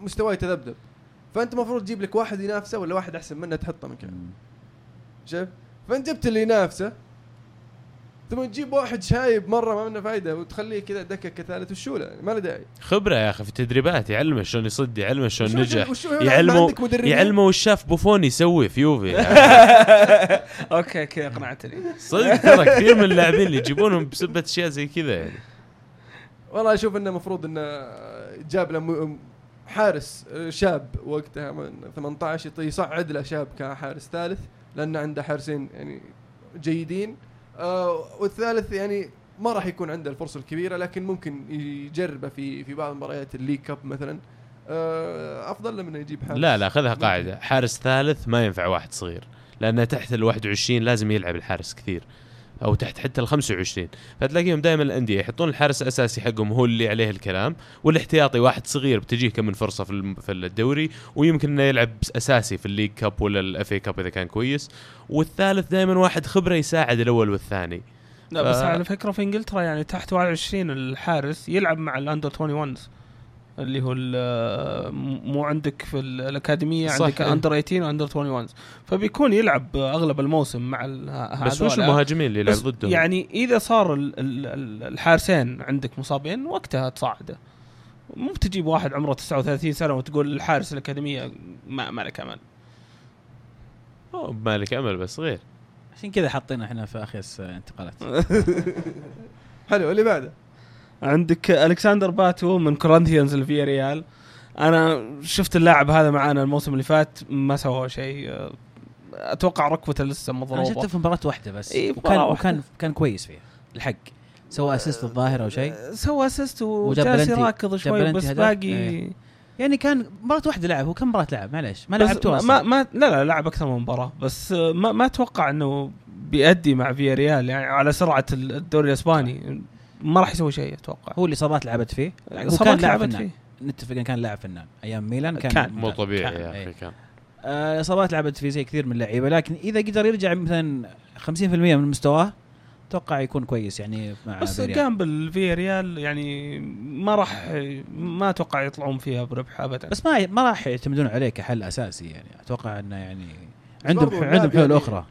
مستواه يتذبذب. فأنت المفروض تجيب لك واحد ينافسه ولا واحد أحسن منه تحطه مكانه. شايف؟ فأنت جبت اللي ينافسه ثم تجيب واحد شايب مرة ما منه فايدة وتخليه كذا دكة كثالث وشو له ما له داعي. خبرة يا أخي في التدريبات يعلمه شلون يصد يعلمه شلون نجح يعلمه؟ يعلمه وش شاف بوفون يسوي في يوفي. أوكي كذا اقنعتني. صدق ترى كثير من اللاعبين اللي يجيبونهم بسبة أشياء زي كذا يعني. والله أشوف إنه المفروض إنه جاب له حارس شاب وقتها من 18 يط- يصعد له شاب كحارس ثالث لأنه عنده حارسين يعني جيدين. آه والثالث يعني ما راح يكون عنده الفرصة الكبيرة لكن ممكن يجربه في في بعض مباريات ال League Cup مثلا. آه أفضل له من يجيب حارس. لا لا خذها قاعدة. حارس ثالث ما ينفع واحد صغير لأنه تحت ال 21 لازم يلعب الحارس كثير. أو تحت حتى ال 25 فتلاقيهم دائما الأندية يحطون الحارس الأساسي حقهم هو اللي عليه الكلام والاحتياطي واحد صغير بتجيه كم من فرصة في الدوري ويمكن إنه يلعب أساسي في ال League Cup ولا ال FA Cup إذا كان كويس. والثالث دائما واحد خبرة يساعد الأول والثاني. لا بس ف- على فكرة في إنجلترا يعني تحت 21 الحارس يلعب مع ال under 21 اللي هو ال- مو عندك في ال- الأكاديمية صح، عندك إيه. under 18 و under 21 فبيكون يلعب أغلب الموسم مع بس وش هذولا. المهاجمين اللي يلعب ضدهم؟ يعني إذا صار ال- ال- ال- الحارسين عندك مصابين وقتها تصعده مو بتجيب واحد عمره 39 سنة وتقول الحارس الأكاديمية ما, ما لك امل مالك أمل بس غير. عشان كذا حاطينه إحنا في اخيس انتقالات. حلو اللي بعده. عندك ألكسندر باتو من كورنثيانز لفيا ريال. أنا شفت اللاعب هذا معانا الموسم اللي فات ما سوى شيء. أتوقع ركبته لسه أنا شفته مضروبه في مباراة واحدة بس إيه، وكان مباراة واحدة. وكان كان كويس فيها الحق. سوى assist الظاهر أو شيء؟ سوى assist وجالس. يراكض شوي بس هدف. باقي إيه. يعني كان مباراة واحدة لعب هو كم مباراة لعب؟ معليش ما بس لعبته ما أصلا ما لا لا لعب أكثر من مباراة. بس ما ما أتوقع إنه بيأدي مع فيا ريال يعني على سرعة الدوري الإسباني. ما راح يسوي شيء أتوقع هو الاصابات لعبت فيه هو إصابات كان لاعب لعبت فنان فيه نتفق انه كان لاعب فنان أيام ميلان كان, كان. مو. طبيعي كان. يا إيه. أخي كان آه، الاصابات لعبت فيه زي كثير من اللعيبة لكن إذا قدر يرجع مثلا 50% من مستواه أتوقع يكون كويس يعني مع بس. قام بفيا ريال يعني ما راح ما أتوقع يطلعون فيها بربح ابدا بس ما ما راح يعتمدون عليه كحل أساسي يعني أتوقع إنه يعني عندهم عندهم حلول يعني أخرى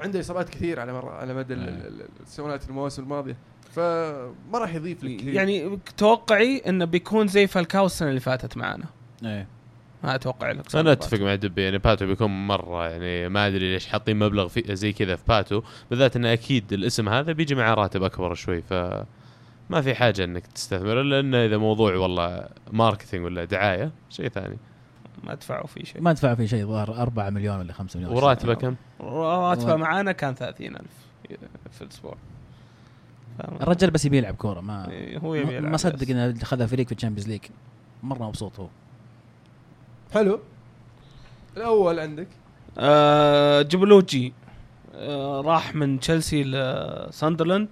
عنده إصابات كثير على مر على مدى ال- السنوات المواسم الماضية فما راح يضيف لك كثير يعني توقعي إنه بيكون زي فالكاو السنة اللي فاتت معنا إيه. ما أتوقع لك أنا أتفق مع دبي يعني باتو بيكون مرة يعني ما أدري ليش حاطين مبلغ في زي كذا في باتو بالذات انه أكيد الاسم هذا بيجي معاه راتب أكبر شوي ف ما في حاجة إنك تستثمر الا انه إذا موضوع والله marketing ولا دعاية شيء ثاني. ما دفعوا فيه شيء. ما دفع في شيء ظهر 4 مليون ولا 5 مليون. وراتبه كم؟ راتبه معانا كان 30000 في الأسبوع. الرجال بس يبي يلعب كورة ما إيه، هو يبي ما- يلعب ما صدق. إنه خذ فريق في ال Champions League. مرة مبسوط هو. حلو. الأول عندك؟ آه جيلوبوجي آه راح من تشيلسي لساندرلاند.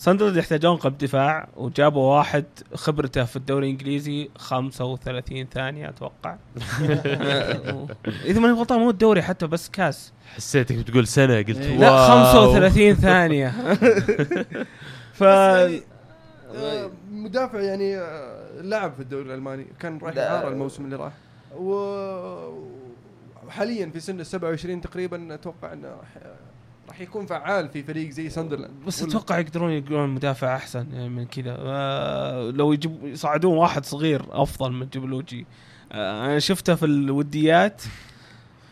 ساندرلاند يحتاجون قلب دفاع وجابوا واحد خبرته في الدوري الإنجليزي 35 ثانية أتوقع. إذا ماني غلطان مو الدوري حتى بس كاس. حسيتك بتقول سنة قلت. wow. لا 35 ثانية. ف يعني آه، مدافع يعني آه، لعب في الدوري الألماني. كان راح لا. اعاره الموسم اللي راح. و وحاليا في سن ال 27 تقريبا أتوقع إنه راح يكون فعال في فريق زي ساندرلاند. بس أتوقع يقدرون يقولون مدافع أحسن يعني من كذا. آه لو يجيب يصعدون واحد صغير أفضل من جيلوبوجي آه أنا شفته في الوديات.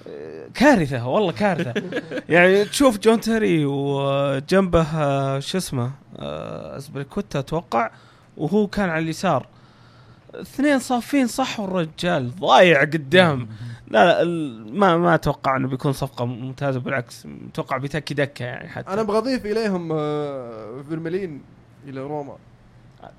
آه، كارثة والله كارثة. يعني تشوف جون تيري وجنبه آه، شو اسمه؟ آه، أزبيليكويتا أتوقع وهو كان على اليسار. اثنين صافين صح والرجال؟ ضايع قدام. لا لا ال- ما ما أتوقع إنه بيكون صفقة ممتازة بالعكس أتوقع بيتكي دكة يعني حتى. أنا أبغى اضيف إليهم آه، فيرميلين إلى روما.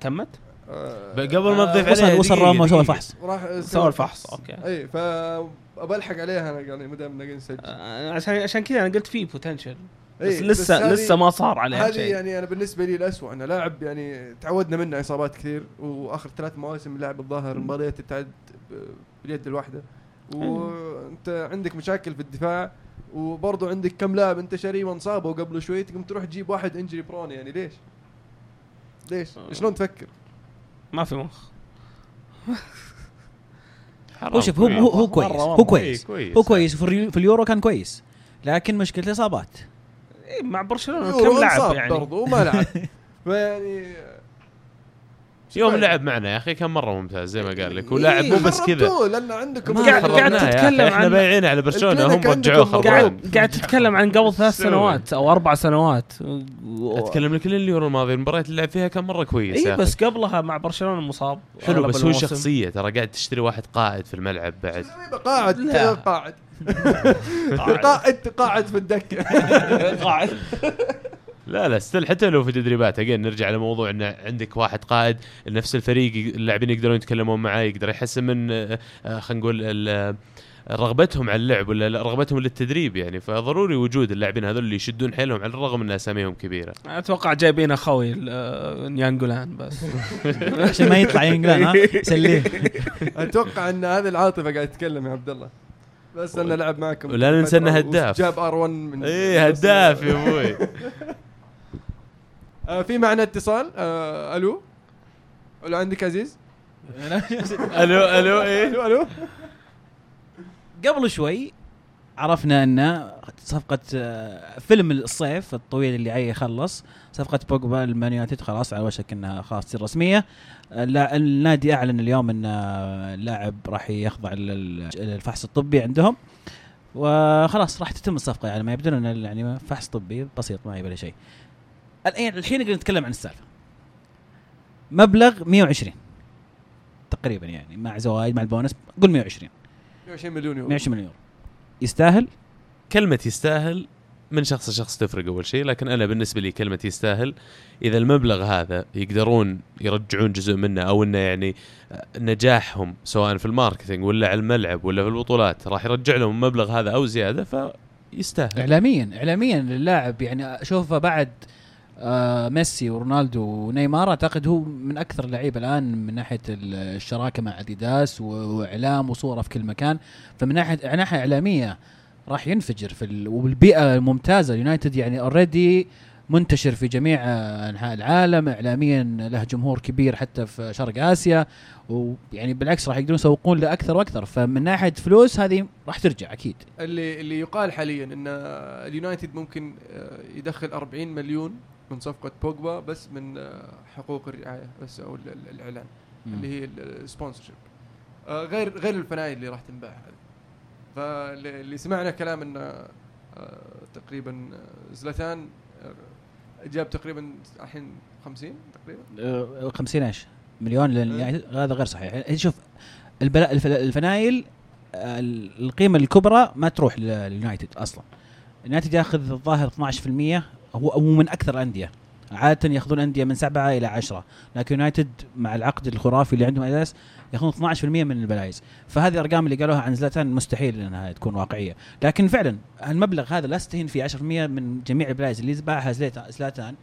تمت؟ آه، قبل ما تضيف وصل عليه وصل روما وسوى. الفحص راح سوى الفحص okay. اي فبلحق عليها أنا يعني ما دام نقدر نسجل آه، عشان عشان كذا أنا قلت فيه potential بس إيه، لسه هذه- لسه ما صار عليه هذه شيء. يعني أنا بالنسبة لي الاسوء إنه لاعب يعني تعودنا منه إصابات كثير وآخر ثلاث مواسم لعب الظاهر مباريات تتعد ب- باليد الواحدة. وانت عندك مشاكل في الدفاع وبرضه عندك كم لاعب انت شاريه وانصابوا قبل شوي تقوم تروح تجيب واحد انجري برون يعني ليش؟ ليش؟ شلون تفكر؟ ما في مخ. حرام هو شوف هو هو هو كويس هو. كويس. إيه، كويس. هو كويس في اليورو كان كويس لكن مشكلته إصابات. إيه مع برشلونة كم لعب انصاب يعني؟ برضو وما لعب. فيعني يوم لعب معنا يا أخي كان مرة ممتاز زي ما قال لك. ولاعب مو بس كذا. لأن عندكم قاعد- قاعد تتكلم إحنا عن- بايعين على برشلونة هم رجعوه. خربان. قاعد قاعد تتكلم عن قبل ثلاث. سنوات أو أربع سنوات. أتكلم لك اليورو الماضي المباريات اللي لعب فيها كان مرة كويس يا اي. بس قبلها مع برشلونة مصاب حلو بس هو. شخصية ترى قاعد تشتري واحد قائد في الملعب بعد. قاعد. قاعد. قاعد. قاعد في الدكة. قاعد. لا لا ستيل حتى لو في تدريبات اجين نرجع لموضوع إن عندك واحد قائد نفس الفريق اللاعبين يقدرون يتكلمون معاه يقدر يحسن من آه، آه، خلينا نقول ال- رغبتهم على اللعب ولا لا، رغبتهم للتدريب يعني. فضروري وجود اللاعبين هذول اللي يشدون حيلهم على الرغم ان أساميهم كبيرة. أتوقع جايبين أخوي آه، نيانجولان بس. عشان ما يطلع ينقلان ها؟ سليه. أتوقع إن هذه العاطفة قاعد تتكلم يا عبد الله. بس انه لعب معكم. ولا ننسى إنه هداف. جاب ار 1 من إيه هداف يا أبوي. آه في معنا اتصال. آه ألو؟ ألو عندك عزيز؟ ألو ألو إيه؟ ألو ألو. قبل شوي عرفنا أن صفقة آه، فيلم الصيف الطويل اللي جاي يخلص صفقة بوجبا المان يونايتد خلاص على وشك إنها خلاص تصير رسمية. اللا- النادي أعلن اليوم أن اللاعب راح يخضع لل- للفحص الطبي عندهم. وخلاص راح تتم الصفقة يعني ما يبدو إن يعني فحص طبي بسيط ما يبي له شيء. الحين الحين نقدر نتكلم عن السالفة. مبلغ 120 تقريبا يعني مع زوايد مع البونس قول 120 120 مليون يورو. 120 مليون يورو. يستاهل؟ كلمة يستاهل من شخص لشخص تفرق أول شيء لكن أنا بالنسبة لي كلمة يستاهل إذا المبلغ هذا يقدرون يرجعون جزء منه أو إنه يعني نجاحهم سواء في الماركتينج ولا على الملعب ولا في البطولات راح يرجع لهم المبلغ هذا أو زيادة فيستاهل. اعلاميا اعلاميا للاعب. يعني أشوفه بعد آه ميسي ورونالدو ونيمار أعتقد هو من أكثر اللعيبة الآن من ناحية الشراكة مع أديداس وإعلام وصوره في كل مكان. فمن ناحيه ناحية إعلامية راح ينفجر في ال... والبيئة الممتازة. اليونايتد يعني already منتشر في جميع أنحاء العالم. اعلاميا له جمهور كبير حتى في شرق آسيا. ويعني بالعكس راح يقدرون يسوقون له أكثر وأكثر. فمن ناحية فلوس هذه راح ترجع أكيد. اللي اللي يقال حاليا إن اليونايتد ممكن آه، يدخل 40 مليون من صفقة بوجبا بس من آه، حقوق الرعاية بس أو ال- ال- الإعلان اللي هي ال sponsorship. غير غير الفنايل اللي راح تنباع هذه. فاللي سمعنا كلام إن آه، تقريبا آه، زلاتان آه، جاب تقريبا الحين 50 تقريبا؟ آه، 50 إيش؟ مليون لليونايتد هذا غير صحيح. يعني شوف البلا الف- الفنايل آه، القيمة الكبرى ما تروح لليونايتد أصلا. اليونايتد ياخذ الظاهر 12% هو هو من أكثر الأندية. عاده يأخذون أندية من سبعة إلى عشرة. لكن يونايتد مع العقد الخرافي اللي عندهم أساس يأخذون 12% من ال players. فهذه الأرقام اللي قالوها عن زلاتان مستحيل إنها تكون واقعية. لكن فعلا المبلغ هذا لا استهين فيه 10% من جميع ال players اللي باعها زلاتان.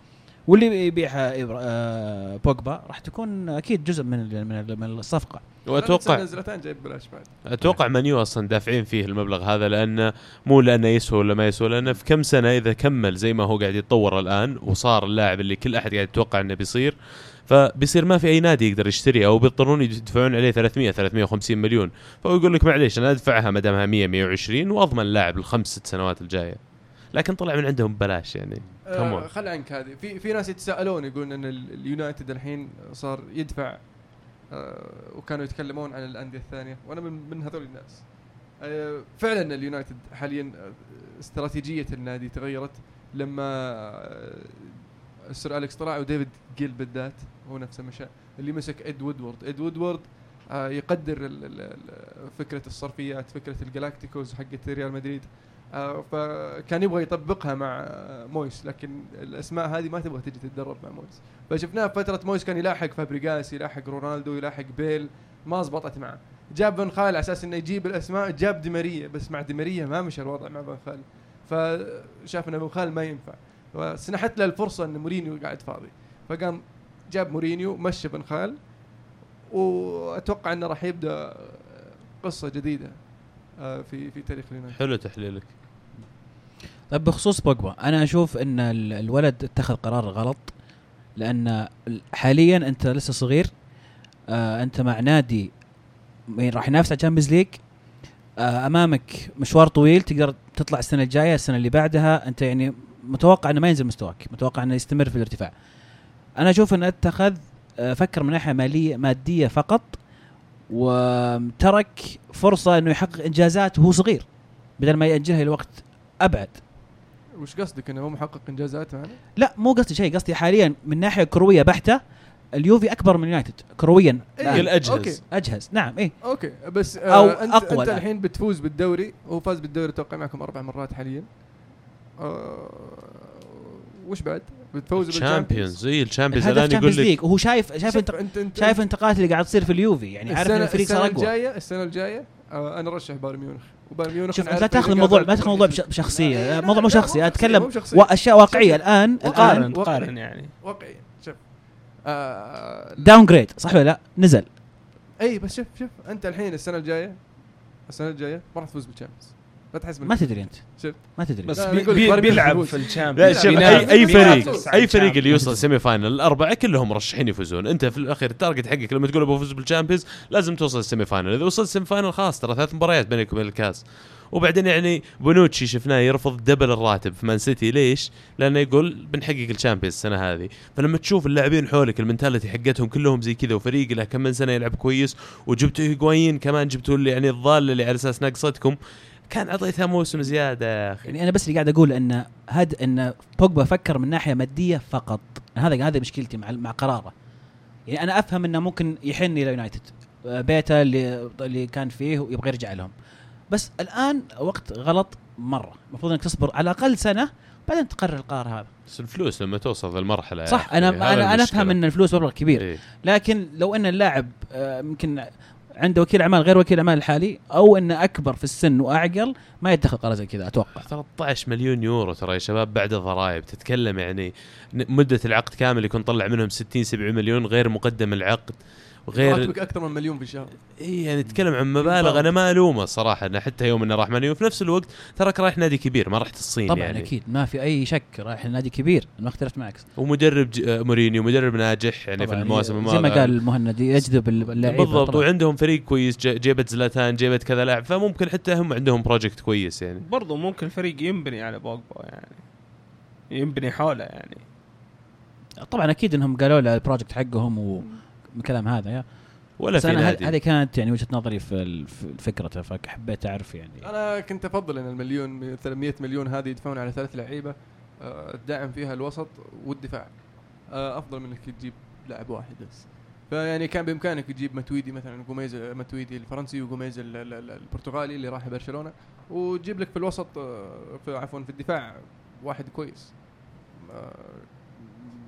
واللي يبيعها إبرا- آه، بوجبا راح تكون أكيد جزء من ال- من ال- من الصفقة. واتوقع زلاتان جايب بلاش بعد. أتوقع مانيو أصلا دافعين فيه المبلغ هذا لأنه مو لأنه يسوى ولا ما يسوى لأنه في كم سنة إذا كمل زي ما هو قاعد يتطور الآن وصار اللاعب اللي كل أحد قاعد يتوقع إنه بيصير فبيصير ما في أي نادي يقدر يشتريه أو بيضطرون يدفعون عليه 300 350 مليون. فهو يقول لك معليش أنا أدفعها ما دامها 100 120 وأضمن اللاعب الخمس ست سنوات الجاية. لكن طلع من عندهم ببلاش يعني. آه. خل عنك هذه. في في ناس يتساءلون يقولون إن ال- اليونايتد الحين صار يدفع آه وكانوا يتكلمون عن الأندية الثانية. وأنا من من هذول الناس. آه فعلا اليونايتد حاليا آه، استراتيجية النادي تغيرت لما آه، السر أليكس طلع وديفيد جيل بالذات هو نفسه مشى اللي مسك إد وودورد. إد وودورد آه يقدر فكرة الصرفيات فكرة ال Galacticos حقت ريال مدريد. فكان يبغى يطبقها مع آه، مويس لكن الأسماء هذه ما تبغى تجي تتدرب مع مويس. فشفناه فترة مويس كان يلاحق فابريجاس يلاحق رونالدو يلاحق بيل ما زبطت معه. جاب بن خال على أساس إنه يجيب الأسماء جاب ديماريا بس مع ديماريا ما مشى الوضع مع بن خال. فشاف إن بن خال ما ينفع. وسنحت له الفرصة إن مورينيو قاعد فاضي. فقام جاب مورينيو مشى بن خال وأتوقع إنه راح يبدأ قصة جديدة آه، في في تاريخ اليونايتد. حلو تحليلك. طيب بخصوص بوجبا أنا أشوف إن ال- الولد اتخذ قرار غلط لأن ال- حاليا أنت لسه صغير آه أنت مع نادي راح ينافس على ال Champions League آه أمامك مشوار طويل تقدر تطلع السنة الجاية السنة اللي بعدها أنت يعني متوقع إنه ما ينزل مستواك متوقع إنه يستمر في الارتفاع. أنا أشوف إنه اتخذ آه، فكر من ناحية مالية مادية فقط وترك فرصة إنه يحقق إنجازات وهو صغير بدل ما يأجلها إلى وقت أبعد. وش قصدك إنه هو محقق انجازات يعني؟ لا مو قصدي شيء قصدي حاليا من ناحية كروية بحتة اليوفي أكبر من يونايتد كرويا إيه. الآن. الأجهز. أوكي. أجهز نعم إيه okay بس آه انت أقوى انت. الحين بتفوز بالدوري هو فاز بالدوري أتوقع معكم أربع مرات حاليا آه وش بعد؟ بتفوز ال Champions اي ال Champions الآن يقول لك وهو شايف شايف انت انت انت شايف الانتقالات اللي قاعد تصير في اليوفي يعني عارف إن السنة, الفريق صار أقوى الجاية السنة الجاية آه أنا رشح بايرن ميونخ وبايرن ميونخ شوف انت لا تاخذ الموضوع ما تاخذ الموضوع بشخصية. الموضوع مو شخصي مو أنا شخصية، اتكلم. واشياء واقعية الآن الآن. تقارن يعني. واقعي شوف. آه downgrade صح ولا لا؟ نزل. اي بس شوف شوف. أنت الحين السنة الجاية السنة الجاية ما راح تفوز بال Champions لا تحس ما تدري أنت. شفت؟ ما تدري. بس بي بي بيلعب في لا ال Champions شوف بينافس- اي أي فريق أي فريق اللي. يوصل semi-final الأربعة كلهم مرشحين يفوزون. أنت في الأخير ال target حقك لما تقول بفوز بال Champions لازم توصل ال semi-final إذا وصلت ال semi-final خلاص ترى ثلاث مباريات بينك وبين الكاس. وبعدين يعني بونوتشي شفناه يرفض double الراتب في مان سيتي ليش؟ لأنه يقول بنحقق ال Champions السنة هذه. فلما تشوف اللاعبين حولك ال mentality حقتهم كلهم زي كذا وفريق له كم من سنة يلعب كويس وجبتوا هيغوايين كمان جبتوا اللي يعني الضاله اللي على أساس ناقصتكم. كان اعطيتها موسم زيادة يا أخي. يعني أنا بس اللي قاعد أقول إن هد إن بوجبا فكر من ناحية مادية فقط. هذا هذا مشكلتي مع مع قراره. يعني أنا أفهم إنه ممكن يحن إلى يونايتد. آه، بيته اللي اللي كان فيه ويبغى يرجع لهم. بس الآن وقت غلط مرة. المفروض إنك تصبر على الأقل سنة بعدين تقرر القرار هذا. بس الفلوس لما توصل يا صح أنا أنا أنا. أفهم إن الفلوس مبلغ كبير. إيه. لكن لو إن اللاعب آه، يمكن عنده وكيل أعمال غير وكيل أعمال الحالي أو إنه أكبر في السن وأعقل ما يتخذ قرار زي كذا أتوقع. 13 مليون يورو ترى يا شباب بعد الضرائب. تتكلم يعني مدة العقد كامل يكون طلع منهم 60 70 مليون غير مقدم العقد. وغير راتبك أكثر من مليون في الشهر إي يعني نتكلم عن مبالغ. أنا ما ألومه صراحة إنه حتى يوم إنه راح مانيو وفي نفس الوقت تراك رايح نادي كبير ما رحت الصين طبعا يعني. أكيد. ما في أي شك رايح لنادي كبير. أنا ما اختلفت معك. ومدرب ج... آه، مورينيو مدرب ناجح يعني في المواسم زي الماضيه ما قال المهند يجذب اللعيبة بالضبط. طبعاً. وعندهم فريق كويس ج- جيبت زلاتان جيبت كذا لاعب. فممكن حتى هم عندهم project كويس يعني. برضو ممكن الفريق ينبني على بوجبا يعني. ينبني حوله يعني. طبعا أكيد إنهم قالوا له ال project حقهم والكلام هذا يا. ولا بس في نادي. هذه كانت يعني وجهة نظري في فكرته فحبيت أعرف يعني. أنا كنت أفضل إن المليون 300 مليون هذه يدفعون على ثلاث لعيبة آه، تدعم فيها الوسط والدفاع. آه، أفضل من إنك تجيب لاعب واحد بس. فيعني كان بإمكانك تجيب ماتويدي مثلا جوميز ماتويدي الفرنسي وجوميز ال- ال- ال- البرتغالي اللي راح برشلونة وتجيب لك في الوسط آه، في عفوا في الدفاع واحد كويس.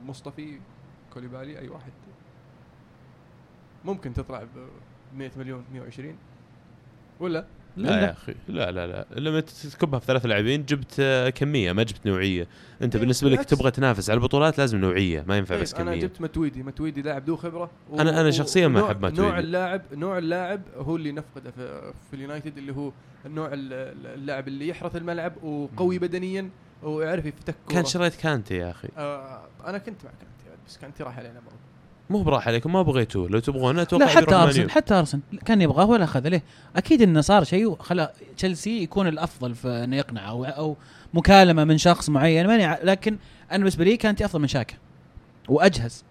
مصطفي كوليبالي أي واحد. ممكن تطلع ب 100 مليون 120 ولا لا يا أخي لا لا لا لما تكبها في ثلاث لاعبين جبت آه، كمية ما جبت نوعية انت إيه، بالنسبة لك. تبغى تنافس على البطولات لازم نوعية ما ينفع طيب بس أنا كمية جبت متويدي متويدي لاعب ذو خبرة و- أنا- أنا و- شخصياً ما أحب ماتويدي. نوع اللاعب نوع اللاعب هو اللي نفقده في, في اليونايتد اللي هو النوع ال- ال- اللاعب اللي يحرث الملعب وقوي. بدنيا ويعرف يفتك. كان شريت كانتي يا أخي آه أنا كنت مع كانتي بس كانتي راح علينا برضه مو براح عليكم ما بغيتوه. لو تبغونه أتوقع لا حتى مانيو. حتى ارسنال كان يبغاه ولا اخذه ليه؟ أكيد إنه صار شيء وخلى تشيلسي يكون الأفضل في إنه يقنع أو أو مكالمة من شخص معين. ماني لكن أنا بالنسبة لي كانت أفضل من شاكا. وأجهز.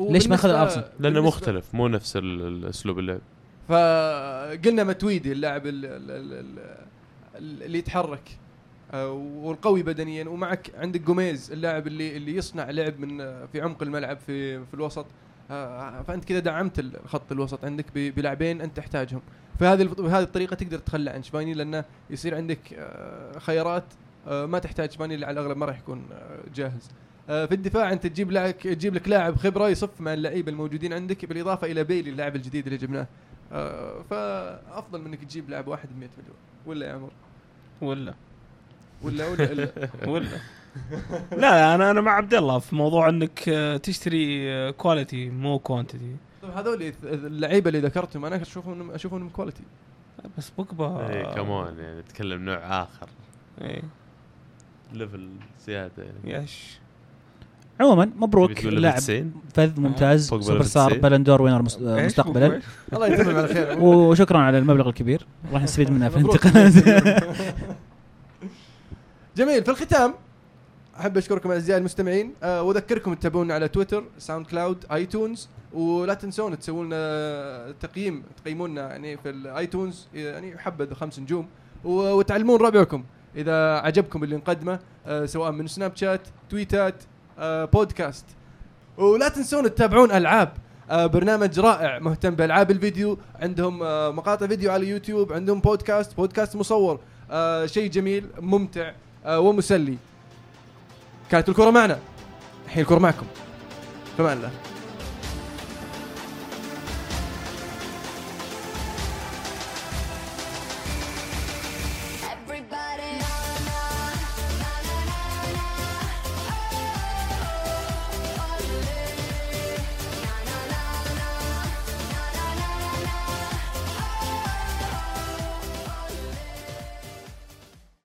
ليش ما وبالنسبة- أرسنال؟ لأنه مختلف مو نفس ال- ال- اسلوب اللعب. فقلنا متويدي اللاعب ال- ال- ال- ال- اللي يتحرك. والقوي بدنيا. ومعك عندك جوميز اللاعب اللي اللي يصنع لعب من آه، في عمق الملعب في في الوسط. آه، فأنت كذا دعمت ال- خط الوسط عندك بلاعبين أنت تحتاجهم. فهذه بهذه الطريقة تقدر تتخلى عن شباني لأنه يصير عندك آه، خيارات آه، ما تحتاج شباني اللي على الأغلب ما راح يكون آه، جاهز. آه، في الدفاع أنت تجيب لك تجيب لك لاعب خبرة يصف مع اللعيبة الموجودين عندك بالإضافة إلى بيلي اللاعب الجديد اللي جبناه. آه، فأفضل من إنك تجيب لاعب واحد ب 100 مليون. ولا يا عمر؟ ولا. ولا ولا, ولا ولا. لا أنا أنا مع عبد الله في موضوع إنك آه، تشتري quality مو quantity طيب هذول اللعيبة اللي ذكرتهم أنا اشوفهم أشوفهم إنهم quality بس بوجبا اي كمان يعني نتكلم نوع آخر. إيه. level زيادة يعني. يش. عموما مبروك لاعب 90 فذ ممتاز superstar. Ballon d'Or winner؟ مستقبلا؟ الله يتمم على خير. وشكرا على المبلغ الكبير. راح نستفيد منه في. الانتقالات جميل في الختام أحب أشكركم أعزائي المستمعين. أه وأذكركم تتابعونا على تويتر ساوند كلاود آيتونز ولا تنسون تسوون لنا تقييم تقيمونا يعني في الايتونز يعني حبذا خمس نجوم وتعلمون ربعكم إذا عجبكم اللي نقدمه أه سواء من سناب شات تويتات أه بودكاست. ولا تنسون تتابعون ألعاب آه برنامج رائع مهتم بألعاب الفيديو. عندهم آه مقاطع فيديو على يوتيوب عندهم بودكاست بودكاست مصور آه شيء جميل ممتع. ومسلي. كانت الكرة معنا. الحين الكرة معكم. فمان الله